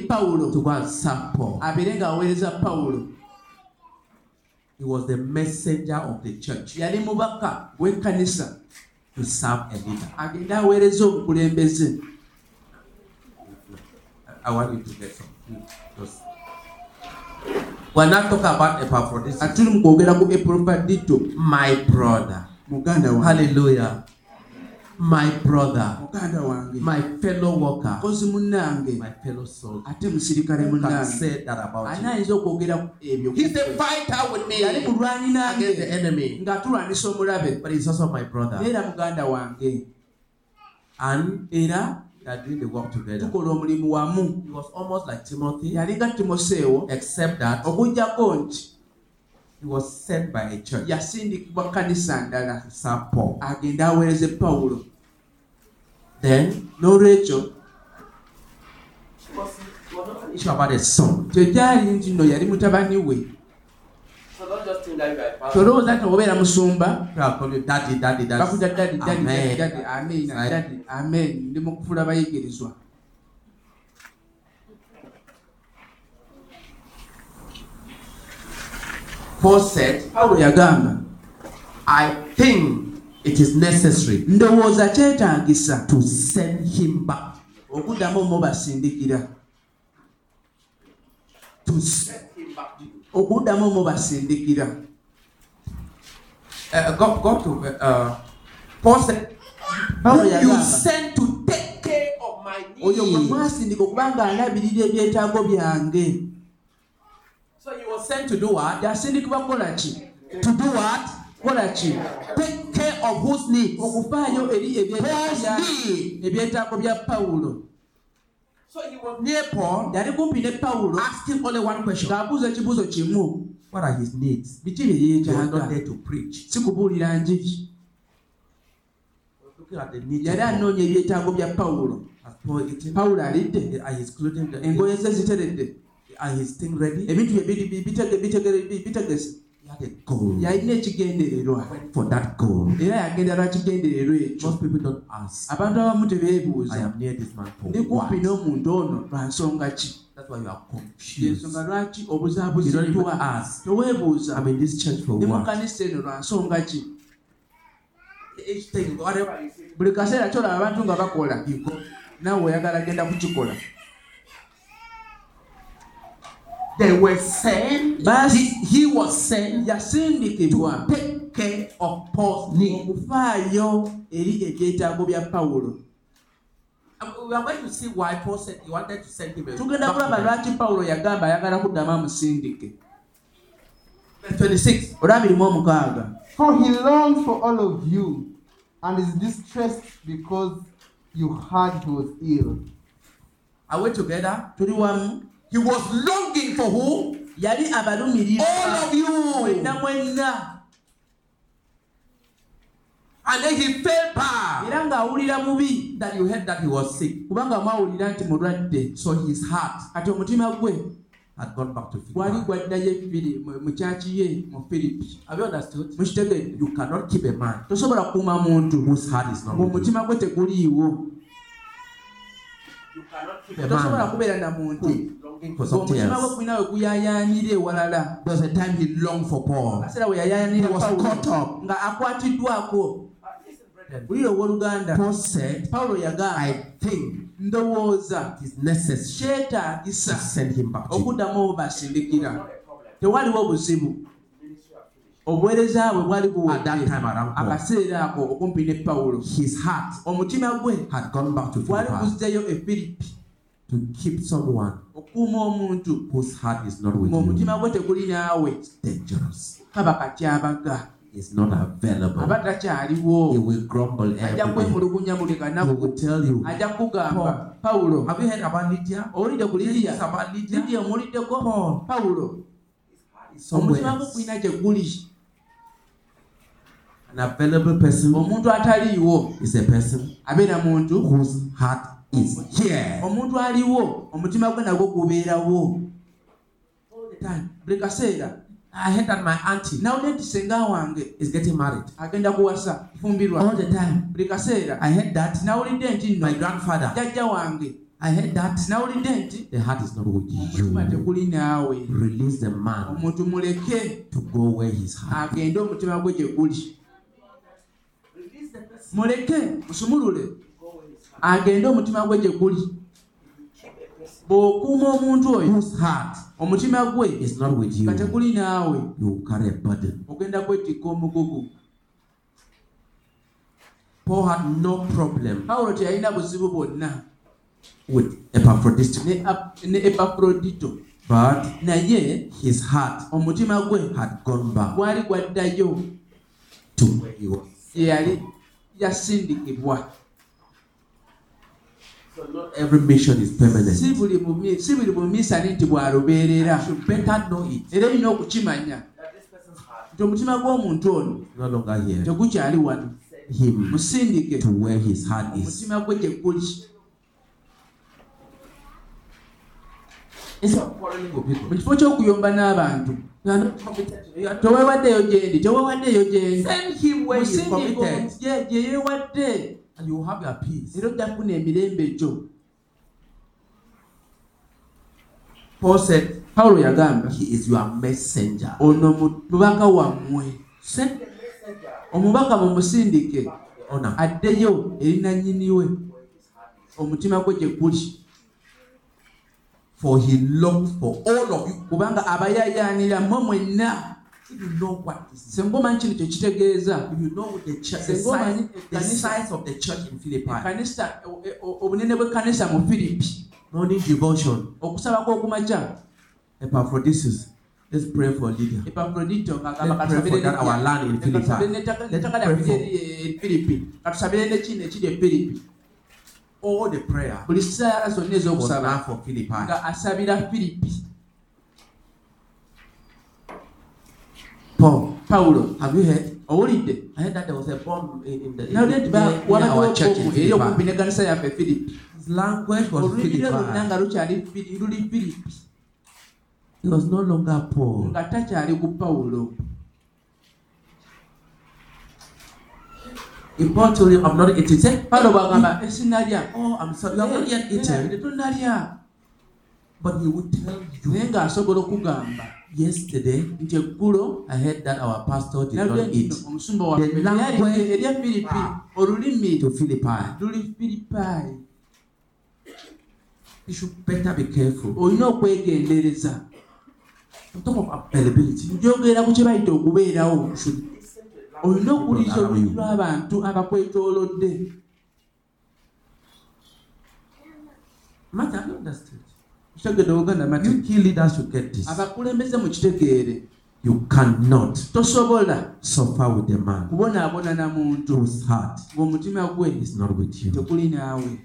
pawulo. Go and sack Paul. He was the messenger of the church yali mubaka w'ekkanisa to serve a leader. agende aweereza obukulembeze I want you to get some. We're not talking about Epaphroditus. ati tuli mu kwogera ku epafrodito My brother. muganda wange Hallelujah. My brother. muganda wange My fellow worker. mukozi munnange My fellow soldier. ate musirikale munnange say that about ani him? ayinza okwogera ebyo He's a fighter with me yali mulwanyi against the enemy. ng'atulwanisa omulabe But he's also my brother. era muganda wange And era are doing the work together. tukola omulimu wamu He was almost like Timothy, yali nga timoseewo except that nti he was sent by a church yasindikibwa kkanisa ndala serve Paul. agende aweereze pawulo Then n'olwekyo Was, was not an issue. about a son. tekyali nti nno yali mutabani we So don't just think that you are a pastor. tolowooza nti obeera musumba bakuta dadi dadi dadi amen Right. dadi amen ndi mu kufuula bayigirizwa Paul said, pawulo yagamba I think it is necessary. Ndowooza kyetaagisa to send him back. okuddamu omubasindikira To send Him back. Okuddamu omubasindikira uh, go, go to uh, Paul said, pawulo "Whom you sent to take care of my oyo gwe needs. mwasindika okubanga alabirira ebyetaago byange So he was sent to do what? yasindikibwa kukola ki To do what? kukola ki Take care of whose needs? okufaayo eri ebyetaago bya- ebyetaago bya pawulo So he was near Paul, yali kumpi ne pawulo asking only one question. ng'abuuza ekibuuzo kimu. What are his needs? biki bye He was not yeetaaga there to preach. si kubuulira njiri needs yali anoonya ebyetaago bya pawulo pawulo alidde. engoye ze ziteredde Are his thing ready? ebintu bitegese yalina ekigendererwa. Era yagenda ekyo. People don't ask. abantu abamu tebeebuuza. Am near this man for ndi kumpi what? n'omuntu ono? Lwa nsonga ki? Yensonga lwaki obuzaabuziddwa for ndi mu kanisa eno lwa nsonga ki? Buli kaseera kyolaba abantu nga bakola. Naawe oyagala genda kukikola They were sent. Bas- He, he was sent yasindikibwa take care of Paul's needs. okufaayo eri ebyetaago bya pawulo uh, We are going to see why Paul said he wanted to send him. tugenda to kulaba them. lwaki pawulo yagamba ayagala kuddamu amusindike 26. olwabirimu omukaaga For he longs for all of you and is distressed because you heard he was ill. Are we together? tuli wamu He was longing for who? yali abalumirira All of you. mwenna mwenna and then he fell back. era ng'awulira mubi. That you heard that he was sick. kubanga mwawulira nti mulwadde. So his heart kati omutima gwe had gone back to gwali gwaddayo e Fili- mu- kyaki ye mu understood? mukitegedde You cannot keep a man tosobola kukuuma muntu. whose heart is not ng'omutima gwe teguliiwo. Tosobola kubeera na muntu ng'omutima gwe else. kulina we guyaayaanira ewalala There was a time he longed for Paul. kaseera we up. nga akwatiddwako bulira owooluganda pawulo yagamba ndowooza kyetaagisa okuddamu obubasindikira tewaliwo buzibu. Obuweereza bwe bwali At that buwedde time around Paul, akaseera ako okumpi ne pawulo omutima gwe gwali guzzeyo e filipi to keep someone okuuma omuntu whose heart is not with you. gwe teguli naawe Dangerous. kaba katyabaga Is not available. aba takyaliwo He will grumble every day. kwemulugunya buli He kanaku will tell you. ajja kugamba pawulo Have you heard about Lydia? owulidde ku lydia Lydia. omuwuliddeko pawulo omutima gwe gulina gye guli An available person omuntu ataliiwo is a person abeera muntu whose heart is here. omuntu aliwo omutima gwe nagwo gubeerawo. Buli kaseera. I heard that my auntie. Nawulire nti senga wange is getting married. agenda kuwasa fumbirwa All the time. buli kaseera. I heard that nawulidde nti nno my grandfather. jjajja wange. I heard that. Nawulidde nti the heart is not with you. naawe. Release the man. Omuntu muleke. To go where his heart. agende omutima gwe gye guli. Muleke musumulule agende omutima gwe gye guli. Bw'okuuma omuntu oyo omutima gwe nga teguli naawe. Ogenda kwetikka omugugu. Paul had no problem pawulo teyalina buzibu bwonna. with Epaphroditus, ne ne epafrodito but naye his heart omutima gwe had gone back gwali gwaddayo. to where he was. yali yasindikibwa every mission is permanent. si buli mumisani nti bw'alubeerera. Era olina okukimanya. Nti omutima gw'omuntu ono tegukyali wano. Musindike. omutima gwe gye guli. Mu kifo ky'okuyomba n'abantu. Toweewaddeyo gyendi toweewaddeyo gyendi Send him where he is musindike committed, gye yeewadde you will have your peace. era ojja kufuna emirembe gyo Paul said, pawulo yagamba He is your messenger. ono mu- mubaka wammwe Send omubaka mumusindike honor. addeyo eri nannyiniwe omutima gwe gye guli For he longs for all of you. kubanga abayaayaanira mmwe mwenna If you know what this is, singa omanyi kino kye kitegeeza if you know the church, the size, the size of the church in Philippi, kanisa o- o- obunene bw'ekkanisa mu filipi morning devotion, okusaba kw'okumakya Epaphroditus. Let's pray for Lydia. Let's pray for that our land in Philippi. Let's pray for eri e filipi katusabire nekino ekiri e all the prayer buli saala zonna was now ez'okusaba for Philippi. nga asabira filipi Paul, pawulo have you heard? owulidde I heard that there was a bomb in, in the in, nawulire nti ba- near, near our church in obumu eri okumpi Philippi. n'ekkanisa yaffe filipi His language was Philippi. nga lukyali Fili- luli filipi He was no longer Paul. nga takyali ku pawulo If Paul told him, I'm not eating, said, pawulo bwagamba esinalya Oh, I'm sorry, you have not yet eaten. tetunalya But he would tell naye you, ng'asobola okugamba yesterday, nti eggulo I heard that our pastor did not eat. nti omusumba waffe The language- erya filipi olulimi to Philippi. luli filipaayi You should better be careful. olina okwegendereza On top of availability, njogera ku kye bayita okubeerawo. Olina okuwuliriza olulimi lw'abantu abakwetoolodde. You understood? Kitegedde oluganda mati You key leaders should get this. abakulembeze mu kitegeere You cannot tosobola suffer with a man kubonaabona na muntu whose heart ng'omutima gwe is not with you. teguli naawe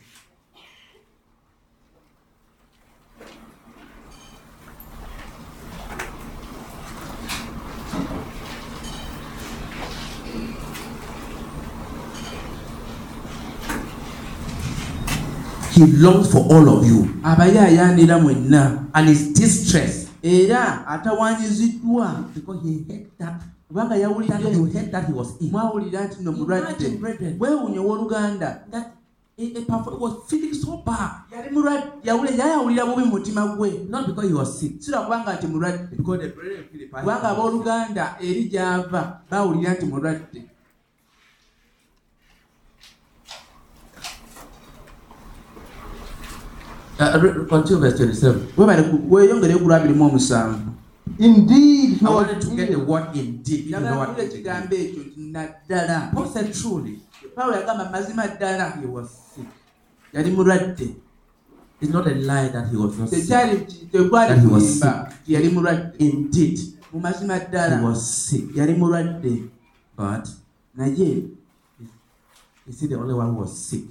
He longs for all of you. abayaayaanira mwenna And is distressed era atawaanyiziddwa because he heard that. kubanga that you yawulidde heard that he was ill. mwawulira nti no mulwadde Imagine, brethren. weewuunye owooluganda That a, a prophet was feeling so bad. yali mulwadde yawulira yayawulira bubi mu mutima gwe sira kubanga nti mulwadde Because the brethren in Philippi kubanga abooluganda eri gy'ava baawulira nti mulwadde Uh, continue verse 27. webale ku- weeyongere ku lwabiri mu omusanvu Indeed, he I wanted to get the word indeed. You know what kuwula indeed ekigambo ekyo nti naddala Paul said truly pawulo yagamba mazima he was sick. It's not a lie that he was not sick. That he was kulimba nti yali mulwadde Indeed, he was sick. But naye is he the only one who was sick?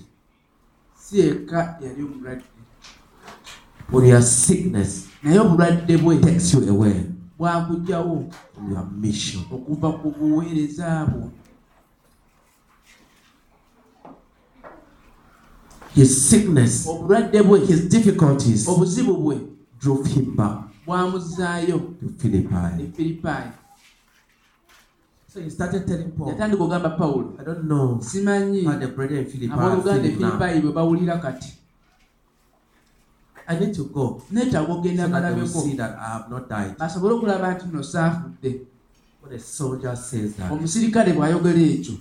When your sickness naye obulwadde bwe takes you away. Bwakugjawo your mission. okuva ku buweereza bwo. His sickness, obulwadde bwe his difficulties. obuzibu bwe drove him back bwamuzaayo to Philippi. filipaayi So he started telling Paul, yatandika ogamba pawulo simanyi. Philippi abooluganda e filipaayi bwe bawulira kati I need to go. Neetaaga so have not died. basobole okulaba nti no saafudde. Omusirikale bw'ayogera ekyo.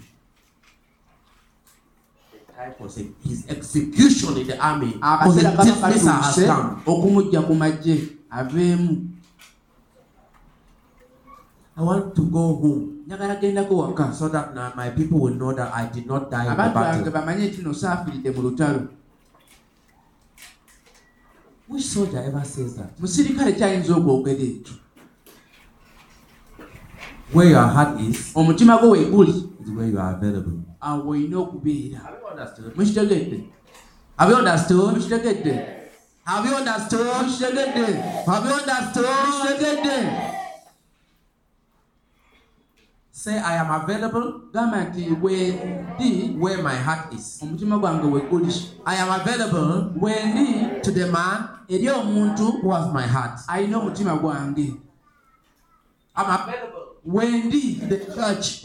Akaseera kaba katuuse come. okumujja ku magye aveemu. I want to go home. Njagala gendako waka. So that my people will know that I did not die in the abantu bange battle. bamanye nti no saafiridde mu lutalo Which soldier ever says that? musirikale kyayinza okwogera ekyo Where your heart is, omutima gwe weeguli is where you are available. Ah, awo olina okubeera Have you understood? mukitegedde Have you understood? mukitegedde Have you understood? mukitegedde Have you understood? mukitegedde Say, I am available. Where my heart is. I am available. To the man who has my heart. omutima gwange. I'm available. To the church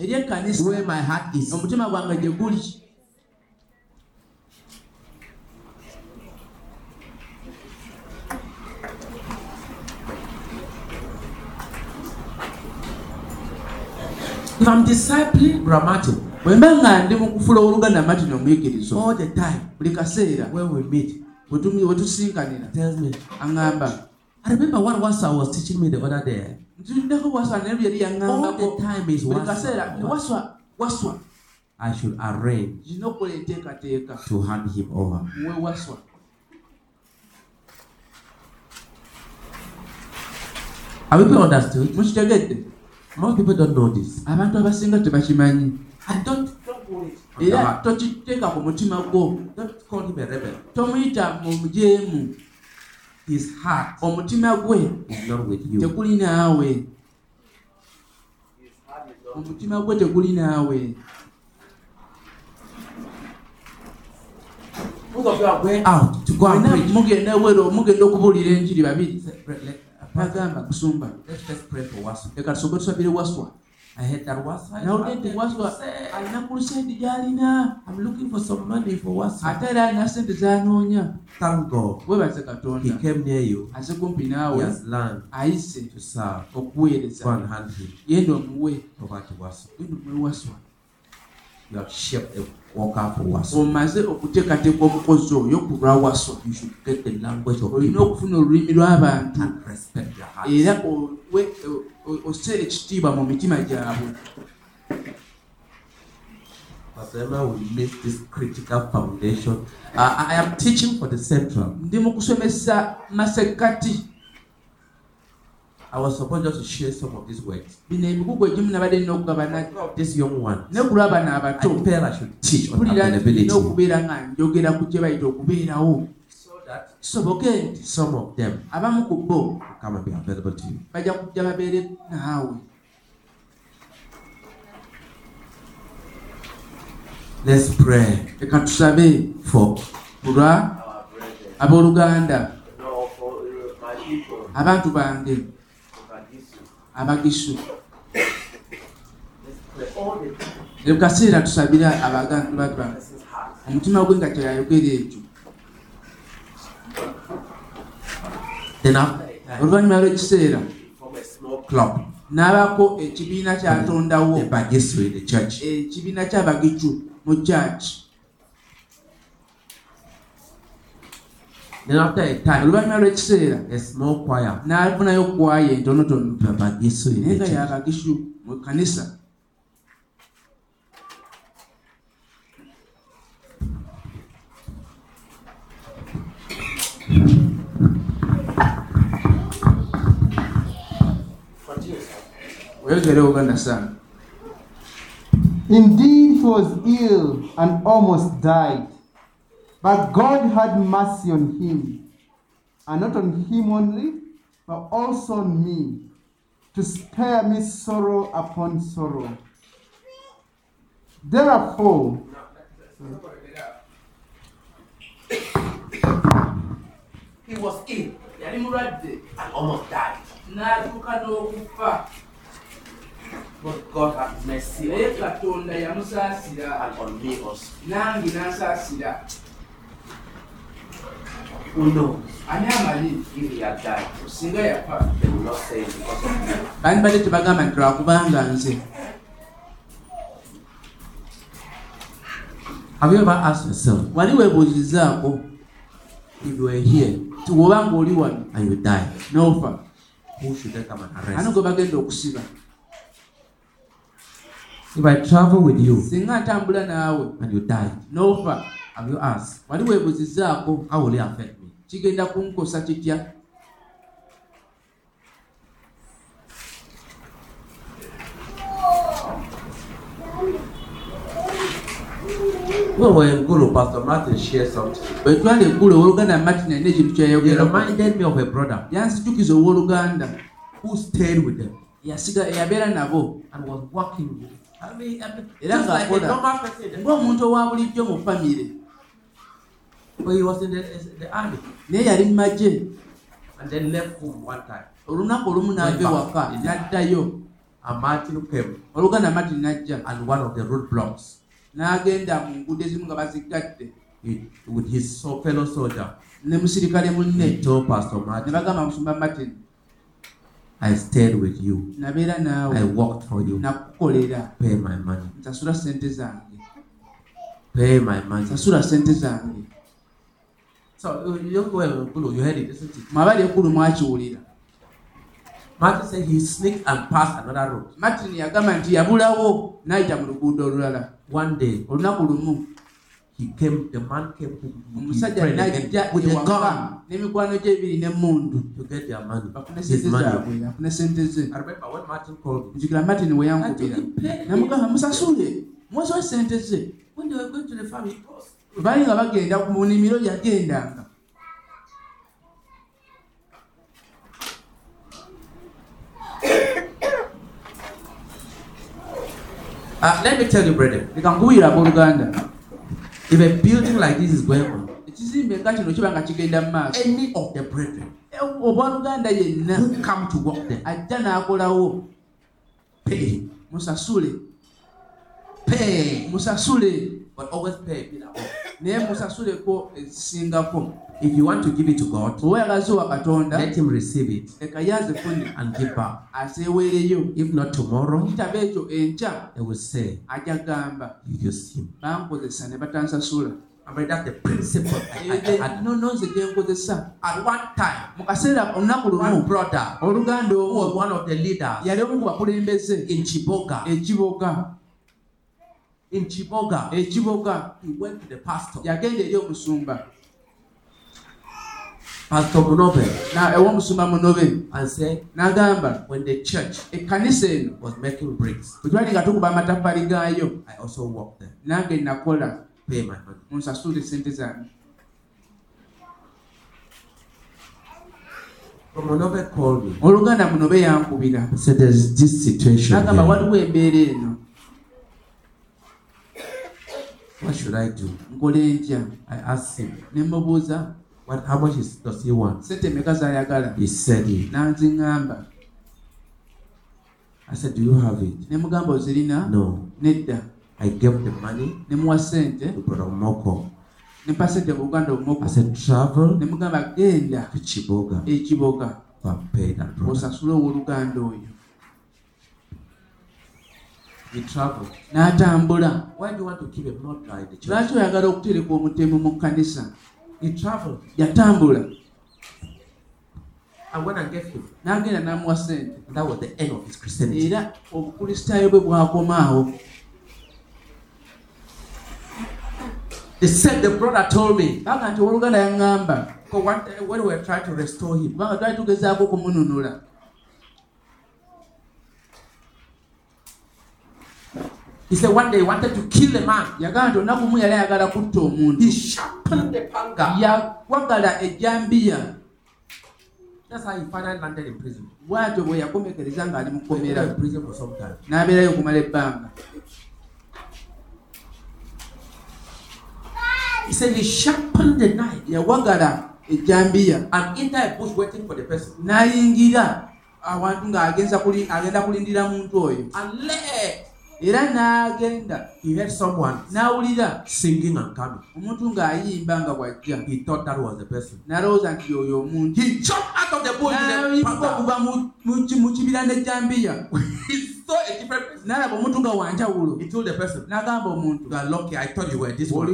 where my heart is. omutima gwange gye guli If I'm discipling grammatic bwe mba nga ndi mu kufula oluganda mati nomuyigirizo all the time, buli kaseera when we meet, bwe tumi- bwe tusinkanira tells me, aŋŋamba I remember what Wasa was teaching me the other day. ntuliddeko waswa naye yali All the time is buli kaseera Wasa. waswa I should arrange nina okukola enteekateeka to hand him over. waswa Have people understood? Most people don't know this. abantu abasinga tebakimanyi And don't, don't worry. era tokiteeka ku mutima gwo Don't call him a rebel. tomuyita mu mujeemu His heart omutima gwe is not with you. teguli naawe omutima gwe teguli naawe you going out to go and preach. mugenda wero mugenda okubuulira enjiri babiri Bagamba kusumba Let's just pray for Wasa. leka tusooke tusabire waswa I heard that Wasa. is nawulidde out nti waswa alina ku gy'alina I'm looking for some money for Wasa. ate era alina sente z'anoonya Thank God. webaze He katonda came near you. aze kumpi He naawe has learned ayise to serve. Go okuweereza and hand him yenda omuwe over to Wasa. genda omuwe waswa You have shaped a worker for Wasa. omaze okuteekateeka omukozi oyo ku lwa waswa You should get the language of olina okufuna olulimi lw'abantu era osse ekitiibwa mu mitima gyabwe Emma will miss this critical foundation. Uh, I am teaching for the central. ndi mu kusomesa masekkati I was supposed just to share some of these words. bino emigugu egimu nabadde nina okugabana This young one, ne ku lwabano I abato felt I should teach on mpulira nti availability nina okubeera nga njogera ku kye bayita okubeerawo so that kisoboke nti some of them abamu ku bo will come and be available to you. bajja kujja babeere naawe Let's pray leka tusabe for ku lwa abooluganda No, for uh, my people. abantu bange For this. Abagisu. Let's pray all the time. mu kaseera tusabira abagantu baba omutima gwe nga kyeyayogera ekyo oluvannyuma lw'ekiseera n'abako ekibiina kyatondawo ekibiina ky'abagicu mu church Then after a time, oluvannyuma lw'ekiseera a small choir, n'afunayo kwaya entonotono the Bagisu in naye the nga church. yabagisu mu kanisa Continue, sir. oyogere uganda sana Indeed, he was ill and almost died. But God had mercy on him, and not on him only, but also on me, to spare me sorrow upon sorrow. Therefore, He was ill yali mulwadde and almost died. n'atuuka n'okufa But God had mercy on naye katonda yamusaasira and on me also. nange n'ansaasira Who knows? ani amanyi If he had died, singa yafa they will not say it because of me. bani badde tebagamba nti lwakubanga nze. Have you ever asked yourself, wali weebuuzizaako if you were here? Ti bw'oba nga oli wano and you die, n'ofa who should they come and ani arrest? gwe bagenda okusiba? If I travel with you singa ntambula naawe and you die, n'ofa have you asked, wali weebuuzizaako how will it affect me? Kigenda kunkosa kitya? Bwe twali eggulu owooluganda martin alina ekintu He kyeyayogera reminded me of a brother. Yansijukiza owooluganda eyabeera nabo. Era ng'akola. ng'omuntu owa bulijjo mu famire But he was in the, the army naye yali mu magye and then left home one time. olunaku olumu n'ava ewaka n'addayo And Martin came oluganda martin n'ajja and one of the roadblocks n'agenda mu nguudo ezimu nga bazigadde with his fellow soldier. ne musirikale munne told Pastor ne Martin, bagamba musumba martin I stayed with you. nabeera I naawe worked for you. nakukolera Pay my money. nsasula sente zange Pay my money. nsasula sente zange you heard it, isn't it? mwabali eggulu mwakiwulira Martin said he sneaked and passed another road. martin yagamba nti yabulawo n'ayita mu luguudo olulala. One day olunaku lumu he came, the man came his omusajja n'ajja ewaka n'emikwano gye ebiri n'emmundu to bafune sente zaabwe afune sente ze. When Martin we yankubira. Namugamba musasule muwezewo sente ze To the baali nga bagenda mu nnimiro yagendanga Uh, let me tell you, brother, leka nkubira abooluganda if a building like this is going on, ekizimbe nga kino kiba nga kigenda mu maaso. Any of the brethren obooluganda yenna who come to work there, ajja n'akolawo. pay. Him. musasule. Pay. musasule But always pay a bit above. naye oh, musasuleko ezisingako eh, If you want to give it to God, katonda. let him receive it. Leka yazifune and give back. aseeweereyo If not tomorrow, kitabo ekyo enkya they will say, ajja gamba You use him. bankozesa ne batansasula. I mean, that's the principle. Nze gyenkozesa at one time, mu kaseera olunaku one brother who was one of the leaders yali omu ku bakulembeze in Chiboga, ekiboga ekiboga he went to the pastor, yagenda eri omusumba Pastor Munobe, na- ew'omusumba munobe. And said, n'agamba When the church ekkanisa eno was making bricks, bwe twali nga tukuba amataffaali gaayo I also worked there. nange nakola. Pay my money. munsasule sente zange. But Munobe called me. oluganda munobe yankubira. N'agamba here. waliwo embeera eno What should I do? nkole ntya I asked him, ne mubuuza What, how much is, does he want? sente emeka zayagala He said it. nanziŋŋamba I said, Do you have it? ne mugamba ozirina No. nedda I gave the money ne muwa sente to Brother Moko. ne mpa sente mu buganda I omoko said, Travel ne mugamba genda to Chiboga. ekiboga Go and pay that brother. osasule owooluganda oyo He traveled. n'atambula Why do you want to keep a murderer in the church? lwaki oyagala okutereka omutemu mu kkanisa? Yatambula. N'agenda n'amuwa sente era obukristaayo bwe bwakomaawo. They said the brother told me, baga nti owooluganda yaŋŋamba. When we were trying to restore him, kubanga twali tugezaako okumununula he said one day he wanted to kill a man. yagamba nti olunaku mu yali ayagala kutta omuntu He sharpened the panga. yawagala ejjambiya That's how he finally landed in prison. bw'atyo bwe yakomekereza ng'ali mu He was kkomera in prison for some time. n'abeerayo okumala ebbanga He said he sharpened the knife yawagala ejjambiya and enter a bush waiting for the person. n'ayingira awantu ng'agenza kuli- agenda kulindira muntu oyo And left. Era n'agenda n'awulira singing and coming. omuntu ng'ayimba nga bw'ajja He thought that was the person. n'alowooza nti yoyo omuntu He jumped out of the bush n'ayimuka okuva mu- mu ki- mu kibira n'ejjambiya saw a different person. n'alaba omuntu nga wanjawulo He told the person, n'agamba omuntu are lucky. I thought you were this one.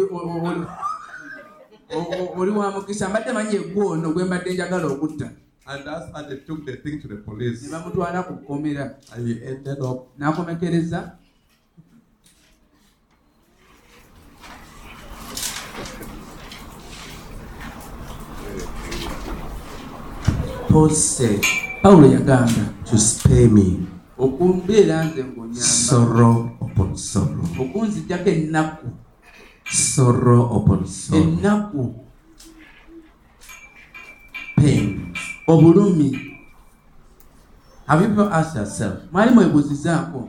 oli- wa mukisa mbadde manyi egwono gwe mbadde njagala okutta And that's how they took the thing to the police. And he ended up Paul said pawulo yagamba to spare me okumbeera nze ng'onyamba sorrow upon sorrow, okunzijjako ennaku sorrow upon sorrow, ennaku pain. obulumi. Have you ever asked yourself mwali mwebuuzizaako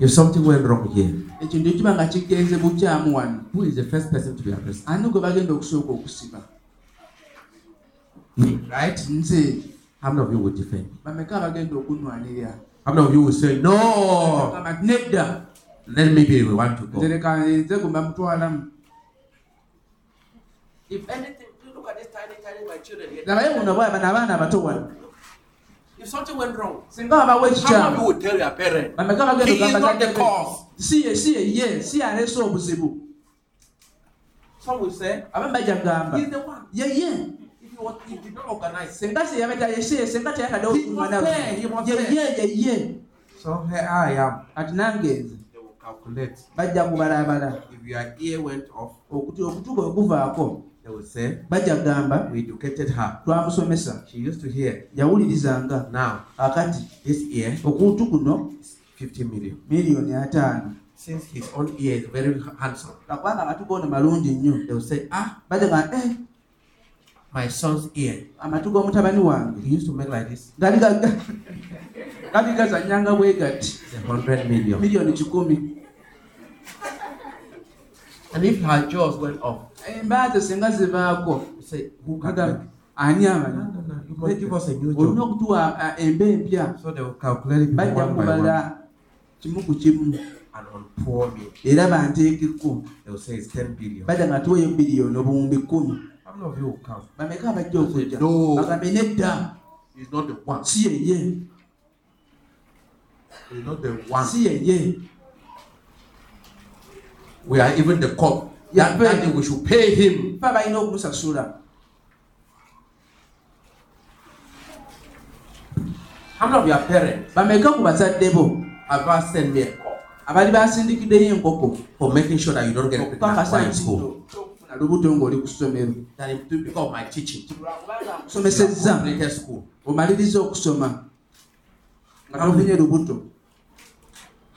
if something went wrong here? ekintu ekiba nga kigenze bukyamu wano. Who is the first person to be arrested? ani gwe bagenda okusooka okusiba right? nze How many of you would defend? me? bameka abagenda okunwanirira How many of you would say, No, Bagamba nti nedda let me be the one to go? nze leka nze gwe bamutwalamu If anything, you look at this tiny, tiny, my children here. labaye buno bwaba n'abaana abato wano If something went wrong, singa wabawo how many of you ekikyamu would tell your parent? bameka bagenda He is okugamba not the zadde cause. si ye si ye ye si yaleese obuzibu Some will say, abamu bajja kugamba He's the one. ye ye If he, did not organize. senga si yabeta ye si ye ye ye ye So here I am. kati nange nze calculate. bajja kubalabala. If your ear went off, okutu okutu bwe kuvaako they will say, bajja kugamba We educated her. twamusomesa. She used to hear. yawulirizanga Now, akati this ear okutu kuno is 50 million. miliyoni ataano Since his own ear is very handsome, kakubanga amatu goono malungi nnyo. They will say, Ah, bajja nga eh, my son's ear. amatu g'omutabani wange He used to make like this. gali ga- gali gazanyanga bwe gati It's a hundred million. miliyoni kikumi And if her jaws went off, embaaze singa zivaako you say, Who can bagamba make? ani No, amanyi no, no. You must give us a new olina job. okutuwa ah, emba empya So they will calculate it bajja one by one kubala kimu ku kimu and on poor me. era banteekeko They will say it's 10 billion. bajja nga tuweyo biliyoni obuwumbi kumi How many of you will come? bameka abajja okujja No. bagambe nedda He's not the one. si yeye He's not the one. si yeye We are even the cop. Yeah, That, that day we should pay him. fa balina okumusasula How many of your parents bameka ku bazadde bo have ever sent me a call abali basindikiddeyo enkoko for making sure that you don't get pregnant okukakasa while lubuto ng'oli ku ssomero. Completed school. omaliriza okusoma. Nga tofunye lubuto.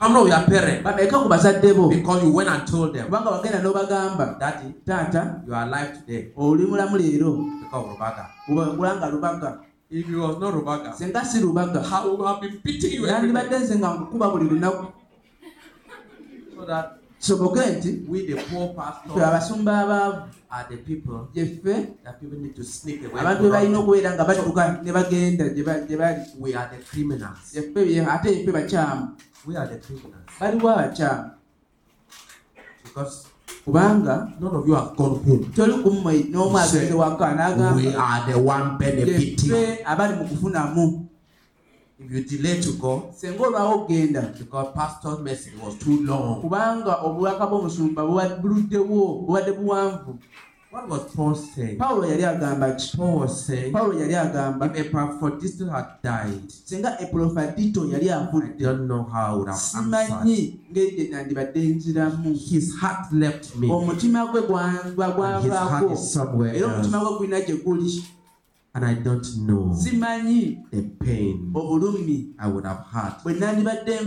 How many of your parents bameka ku bazadde bo. Because you went and told them, kubanga wagenda n'obagamba Daddy, taata you are alive today. oli mulamu leero. Because of Rubaga. kubanga lubaga If it was not Rubaga, senga si lubaga I would have been beating you every day. nze nga nkukuba buli lunaku. So that kisoboka nti ffe abasumba abaavu gyeffe abantu be balina okubeera nga badduka ne bagenda gye bali. yaffe ate yaffe bakyamu. Baliwo abakyamu. Kubanga toli kummwe n'omu agende waka n'agamba abali mu kufunamu. You delay to go, senga olwawo okgenda because pastor's message was too long. kubanga obubaka bw'omusumba buluddewo bubadde buwanvu. What was Paul saying? pawulo yali agamba ki? Paul saying, pawulo yali agamba if Epaphroditus had died, singa epulofadito yali I afudde don't know how I would have answered. simanyi ngeri gye nandibadde nziramu His heart left me, omutima gwe gwa- gwa- and his heart is somewhere era omutima else, gwe gulina gye guli and I don't know the pain I would have had.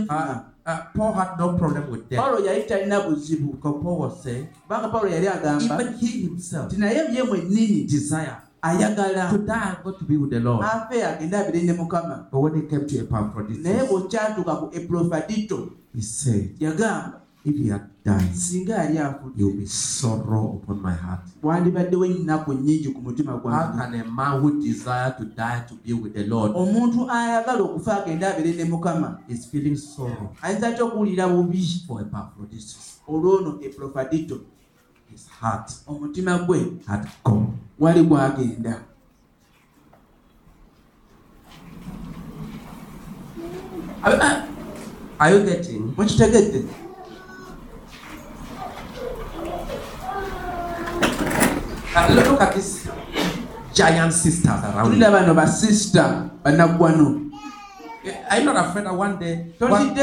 Uh, uh, Paul had no problem with death. Pawulo yali talina buzibu. Because Paul was saying, kubanga pawulo yali agamba even he himself nti naye ye mwennyini desire ayagala. to die and go to be with the Lord. afe agende abire ne mukama. But when it came to naye bw'okyatuuka ku said, yagamba if he had died, singa yali afudde there will be sorrow upon my heart. wandibaddewo ennaku nnyingi ku mutima How gwange can a man who desire to die to be with the Lord omuntu ayagala okufa agende abire ne mukama is feeling sorrow ayinza atya okuwulira bubi for Epaphroditus? olwono epulofadito His heart omutima gwe had gone. wali gwagenda Are, are- are you getting? mukitegedde Look, at these giant sisters around tulina you. bano basisita bannaggwano Are you not afraid that one day one,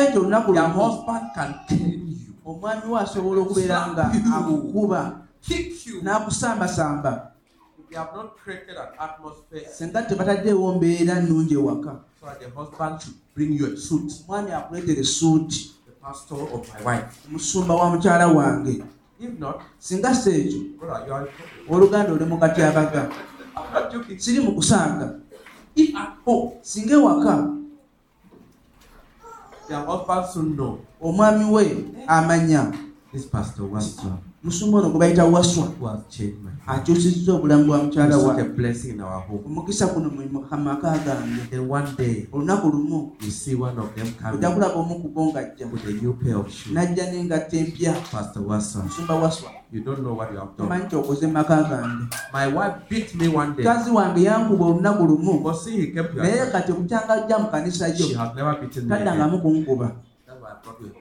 your husband can kill you, omwami we asobola okubeera nga akukuba kick you? n'akusambasamba. If they have not created an atmosphere. Senga tebataddeewo mbeera nnungi ewaka. So that the husband should bring you a suit, omwami akuleetera essuuti. The pastor of my wife. omusumba wa mukyala wange singa si ekyo oluganda oli mu katyabaga siri mu kusanga. Singa ewaka. Omwami we amanya musumbona kubaita waswa. Ate osizza obulamu bwa mukyala omukisa guno mukama kaagambye olunaku lumu. ojja kulaba omu ku bo ng'ajja n'ajja n'engatto empya musumba waswa. You don't know what you have done. kazi wange yankuba olunaku lumu. Naye kati okukyanga ajja mu kanisa yo. Taddangamu kunkuba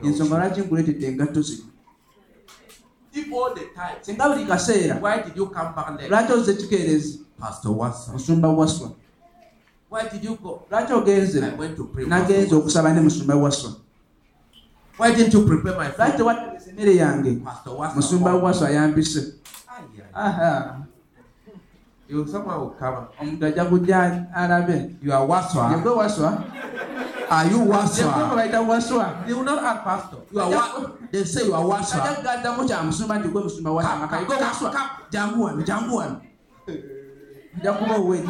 ensonga lwaki nkuleetedde engatto zino? Singa buli kaseera why did you come back late? lwaki ozze kikeerezi Pastor Watson, musumba waswa why did you go? lwaki ogenze I went to pray. nagenze okusaba ne musumba waswa Why didn't you prepare my lwaki food? tewategeza emmere yange Pastor Watson. musumba waswa yambise Aye, aye. aha You someone will come. omuntu ajja kujja alabe You are Watson. yegwe waswa Are you yegwe Watson? bayita waswa They will not ask pastor. You are what? They say you are ajja Watson. kugaddamu kya musumba nti gwe musumba waswa Come, makayigwe come, waswa come. jangu wano jangu wano nja kuba owedde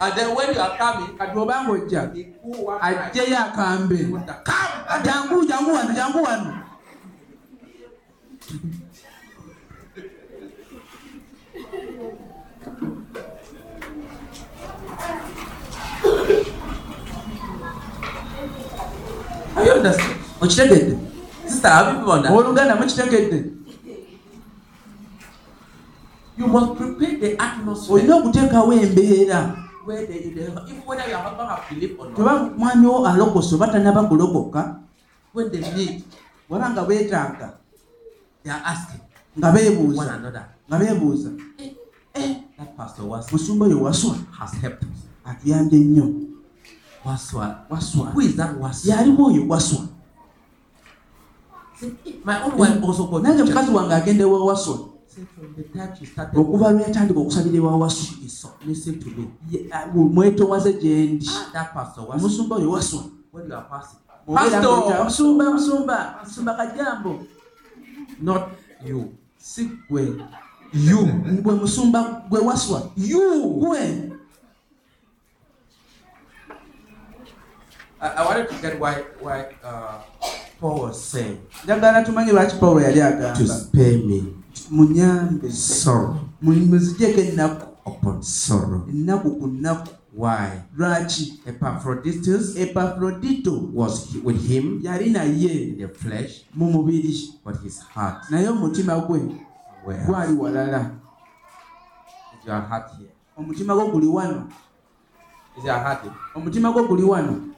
And then when you are coming, kati obanga ojja he pull one eye. ajjeyo akambe Come. jangu jangu wano you understand? okitegedde Sister, understand? oluganda mukitegedde You must prepare the atmosphere. Olina okuteekawo embeera where the, the if whether your husband have believed or not, teba mwami wo alokose oba tanaba kulokoka when they meet, waba nga beetaaga nga beebuuza nga beebuuza Eh, was musumba oyo waswa. atuyambye nnyo Waswa? yaliwo oyo waswa? Nange mukazi wange agenda ewa waswa. Okuva lwe yatandika okusabira ewa waswa. she is submissive to me. Ye- a- mwetowaze gye ndi. Ah, omusumba oyo waswa. Musumba musumba musumba kajambo. Not you. si gwe You. gwe musumba gwe waswa. You. gwe I, I wanted to get why why uh, Paul was saying, njagala tumanye lwaki pawulo yali to spare me. Munyambe. Sorrow. Muzijeko ennaku upon sorrow. ennaku ku nnaku. Why? lwaki? Epaphroditus Epaphrodito was with him yali naye. in the flesh, mu mubiri. but his heart. Naye omutima gwe where gwali walala. Is your heart here? omutima gwo guli wano. Is your heart here? omutima gwo guli wano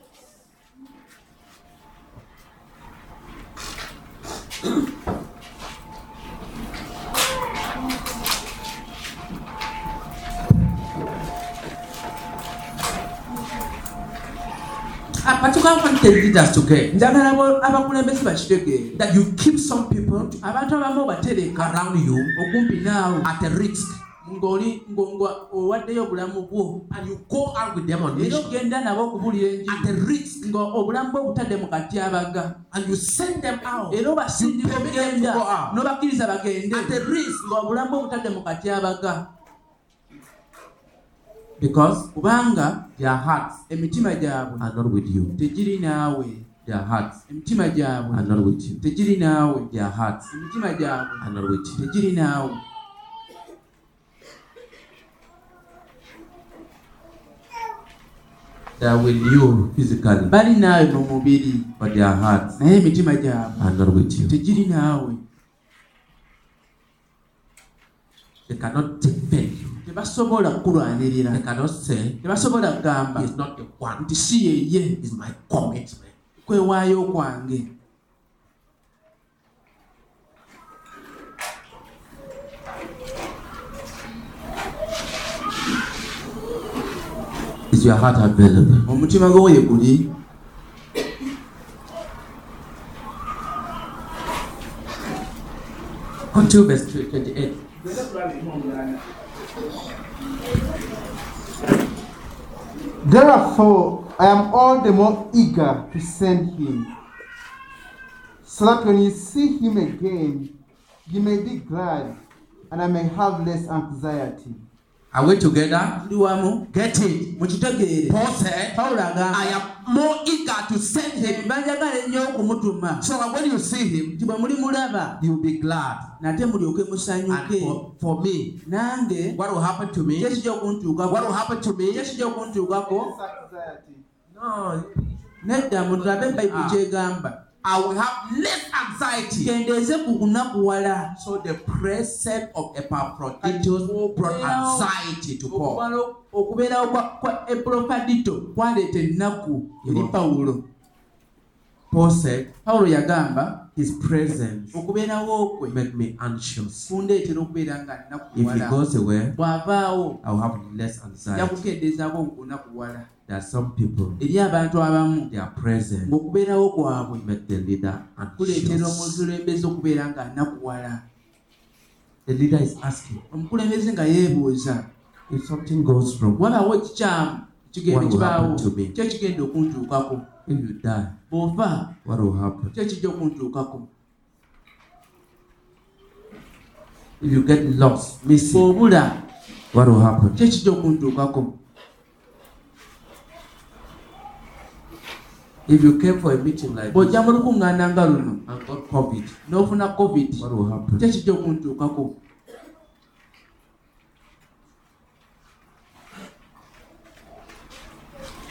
I particularly want the leaders to get abakulembeze bakitegeere that you keep some people abantu abamu obatereka around you okumpi naawe at a risk ng'oli ngo- ngo owaddeyo obulamu bwo. And you go out with them on era ogenda nabo okubulira at a enjiri risk. Nga obulamu bwe obutadde mu katyabaga and you send them out. Era obasindika okugenda n'obakkiriza bagende. At a risk. Nga obulamu bwe obutadde mu katyabaga because kubanga their hearts emitima gyabwe are not with you. tegiri naawe. Their hearts emitima gyabwe are not with you. tegiri naawe. Their hearts emitima gyabwe are not with you. tegiri naawe They are with you physically, bali naawe mu mubiri but their hearts naye emitima gyabwe are not with you. tegiri naawe They cannot defend you. tebasobola kukulwanirira They cannot say, tebasobola kugamba He's not the one. nti si yeye It's my commitment. kwewaayo kwange Is your heart available? omutima gwo we guli Continue verse 28. Therefore, I am all the more eager to send him, so that when you see him again, you may be glad, and I may have less anxiety. Are we together? tuli wamu Get it. mukitegeere Paul said, pawulo I agamba am more eager to send him banjagala ennyo okumutuma so that when you see him, nti bwe muli mulaba you'll be glad. nate mulyoke And musanyuke for, for me, what will happen to me? kyekijja What will okuntuukako happen to me? kyekijja okuntuukako Anxiety. No, nedda mutulabe bayibuli Ah. I will have less anxiety. kendeeze ku kunakuwala So the presence of Epaphroditus brought anxiety to Paul. Okubeerawo kwa- epulofadito kwaleeta ennaku eri pawulo Paul said, pawulo yagamba His presence okubeerawo kwe made me anxious. kundeetera okubeera nga If he goes away, bw'avaawo I'll have less anxiety. yakukendeezaako nkunakuwala There are some people, eri abantu abamu their presence ng'okubeerawo kwabwe make the leader kuleetera anxious. omukulembeze okubeera nga nnakuwala The leader is asking, omukulembeze nga yeebuuza if something goes wrong, wabaawo ekikyamu kigenda will kibaawo happen to me? ki ekigenda okuntuukako if you die, bw'ofa what will happen? ki ekijja okuntuukako If you get lost, missing, bw'obula what will happen? ki ekijja okuntuukako If you came for a meeting like this. bw'ojja mu lukuŋŋaana nga luno and got COVID, n'ofuna covid. What will happen? ki ekijja okuntuukako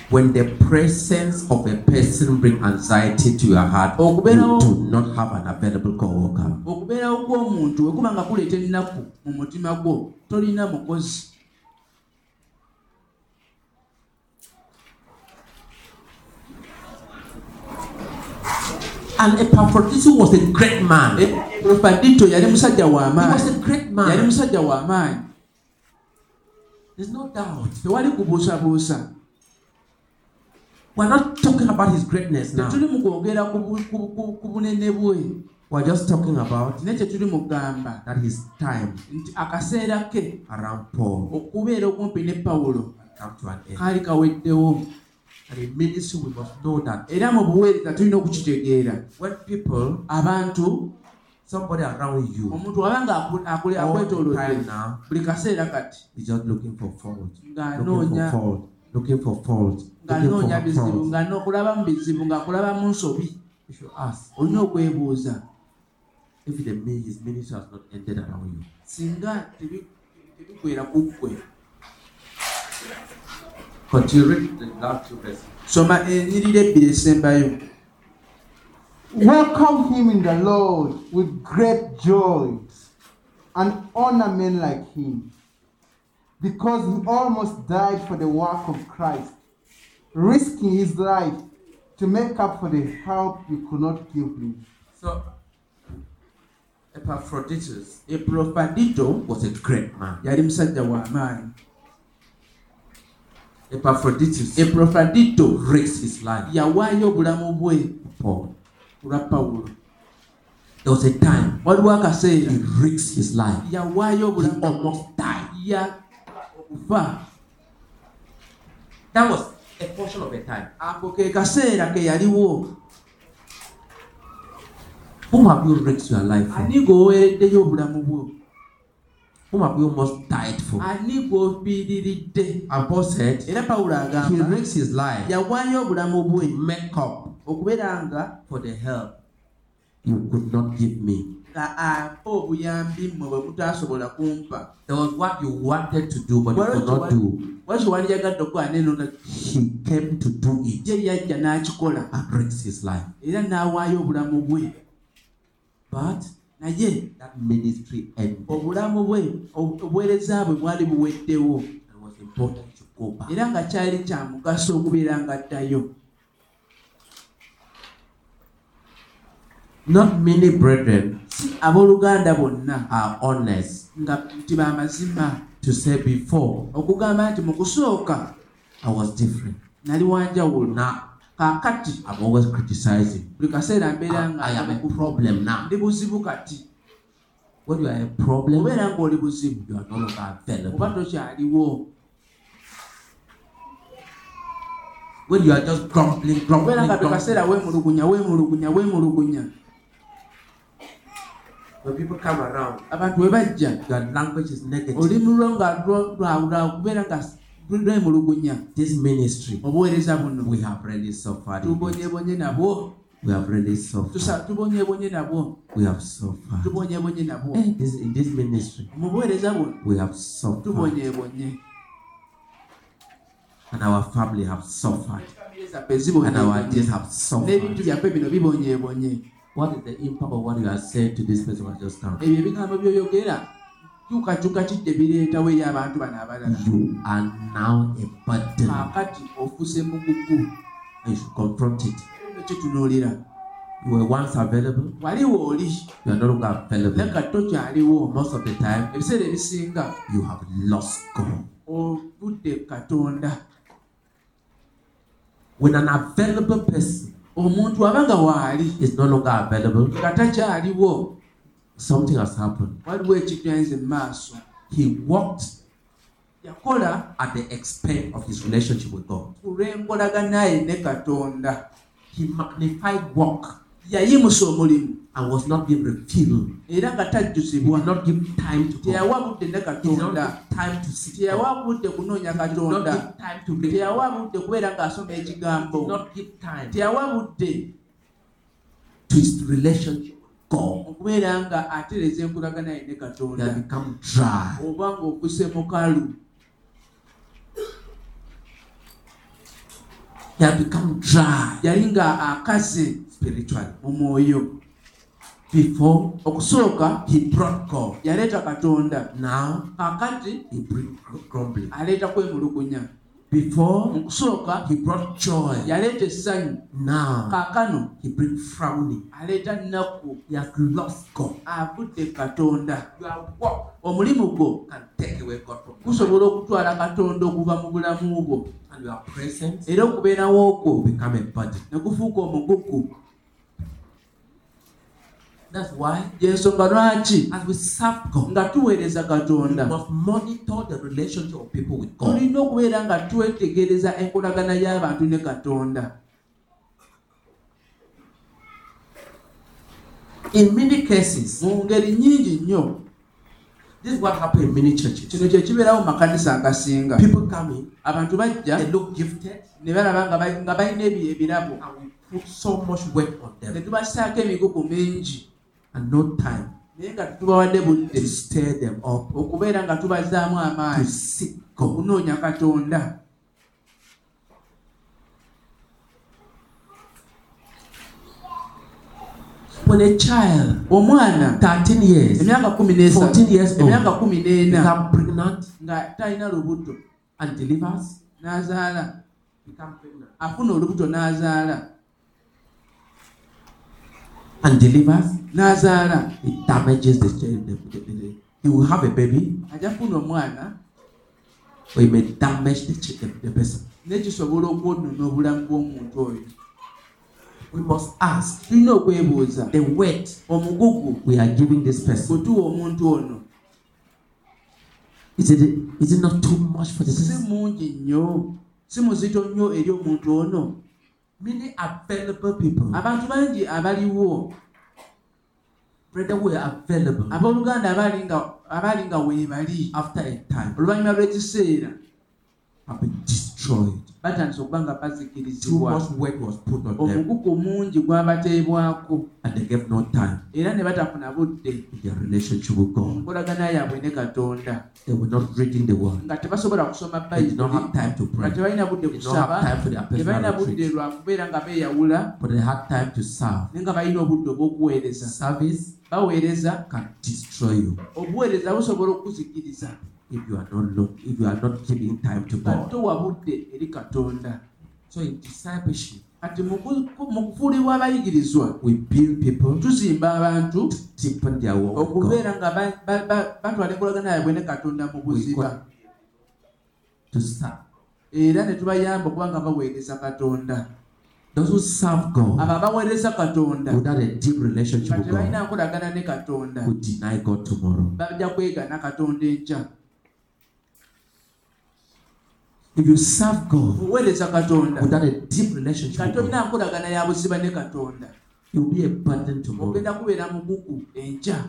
When the presence of a person bring anxiety to your heart, Oh, you kubera- do not have an available co-worker. okubeerawo kw'omuntu bwe kuba nga kuleeta ennaku mu mutima gwo tolina mukozi And Epaphroditus was a great man. He profadito yali musajja w'amaanyi was a great yali man. musajja w'amaanyi There's no doubt. We're not talking about his greatness now. tetuli mu kwogera ku bu- ku- ku- ku bunene bwe We're just talking about naye tetuli mu kugamba that his time nti akaseera ke around Paul okubeera okumpi ne pawulo come to an end. kaali kaweddewo And in ministry, we must know that era mu buweereza tulina okukitegeera when people, abantu somebody around you, omuntu aba nga aku- akule- all the akwetoolodde time now, buli kaseera kati is just looking for fault, looking for ng'anoonya fault, looking for fault, looking ng'anoonya for bizibu fault. ng'anokulaba mu bizibu ng'akulaba mu nsobi You should ask olina okwebuuza if the mi- his ministry has not ended around you. singa tebi- tebikwera ku ggwe Continue read the last two verses. soma eh, enyirira ebbiri esembayo Welcome him in the Lord with great joy and honor men like him, because he almost died for the work of Christ, risking his life to make up for the help you could not give him. So, Epaphroditus epurofadito was a great man. yali musajja w'amaanyi Epaphroditus epurofadito risked his life. Yawaayo obulamu bwe for ku lwa pawulo there was a time waliwo akaseera he risked his life. yawaayo He almost died. That was a portion of a time. ako ke kaseera ke yaliwo Whom have you risked your life for? ani gweoweereddeyo obulamu bwo Whom have you almost died for? ani gwofiiriridde And Paul said, era pawulo he risked his life yawaayo obulamu to bwe make up okubeera nga for the help you could not give me. Ampa obuyambi mmwe bwe mutaasobola kumpa There was what you wanted to do, but you could not do. waki wandyagadde okukola nenona He came to do it ye yajja n'akikola and risked his life. era n'awaayo obulamu bwe But naye that ministry ended. obulamu bwe ob- obuweereza bwe bwali buweddewo it was important to go back. era nga kyali kya mugaso okubeera nga addayo Not many brethren si abooluganda bonna are honest nga nti bamazima to say before okugamba nti mu kusooka I was different. nali wanjawulo Now kaakati I'm always criticizing. buli kaseera mbeera nga I am a problem now. ndi buzibu kati When you are a problem, obeera ngaoli buzibu you are no longer oba available. tokyaliwo When you are just grumbling, grumbling, obeera nga buli grumbling. kaseera weemulugunya weemulugunya weemulugunya When people come around, abantu bwe bajja your language is negative. olulimi lwo nga lwo- lwa- lwa kubeera nga lwemulugunya This ministry, obuweereza buno we have really suffered. tubonyebonye nabwo We have really suffered. Tubonyebonye nabwo We have suffered. tubonyebonye nabwo Eh, in this ministry, mu buweereza buno we have suffered. tubonyebonye And our family have suffered. And our days have suffered n'ebintu byaffe bino bibonyebonye What is the impact of what you have said to this person who has just come? ebyo ebigambo byoyogera kyukakyuka kidde bireetawo eri abantu bano abalala You are now a burden. kaakati ofuuse mugugu And you should confront it. You were once available, waliwo oli you are no longer available. tokyaliwo Most of the time, ebiseera ebisinga you have lost God. katonda When an available person omuntu aba nga waali is no longer available, nga takyaliwo something has happened. waliwo ekitwenze mu maaso He walked yakola at the expense of his relationship with God. ne katonda He magnified work yayimusa omulimu. And was not being refilled. era nga tajjuzibwa. Teyawa budde ne katonda. teyawa budde kunoonya katonda. teyawa budde kubeera ng'asoma ekigambo. teyawa budde to his relationship okubeera nga atereeza enkolaganaye ne He katonda oba ng'okuse mukalu yali nga akaze spiritually. mu mwoyo Before okusooka he brought God. yaleeta katonda Now kaakati he brings grumbling. aleeta kwemulugunya Before mu kusooka he brought joy. yaleeta essanyu Now kaakano he brings frowning. aleeta nnaku He has lost God. avudde katonda Your work omulimu gwo you. gusobola okutwala katonda okuva mu bulamu bwo era okubeerawo kwo will become a burden. ne gufuuka omugugu That's why yensonga lwaki? As we serve God, nga tuweereza we katonda must monitor the relationship of people with God. tulina okubeera nga twetegereza enkolagana y'abantu ne katonda. In many cases, mu ngeri nnyingi nnyo this is what happened in many churches. kino kye kibeerawo mu makanisa agasinga. People come in, abantu bajja they look gifted, ne balaba nga ba- nga balina ebi- ebirabo. and we put so much work on ne them tubasaako emigugu mingi and no time. Naye nga tubawadde budde okubeera nga tubazaamu to amaanyi okunoonya katonda. When a child, omwana 13 years, emyaka kumi n'esatu 14 years old, emyaka kumi n'ena become pregnant nga talina lubuto and delivers, n'azaala afuna olubuto n'azaala and delivers, Nazara, it damages the child. The, the, the, the- he will have a baby, ajja kufuna omwana or he may damage the, the, the person. nekisobola okwonona obulamu bw'omuntu oyo. We must ask. Tulina okwebuuza. The weight. We are giving this person. gwe tuwa omuntu ono. Is it, is it not too much for the si Many available people, abantu bangi abaliwo. Brother, we are available. Abooluganda abaali nga- abaali nga weebali after a time. Oluvannyuma lw'ekiseera have been destroyed. Too much work was put on them. And they gave no time. Batandise okuba nga bazikirizibwa omugugu mungi gwabateebwako era ne batafuna budde nkolagana yaabwe ne katonda nga tebasobola kusoma bayibulnga tebalina budde kusaba. tebalina budde lwa kubeera nga beeyawula. Naye nga balina obudde obw'okuweereza. Service can destroy you. If you are not lo- if you are not giving time to God. towa budde eri katonda. So in discipleship, kati mu ku- ku- mu kufuulibwa abayigirizwa we build people tuzimba abantu deepen their walk okubeera nga ba- ba- ba- batwala enkolagana yaabwe ne katonda mu buziba. To serve. era ne tubayamba okuba nga baweereza katonda. Those who serve God abo abaweereza katonda. without a deep relationship with tebalina God nkolagana ne katonda. will deny God tomorrow. bajja kwegana katonda enkya If you serve God oweereza katonda. without a deep relationship nga with God, tolina nkolagana ya buziba ne katonda. you will be a burden tomorrow. ogenda kubeera mugugu enkya.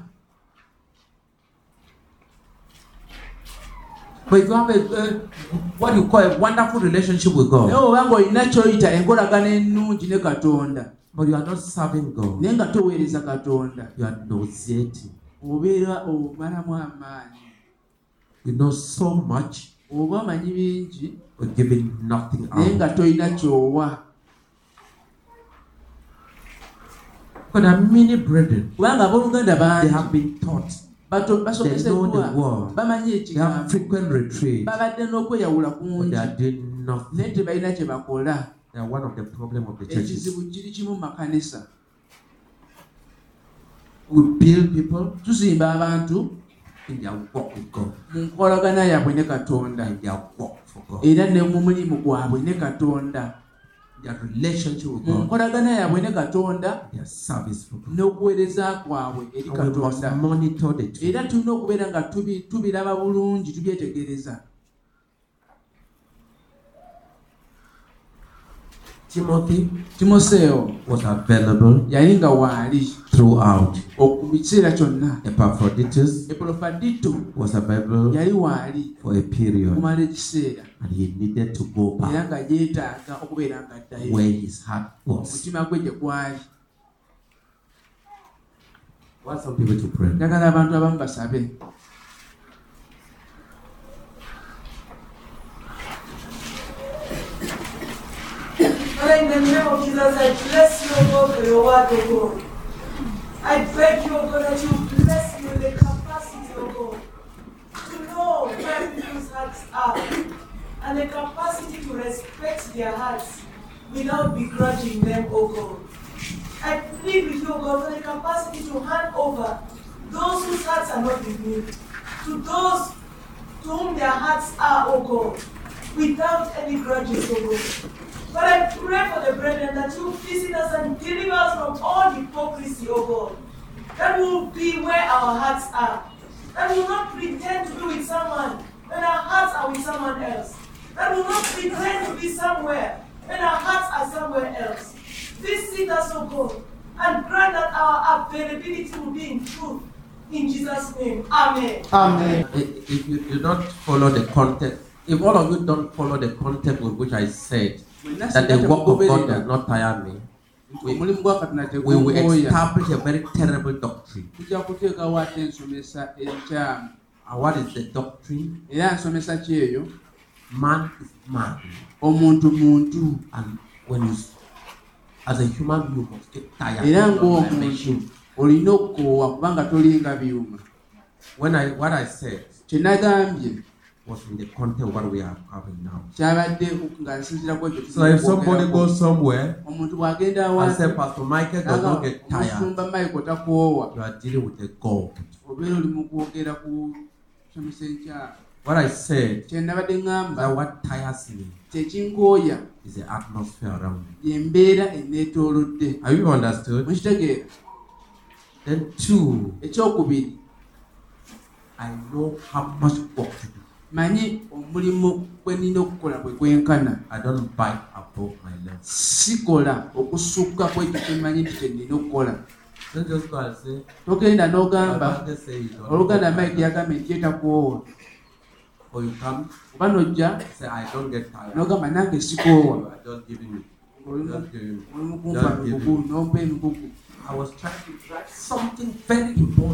But if you have a, uh, what you call a wonderful relationship with God, oba ng'olina kyoyita enkolagana ennungi ne katonda. but you are not serving God, naye nga toweereza katonda. you are nauseating. obeera omalamu amaanyi. You know so much, oba omanyi bingi. Naye nga tolina kyowa. But there are many brethren, they have been taught, they know the word, they have frequent n'okweyawula but they are doing nothing. They are one of the problem of the churches. We build people mu nkolagana yaabwe ne katonda. Era ne mu mulimu gwabwe ne katonda. Mu nkolagana yaabwe ne katonda. N'okuweereza kwabwe eri katonda. era tulina okubeera nga tubi- tubiraba bulungi tubyetegereza Timothy timoseewo was available yali nga waali. throughout. oku kiseera kyonna. Epaphroditus epulofadito was available yali waali for a period, ekiseera. And he needed to go era back nga yeetaaga okubeera nga addayo. where his heart was. omutima gwe gye gwali. Want some people to pray. njagala abantu abamu basabe Father, in the name of Jesus, I bless you, O God, for your word, O God. I beg you, O God, that you bless me with the capacity, O God, to know where people's hearts are and the capacity to respect their hearts without begrudging them, O God. I plead with you, O God, for the capacity to hand over those whose hearts are not with me to those to whom their hearts are, O God, without any grudges, O God. But I pray for the brethren that you visit us and deliver us from all hypocrisy, O God. That will be where our hearts are. That we will not pretend to be with someone when our hearts are with someone else. That will not pretend to be somewhere when our hearts are somewhere else. Visit us, O God, and grant that our availability will be in truth. In Jesus' name, Amen. Amen. If if you do not follow the context, if all of you don't follow the context with which I said Mwenna that the work of God does not tire me, we, omulimu gwa katonda we will establish a very terrible doctrine. tujja kuteekawo ate ensomesa enkyamu And what is the doctrine? era nsomesa kyeyo Man is man. And when you, as a human being, you must get tired era ng'omuntu olina okukoowa kubanga tolinga byuma When I what I said kye nagambye was in the context of what we are having now. kyabadde nga nsinzira ku ekyo So if somebody goes somewhere and say Pastor Michael does not get tired, omusumba michael takoowa you are dealing with a God. obeera oli mu kwogera ku somesa enkyamu What I said that what tires me is the atmosphere around me. Have you understood? Then two, I know how much work to do. Manyi omulimu gwe nina okukola bwe gwenkana sikola okusukka ku ekyo kyemanyi nti kyenina okukola. Togenda "My n'ogamba oluganda mike tired." yagamba nti yetakwowa oba nojja n'ogamba nange sikoowa nompa important.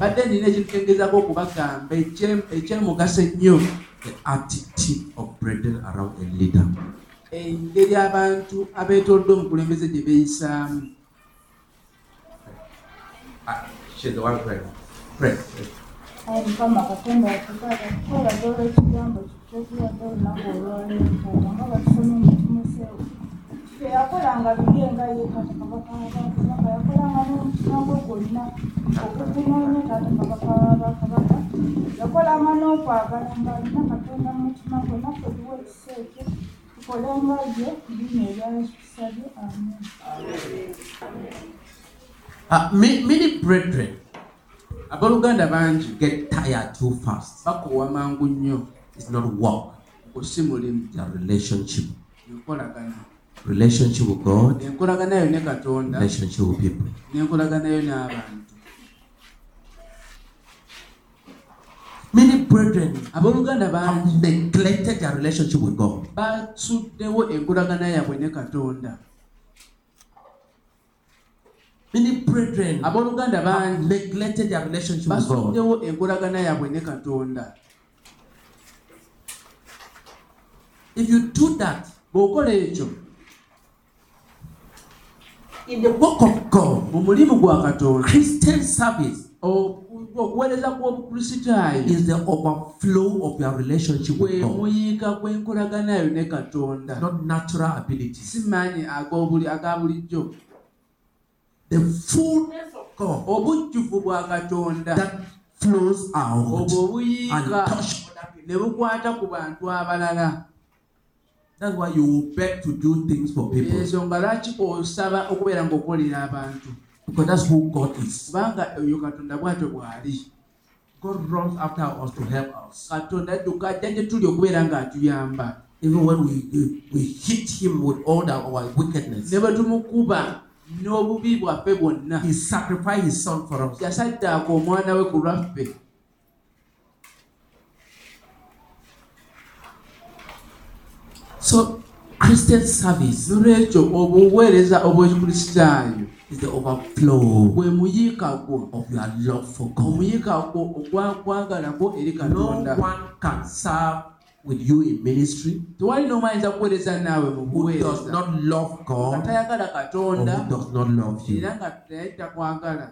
badde nina ekintu kyengezaako okubagamba ekye- ekyemugaso ennyo The attitude of brethren around a leader. engeri abantu abeetolodde omukulembeze gye beeyisaamu Ah, mukama katonda olw'ekigambo olunaku olwaleero nga omutimuseewo teyakolanga biri nga ye taata kabaka wabakabaka yakolanga gwe gwonna okugunoonya taata kabaka wabakabaka yakolanga n'okwagala ng'alina katonda mu mutima naffe tuwa ekisa ekyo tukolenga ye bino ebyatusabye amen Uh, ma- many brethren abooluganda bangi get tired too fast. bakoowa mangu nnyo It's not work. ku si mulimu Their relationship. enkolagana Relationship with God, enkolagana yo ne katonda relationship with people. n'enkolagana yo n'abantu Many brethren abooluganda bangi have neglected their relationship with God. basuddewo enkolagana yaabwe ne katonda Many brethren have abooluganda bangi neglected their relationship with God. basuddewo enkolagana yaabwe ne katonda If you do that bw'okola ekyo in the work of God, mu mulimu gwa katonda Christian service oku- okuweereza kw'obukristaayo is the overflow of your relationship with God, muyiika kw'enkolagana yo ne katonda. Not natural abilities. si maanyi aga bulijjo The fullness of God obujjuvu bwa katonda. that flows out obwo obuyiika ne bukwata ku bantu abalala That's why you will beg to do things for people. Ensonga lwaki osaba okubeera ng'okolera abantu. Because that's who God is. kubanga oyo katonda bw'atyo bw'ali. God runs after us to help us. katonda adduka ajja gye tuli okubeera ng'atuyamba. Even when we, we, we hit Him with all the, our wickedness, ne bwe tumukuba n'obubi bwaffe bwonna. He sacrificed His Son for us. yasaddaaka omwana we ku lwaffe So, Christian service nolwekyo obuweereza obw'ekikristaayo is the overflow. Gwe muyiika gwo of your love for God. omuyiika gwo ogwakwagala kwo eri No katonda. one can serve with you in ministry. Tewali n'omu ayinza kuweereza naawe mu buweereza not love God tayagala or katonda does not love you. era nga takwagala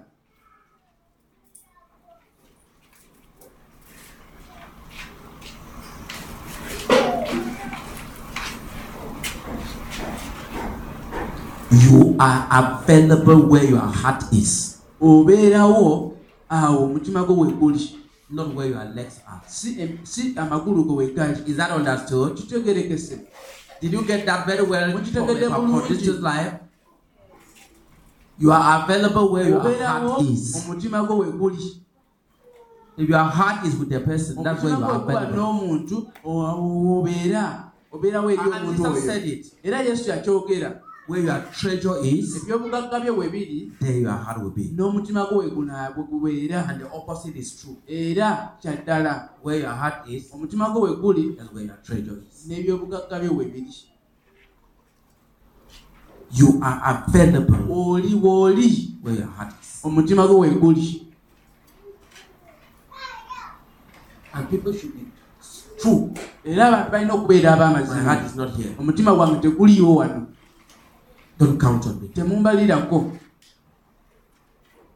You are available where your heart is, obeerawo awo omutima gwo weguli not where your legs are. si si amagulu go wegali Is that understood? kitegerekese Did you get that very well What you from take a it down, conditioned life? You are available where your heart is. omutima gwo weguli If your heart is with the person, that's where you are available. n'omuntu obeera obeerawo eri omuntu oyo said it. era yesu yakyogera Where your treasure is, ebyobugagga bye we biri there your heart will be. n'omutima gwo weguna- bwe gubeera And the opposite is true. era kyaddala Where your heart is, omutima gwo weguli that's where your treasure is. n'ebyobugagga bye we biri you are available oli wooli where your heart is. omutima gwe weeguli And people should be true. era abantu balina okubeera ab'amazima omutima gwange teguliiwo wano Don't count on me. temumbalirako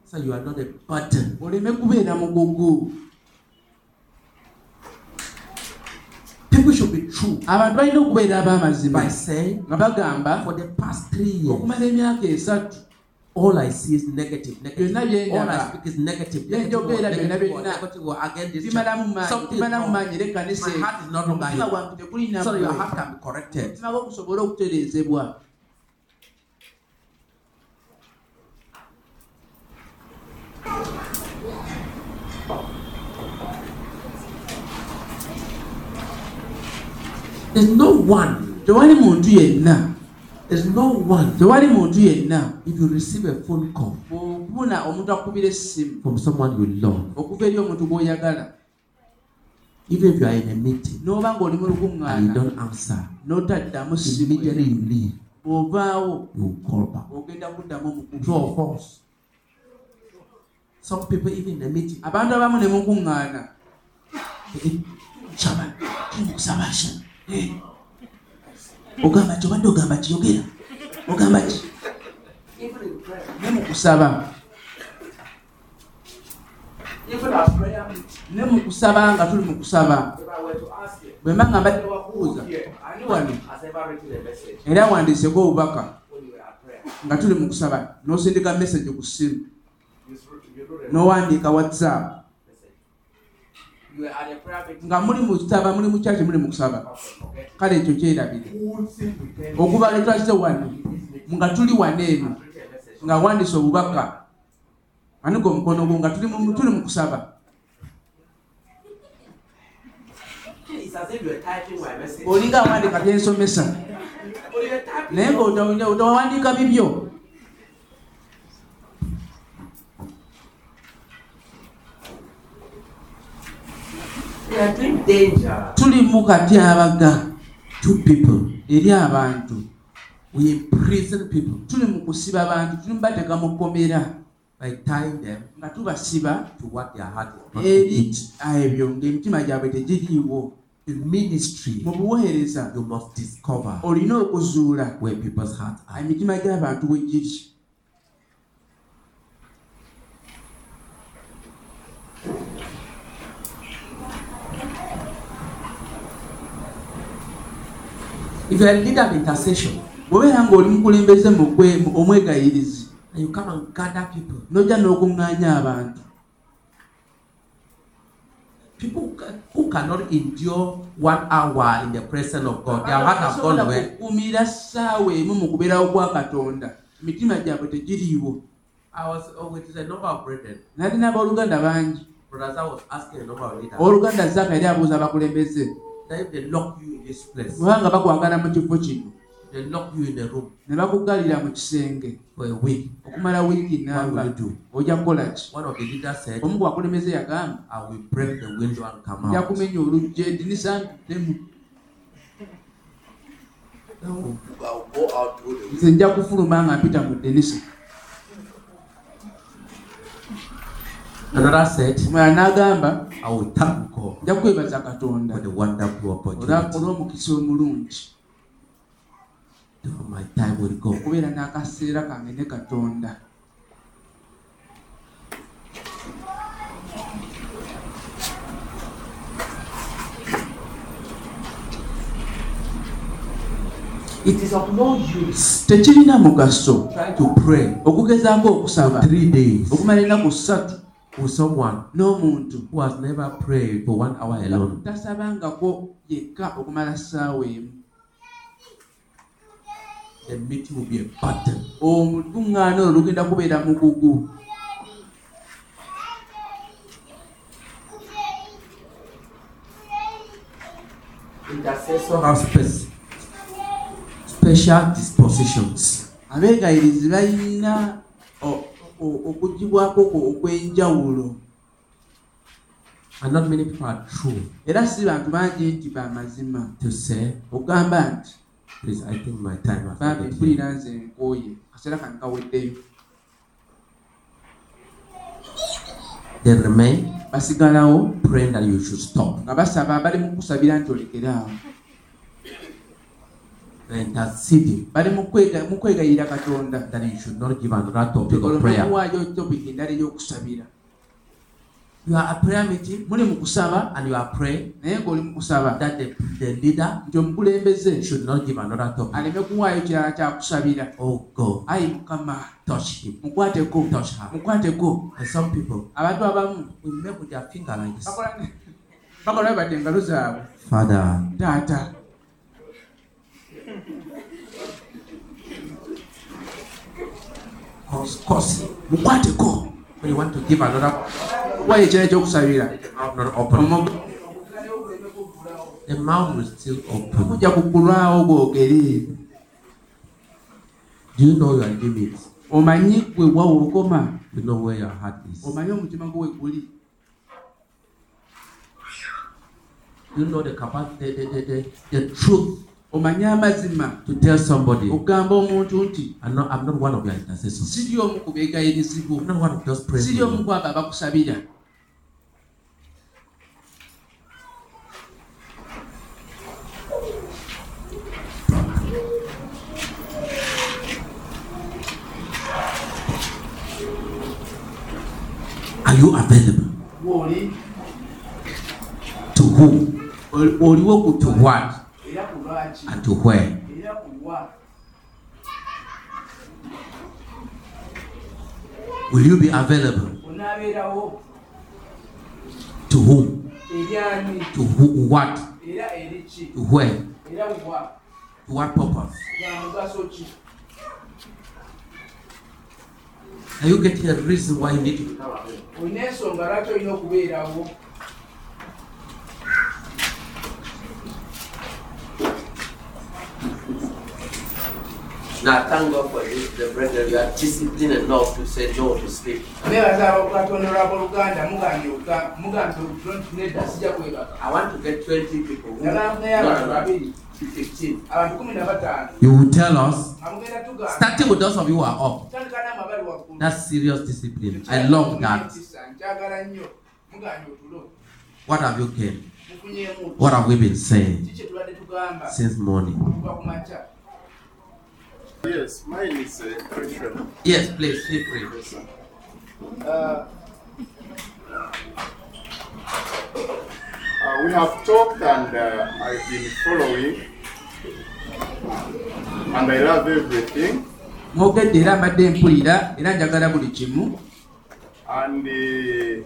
So you are not a burden. oleme kubeera People should be true abantu balina okubeera ab'amazima by saying, nga bagamba for the past three years, okumala emyaka esatu all I see is negative, negative. All I speak is negative, negative, word, njogera byonna negative, word, negative, word, against this bimalamu church. maanyi Something is wrong. maanyi era ekkanisa My heart is not longer omutima here. gwange tegulina So your heart can be corrected. There's no one, tewali muntu yenna there's no one. tewali muntu yenna If you receive a phone call bw'ofuna omuntu akubira essimu from someone you love, okuva eri omuntu gw'oyagala even if you are in a meeting n'oba ng'oli mu and you lukuŋŋaana don't answer, n'otaddamu ssimu immediately you leave, bw'ovaawo you call back. ogenda kuddamu True or false? Some people, even in a meeting, abantu abamu ne mukuŋŋaana they saba ki ogamba ki obadde ogamba ogamba ki? Even in prayer, ne mu kusaba. Ne mu kusaba nga tuli mu kusaba. Bwe mba nga mbadde wakubuuza ani wano? Era wandiiseko obubaka nga tuli mu kusaba. N'osindika message ku ssimu. N'owandiika whatsapp message. You were at a prayer meeting. Nga muli mu kusaba muli mu kyaki muli mu kusaba. Kale ekyo kyerabire. Okuva lwe twakize wano nga tuli wano eno nga wandiise obubaka. Aniko omukono gwo nga tuli mu kusaba? Olinga awandiika byensomesa. Naye nga otawandiika bibyo We are doing danger. Tuli mu katyabaga two people, eri abantu. We imprison people. Tuli mu kusiba abantu. Tuli mu bateeka mu kkomera. By tying them. Nga tubasiba to what their heart to eri ebyo ng'emitima gyabwe tegiriiwo. In ministry, mu buweereza you must discover olina okuzuula. where people's hearts are. emitima gy'abantu we giri If you're a leader of intercession bw'obeera ng'oli mukulembeze omwegayirizi. You come and gather people, n'ojja n'okuŋŋaanya abantu. People who cannot endure one hour in the presence of God, their heart has gone where? kukuumira ssaawa emu mu kubeerawo kwa katonda. Emitima gyabwe tegiriiwo. I was, it is a number of brethren. nalina abooluganda bangi. Brothers, I was asking a number of leaders. Owooluganda zaaka yali abuuza abakulembeze kubanga bakwagala mu kifo kino. Ne bakuggalira mu kisenge. Okumala wiiki namba. Ojja kukola ki? One of the leaders said, omu ku bakulembeze yagamba nja kumenya oluggi edinisa the nze nja kufuluma nga mpita mu ddinisa Another said, omulala n'agamba I will thank God nja kwebaza katonda. For the wonderful opportunity. Olw'omukisa omulungi. My time with God. okubeera n'akaseera kange ne katonda. It is of no use. Tekirina mugaso. To pray. Okugezaako okusaba. Three days. Okumala ennaku ssatu with someone no n'omuntu who has never prayed for one hour alone. tasabangako yekka okumala ssaawa emu The meeting will be a burden. olukuŋŋaana olwo lugenda kubeera mugugu Intercessor has spe- special dispositions. abeegayirizi balina okugibwako okw'enjawulo. And not many people are true. Era si bantu bangi nti bamazima to say, ogamba nti Please, I think my time has bambi ended here. mpulira nze nkooye kaseera kano kaweddeyo They remain basigalawo praying that you should stop. nga basaba bali mu kusabira nti olekeraawo They're interceding bali mu kwega- mu kwegayirira katonda. That you should not give another topic endala ey'okusabira. You are a prayer meeting. Muli mu kusaba. And you are praying. Naye ng'oli mu kusaba. That the, the leader nti omukulembeze should not give another topic. aleme kuwaayo kirala kyakusabira Oh God, ayi mukama. Touch him, mukwateko touch her. mukwateko And some people abantu abamu We make with their finger like this. bakola badde engalo zaabwe. Father, taata cause, cause him. mukwateko When you want to give another waayo ekirala ekyokusabira mouth not open, the mouth will still open. Do you know your limits? omanyi gwe wawa okoma You know where your heart is. omanyi omutima gwe weguli You know the capacity, the, the, the, the truth amazima to tell somebody, okugamba omuntu nti I'm not, I'm not one of your intercessors. siri omu ku beegayirizibwa I'm not one of those siri omu ku abo abakusabira Are you available? To whom? oliwo ku To what? And to where? Will you be available? To whom? To who, what? To where? To what purpose? Are you getting a reason why you need to become available? olina ensonga lwaki olina okubeerawo Now thank God for this, the brethren. You are disciplined enough to say no to sleep. nebaza abakukatonda lwabooluganda mugambye mugambye don't nedda sijja kwebaka I want to get 20 people. Who, no, njagala nfunayo abantu no, no, babiri 15. abantu kumi na bataano You will tell us, nga mugenda tugamba starting with those of you who are up. tandika namu abali waggulu That's serious discipline. I love that. nkyagala nnyo mugambye otulo What have you gained? mufunyeemu What have we been saying ki kye tubadde tugamba since morning? Kuva ku makya Yes, mine is a question. Yes, please feel free. Uh, uh, we have talked and uh, I've been following, and I love everything. mwogedde era mbadde mpulira era njagala buli kimu And uh,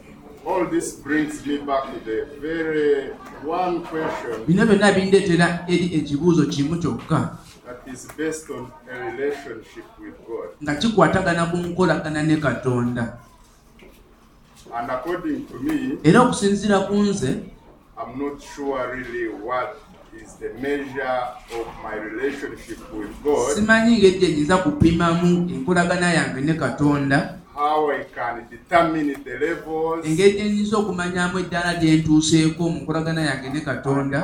all this brings me back to the very one question bino byonna bindeetera eri ekibuuzo kimu kyokka that is based on a relationship with God. nga kikwatagana ku nkolagana ne katonda And according to me, era okusinziira ku nze I'm not sure really what is the measure of my relationship with God. simanyi ngeri gye nyinza kupimamu enkolagana yange ne katonda engeri gye nyinza okumanyamu eddaala gye ntuuseeko mu nkolagana yange ne katonda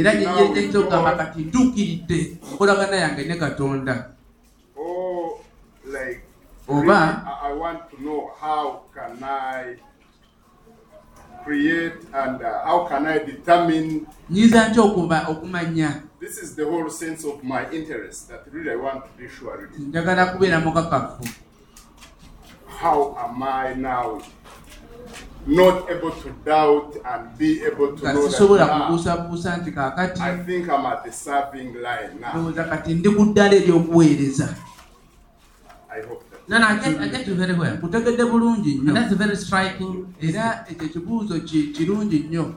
era gye now gye with nyinza okugamba kati ntuukiridde nkolagana yange ne katonda. Like Oba- create and uh, how can I determine. nyinza ntya okumanya This is the whole sense of my interest that really I want to be sure. Njagala kubeera mukakafu How am I now not able to doubt and be able to know sisobola that now kubuusabuusa nti kaakati I think I'm at the serving line now. ndowooza kati ndi ku ddala ery'okuweereza I hope No, no, I get, I get you very well. kutegedde bulungi And nnyo that's very striking. era ekyo ekibuuzo ki- kirungi nnyo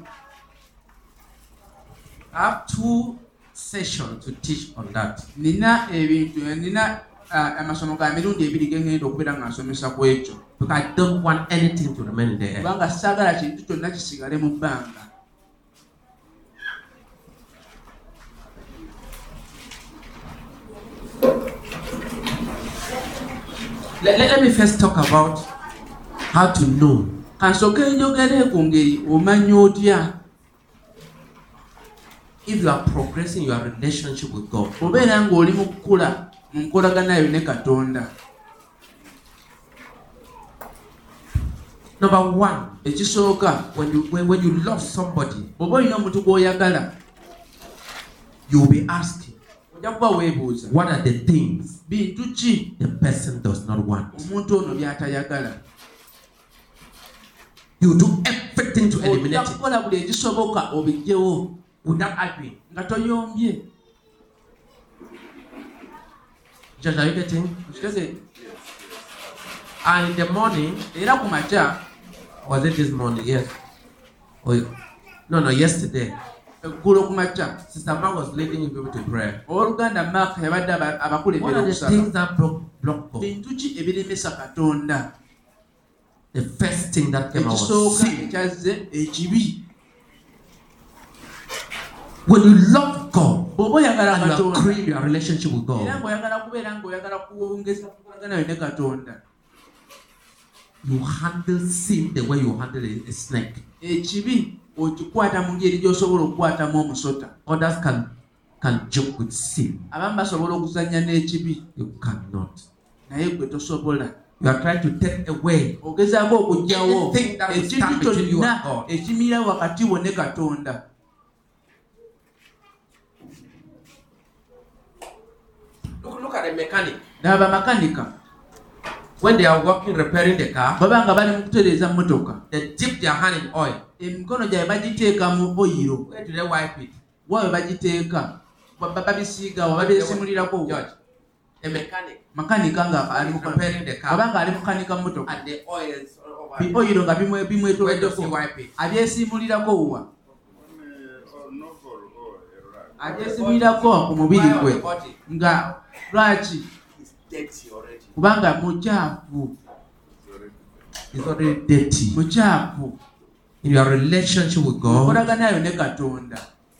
I have two sessions to teach on that. nina ebintu nina ah, amasomo ga mirundi ebiri gengenda okubeera nga nsomesa ku ekyo Because I don't want anything to remain in the air. kubanga saagala kintu kyonna kisigale mu bbanga Let, let, let me first talk about how to know. if you are progressing your relationship with God, number one, ekisooka when you when, when you love somebody, bw'oba olina omuntu gw'oyagala you will be asking, what are the things the person does not want? omuntu ono by'atayagala You do everything to eliminate it kukola buli ekisoboka obijjewo without arguing. Just are you getting? Okitegeera? And in the morning, era ku makya was it this morning? Yes. Oh, no, no, yesterday. Eggulo ku makya. Sister Ma was leading people to prayer. owooluganda mark yabadde abakulembera okusaba. bintu ki ebiremesa katonda. The first thing that came out was sin. When you love God and you are creating your relationship with God, you handle sin the way you handle a snake. Ekibi okikwata mu ngeri gy'osobola okukwatamu omusota. Others can can joke with sin. abamu basobola okuzannya n'ekibi. You cannot. naye gwe tosobola. You are trying to take away ogezaako will ekintu kyonna ekimira wakati wo ne katonda. Look, look at a mechanic. laba bamakanika When they are working repairing the car, baba nga bali mu kutereeza mmotoka. they dip their hand in oil. emikono gyabwe bagiteeka mu oyiro Where do they wipe it? waawe bagiteeka. Ba- ba- babisiigawo babyesimulirako George, a mechanic. Makanika nga ali repairing the car. Oba nga ali mukanika mmotoka. And the oil is all over. Bi- oyiro nga bimwe- Where does bimwetooloddeko he wipe it? abyesimulirako wa? On, uh, on novel or a rag. abyesimulirako ku mubiri gwe. Nga lwaki. Kubanga mukyafu It's already dirty. mukyafu In your relationship with God, okolaganayo ne katonda.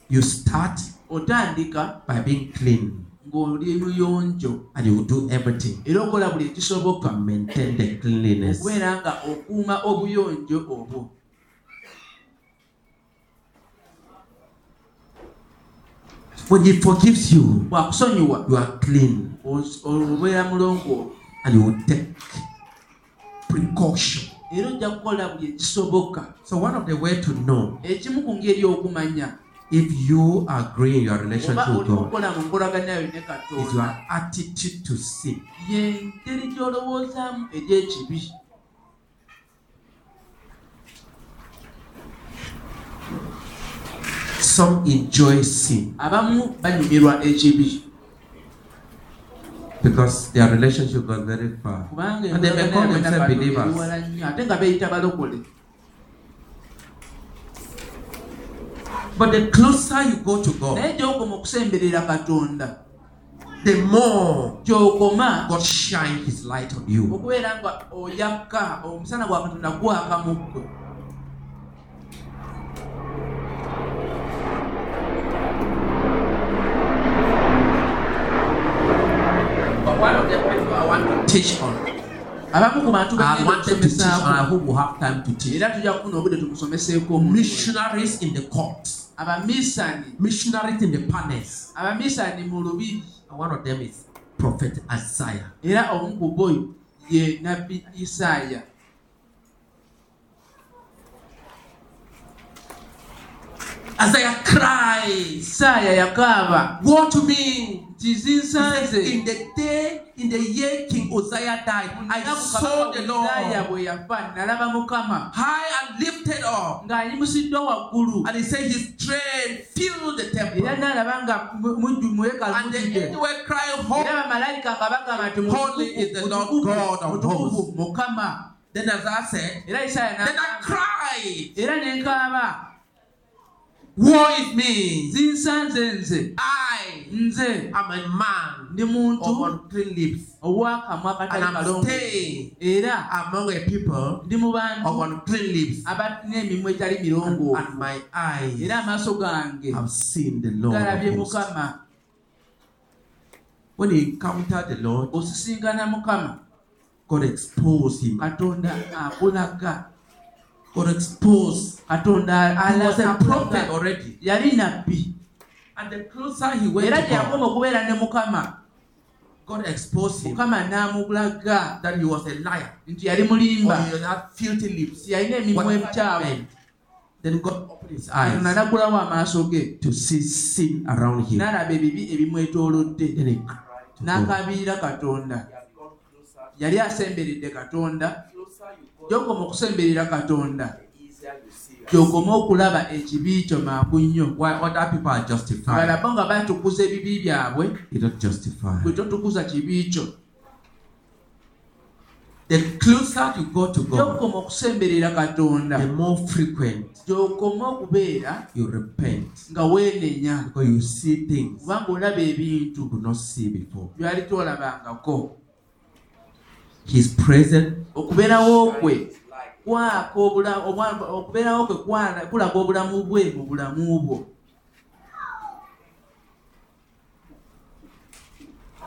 you start otandika by being clean. ng'oli and you will do everything era okola buli ekisoboka. maintain the cleanliness. okubeera nga okuuma obuyonjo obwo. When He forgives you, you are clean. Obeera mulongoofu and you will take precaution. era ojja kukola buli ekisoboka. So, one of the way to know ekimu ku ngeri okumanya. if you agree in your relationship oba with oli God kukola mu nkolaganayo ne is katonda your attitude to sin. ye ngeri gy'olowoozaamu ery'ekibi Some enjoy sin. Abamu banyumirwa ekibi because their relationship was very far. And they may call themselves believers. ate nga beeyita balokole But the closer you go to God, naye gy'okoma okusemberera katonda the more gy'okoma God shine His light on you. okubeera nga oyakka omusana gwa katonda gwaka mu ggwe one of the people I want to teach on, abamu ku bantu I wanted to teach on, I hope we have time to teach. era tujja kufuna obudde tumusomeseeko omu mm. Missionaries in the courts, abamisani missionaries in the palace. abamisani mu And one of them is Prophet Isaiah. era omu ku bo ye nabbi isaaya Isaiah cries, isaaya yakaaba Woe to me! Zinsanze In the day, in the year King Uzziah died, I saw the Lord bwe yafa nalaba mukama high and lifted up. And he said his train filled the temple. era n'alaba nga mu- mujju mwekalu And the angel were crying, Holy. bamalayika nga bagamba nti Holy is the Lord God of hosts. Then Isaiah said, Then I cried, era ne nkaaba Woe is me! zinsanze nze I nze. am a man. Ndi muntu of unclean lips, ow'akamwa and I'm staying era among a people ndi mu of bantu unclean lips, abalina emimwa etali mirongoofu and my eyes era amaaso gange have seen the Lord. galabye Of mukama. When he encountered the Lord, osisinkana mukama God exposed him. katonda akulaga God exposed. katonda He was a prophet already. yali nabbi And the closer he went era to gyeyakoma God, okubeera ne mukama God exposed him mukama n'amulaga that he was a liar. nti yali Or mulimba he had filthy lips. yalina emimwa Whatever ebikyamu. Then God opened his eyes naggulawo amaaso ge to see sin around him. n'alaba ebibi ebimwetoolodde Then he cried to God. n'akaabirira katonda yali asemberedde katonda gyokoma okusemberera katonda. Gyokoma okulaba ekibi kyo mangu nnyo. Why other people are justified, balaba nga batukuza ebibi byabwe gwe totukuza kibi kyo. The closer you go to God, gyokoma okusemberera katonda. the more frequent gyokoma okubeera you repent. nga weenenya. Because you see things kubanga olaba ebintu. you not see before. byali tolabangako His presence. Okubeerawo kwe kwaka okubeerawo kwe kulaga obulamu bwe mu bulamu bwo.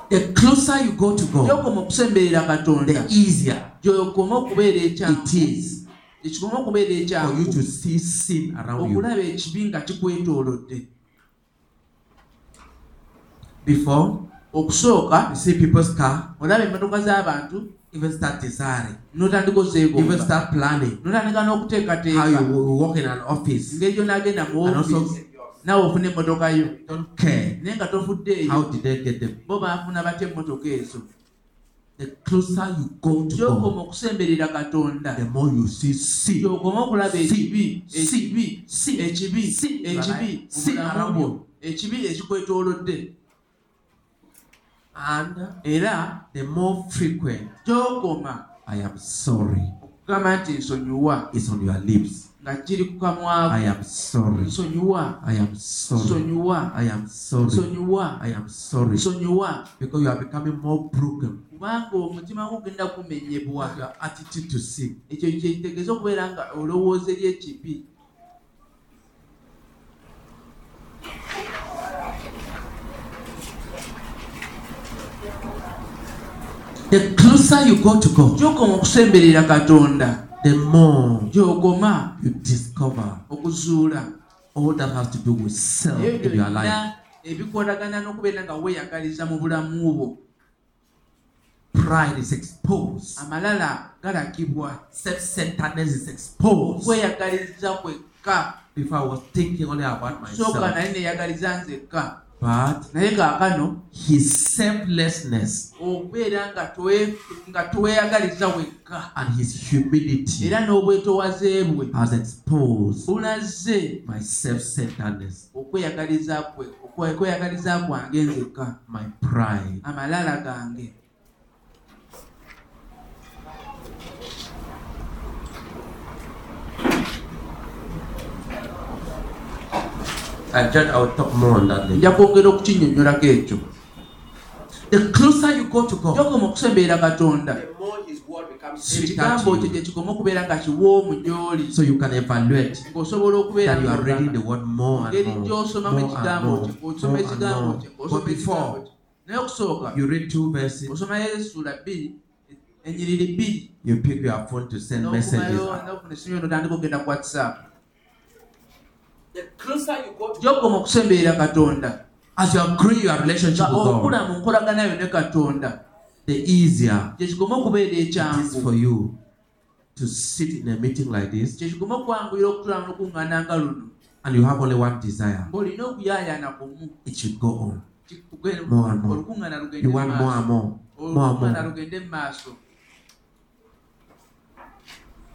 The closer you go to God, gyokoma okusemberera katonda easier gyokoma okubeera it ekyangu is ekikoma okubeera for you ekyangu to see sin around you. okulaba ekibi nga kikwetoolodde. Before okusooka see people's car, olaba emmotoka z'abantu even start desiring, n'otandika even ozeegomba start planning. N'otandika how you n'okuteekateeka walk in an office. engeri gy'onaagenda mu ofiisi naawe ofuna emmotoka yo. naye nga tofudde how eyo did they get them. bo baafuna batya emmotoka ezo. The closer you go to gyokoma okusemberera katonda. gyokoma okulaba ekibi ekibi ekibi ekibi. ekibi ekikwetoolodde And era the more frequent gyokoma I am sorry okugamba nti nsonyiwa is on your lips. nga kiri ku kamwako I am sorry. nsonyiwa I am sorry. nsonyiwa I am sorry. nsonyiwa I am sorry. nsonyiwa Because you are becoming more broken. kubanga omutima gugenda kumenyebwa Your attitude to sin. ekyo kyekitegeeza okubeera nga olowooza eri ekibi The closer you go to God, gyokoma okusemberera katonda the more gyokoma you discover okuzuula all that has to do with self in your life. byonna ebikwatagana n'okubeera nga weeyagaliza mu bulamu bwo Pride is exposed. amalala galagibwa Self-centeredness is exposed. okweyagaliza kwekka Before I was thinking only about sooka myself. nali neeyagaliza nzekka naye kaakano his selflessness okubeera nga twe- nga tweyagaliza wekka. and his humility era n'obwetowaze bwe has exposed bulaze my self-centeredness, okweyagaliza kwe okwe- okweyagaliza kwange nzekka. My pride. amalala gange I judge I will talk more on that later. Nja kwongera okukinnyonnyolako ekyo. The closer you go to God, gyokoma okusemberera katonda. The more His word becomes Sweet ekigambo touch kyo you. gye kikoma okubeera nga kiwoomu gy'oli so you can evaluate ng'osobola that you are reading the word more and more, gy'osomamu more and ekigambo more, kye ng'osoma more and ekigambo more. kye But ekigambo before. kye. Naye okusooka you read two verses, osomayo essuula bbiri enyiriri bbiri. You pick your phone to send messages. n'okufuna okugenda ku whatsapp The closer you go to gyokoma okusemberera katonda As you agree your relationship with okula God, mu nkolagana yo ne katonda the easier kye kikoma okubeera ekyangu for you to sit in a meeting like this kye kikoma okwanguyira okutula mu lukuŋŋaana nga luno and you have only one desire. ng'olina okuyaayaana kumu It should go on. More and more. You mu want more and maaso more, more and more.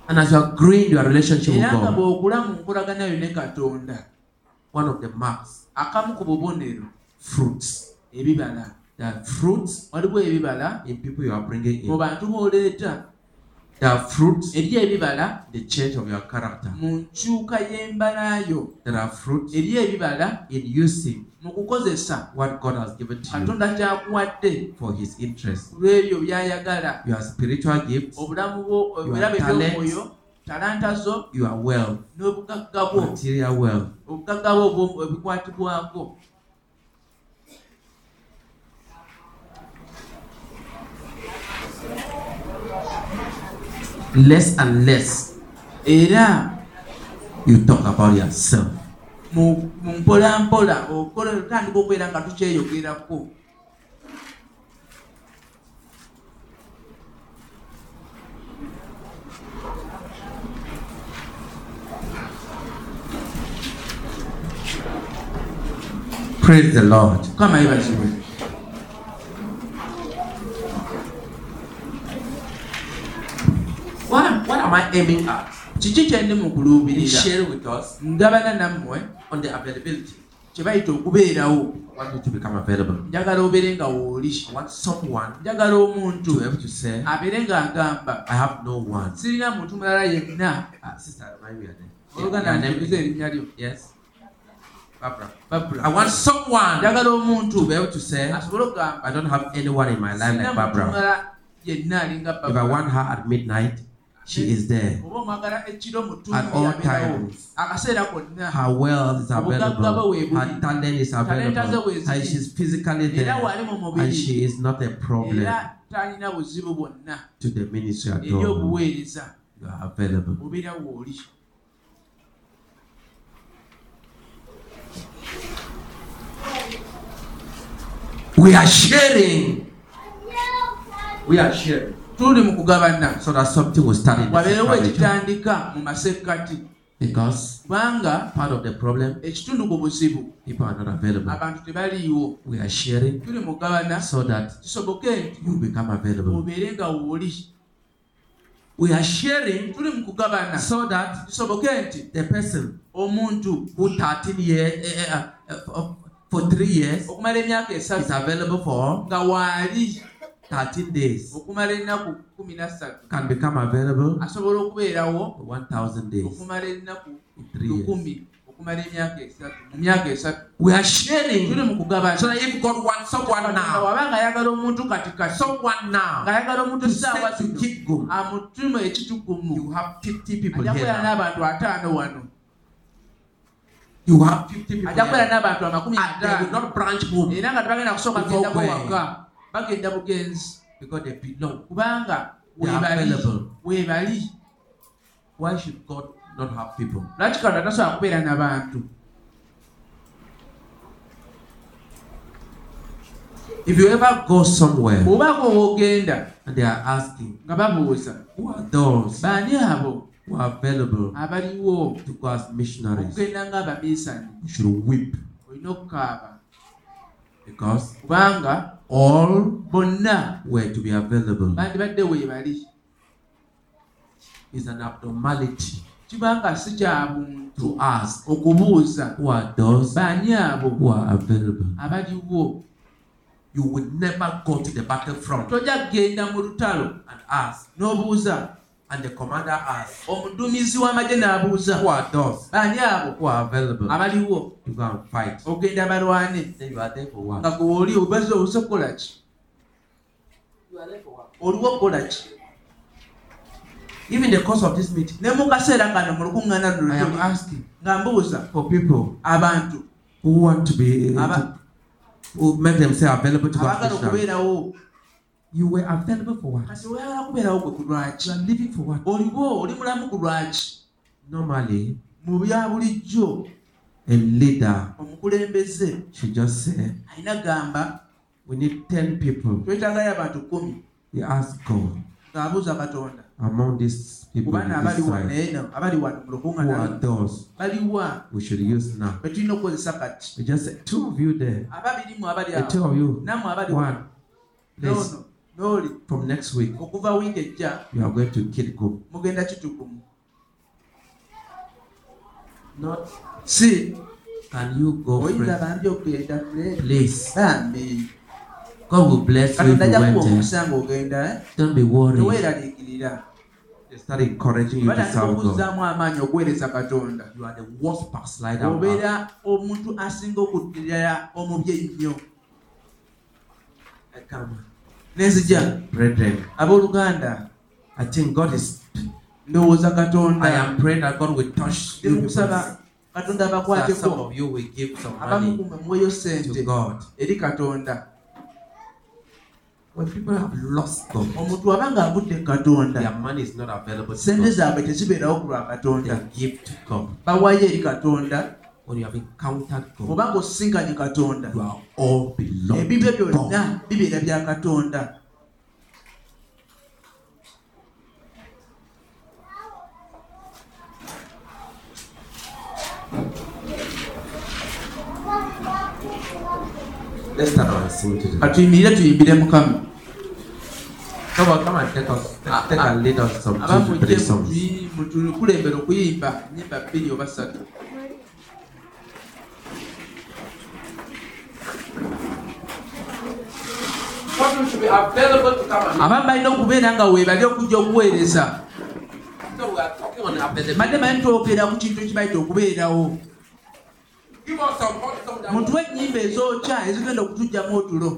Lugende mu maaso And as you agree in your relationship with era nga God, bw'okula mu nkolagana yo ne katonda one of the marks, akamu ku bubonero fruits. ebibala There are fruits waliwo ebibala in people you are bringing mu in. Are fruits eri ebibala? the change of your character. mu nkyuka y'embala yo There are fruits eri ebibala? in using mu kukozesa. what God has given to you. Katonda kyakuwadde. For His interest. lw'ebyo by'ayagala. Your spiritual gifts, obulamu bwo ebirabo ebyomwoyo talanta zo your wealth, n'obugagga bwo. Material wealth. obugagga bwo obwo- ebikwatibwako Less and less era you talk about yourself. mu mpolampola okola otandika okubeera nga tukyeyogerako Praise the Lord. mukama yebazibwe What, I aiming at? kiki kyendi mu He kuluubirira shared with us ngabana nammwe on the availability. kye bayita okubeerawo I want you to become available. njagala obeere nga wooli I want someone njagala to omuntu be able to say, abeere ng'agamba I have no one. sirina muntu mulala yenna Uh, sister, remind me your name. oluganda Your name ntukuza is- erinnya lyo Yes. Barbara. babula I want someone njagala to omuntu be able to say, asobole okugamba I don't have anyone in my life sirina like muntu Barbara. mulala yenna alinga If I babula want her at midnight, she is there. oba omwagala ekiro mutumbi At all abeerawo times. akaseera konna Her wealth is Obugagga available. bwe buli. Her talent is Talenta ze available. bwe ziri. And she's physically era there. wali mu And mubiri she is not a problem era talina buzibu bwonna to the ministry at eri all. obuweereza You are available. obeera wooli We are sharing. We are sharing. Tuli mu kugabana So that something will start in the wabeerewo second region. ekitandika mu masekkati Because kubanga part of the problem, ekitundu ku buzibu people are not available. abantu tebaliiwo We are sharing tuli mu kugabana so that kisoboke nti you become available. obeere nga wooli We are sharing tuli mu kugabana so that kisoboke nti the person omuntu who 13 years, eh, eh, uh, uh, for three years, okumala emyaka is available for nga waali 13 days, okumala ennaku kumi na ssatu can become available asobola okubeerawo for 1,000 days. okumala ennaku In three years. lukumi okumala emyaka esatu mu myaka esatu We are tuli sharing mu kugabana so that if God wants someone now, waba ng'ayagala omuntu kati kati someone now, ng'ayagala omuntu to saawa to zino keep going, amutuma ekitukumu you have 50 people here. now. n'abantu ataano wano You have 50 people ajja kubeera here. n'abantu amakumi And they will ataano not branch move era nga tebagenda kusooka Before gendako when? waka bagenda bugenzi because they belong. kubanga are available. Why should God not have people? lwaki katonda tasobola kubeera n'abantu If you ever go somewhere and they are asking, who are those who are available to go as missionaries, you should weep. Because all bonna were to be available. It's an abnormality. Kibanga si kya buntu to ask okubuuza who are those baani abo who are available. abaliwo You will never go to the battlefront. Tojja kgenda mu lutalo and ask, n'obuuza and the commander asks, omuduumizi w'amagye n'abuuza who are those? Baani abo? Who are available? Abaliwo to go and fight. ogenda balwane. You are there for what? nga gwe oli obaze obuze kukola ki? Oliwo okukola ki? Even the course of this meeting, ne mu kaseera kano mu lukuŋŋaana I am luno asking nga mbuuza for people abantu. who want to be uh, Aba- who make themselves available to abaagala God. You were available for what? kati oyagala kubeerawo gwe ku lwaki? You are living for what? oliwo oli mulamu ku lwaki? Normally, mu bya bulijjo a leader omukulembeze should just say, alina gamba. "We need 10 people." twetaagayo abantu kumi. God ng'abuuza katonda among these people kubana abali wano side, abali wano mu who lukuŋŋaana are those baliwa we should use now? be tulina okukozesa kati. We just say two of you there, ababiri mu abali the two of you, nammwe abali one. wano no noono n'oli from next week, okuva wiiki ejja you are going to Kitgum. mugenda kitukumu Not si can you go, oyinza bambi okugenda Please, bambi God will bless you if you went there. eh? Don't be worried. They start encouraging you to serve God. okuzzaamu amaanyi okuweereza katonda You are the worst backslider. on earth. obeera omuntu asinga okuddirira omubi ennyo I come, nenzija brethren. abooluganda I think God is. ndowooza I katonda am praying that God will touch you people. katonda abakwateko abamu kumwe muweyo sente. eri katonda. When people have lost God, omuntu aba ng'agudde katonda sente zaabwe tezibeerawo ku lwa katonda. Bawayo eri katonda when you have encountered God, oba ng'osisinkanye katonda you are all belong ebibyo to God. byonna bibeera bya katonda katuyimirire tuyimbire mukama Come on, come and take us, take, take and lead us some two to abamujje three songs. mutukulembera okuyimba nyimba bbiri oba ssatu What should be available to come and abamu balina okubeera nga weebali okujja okuweereza. We badde manyi twogera ku kintu ekibaita okubeerawo. Will mutuwe ennyimba ezookya ezigenda okutugjamu otulo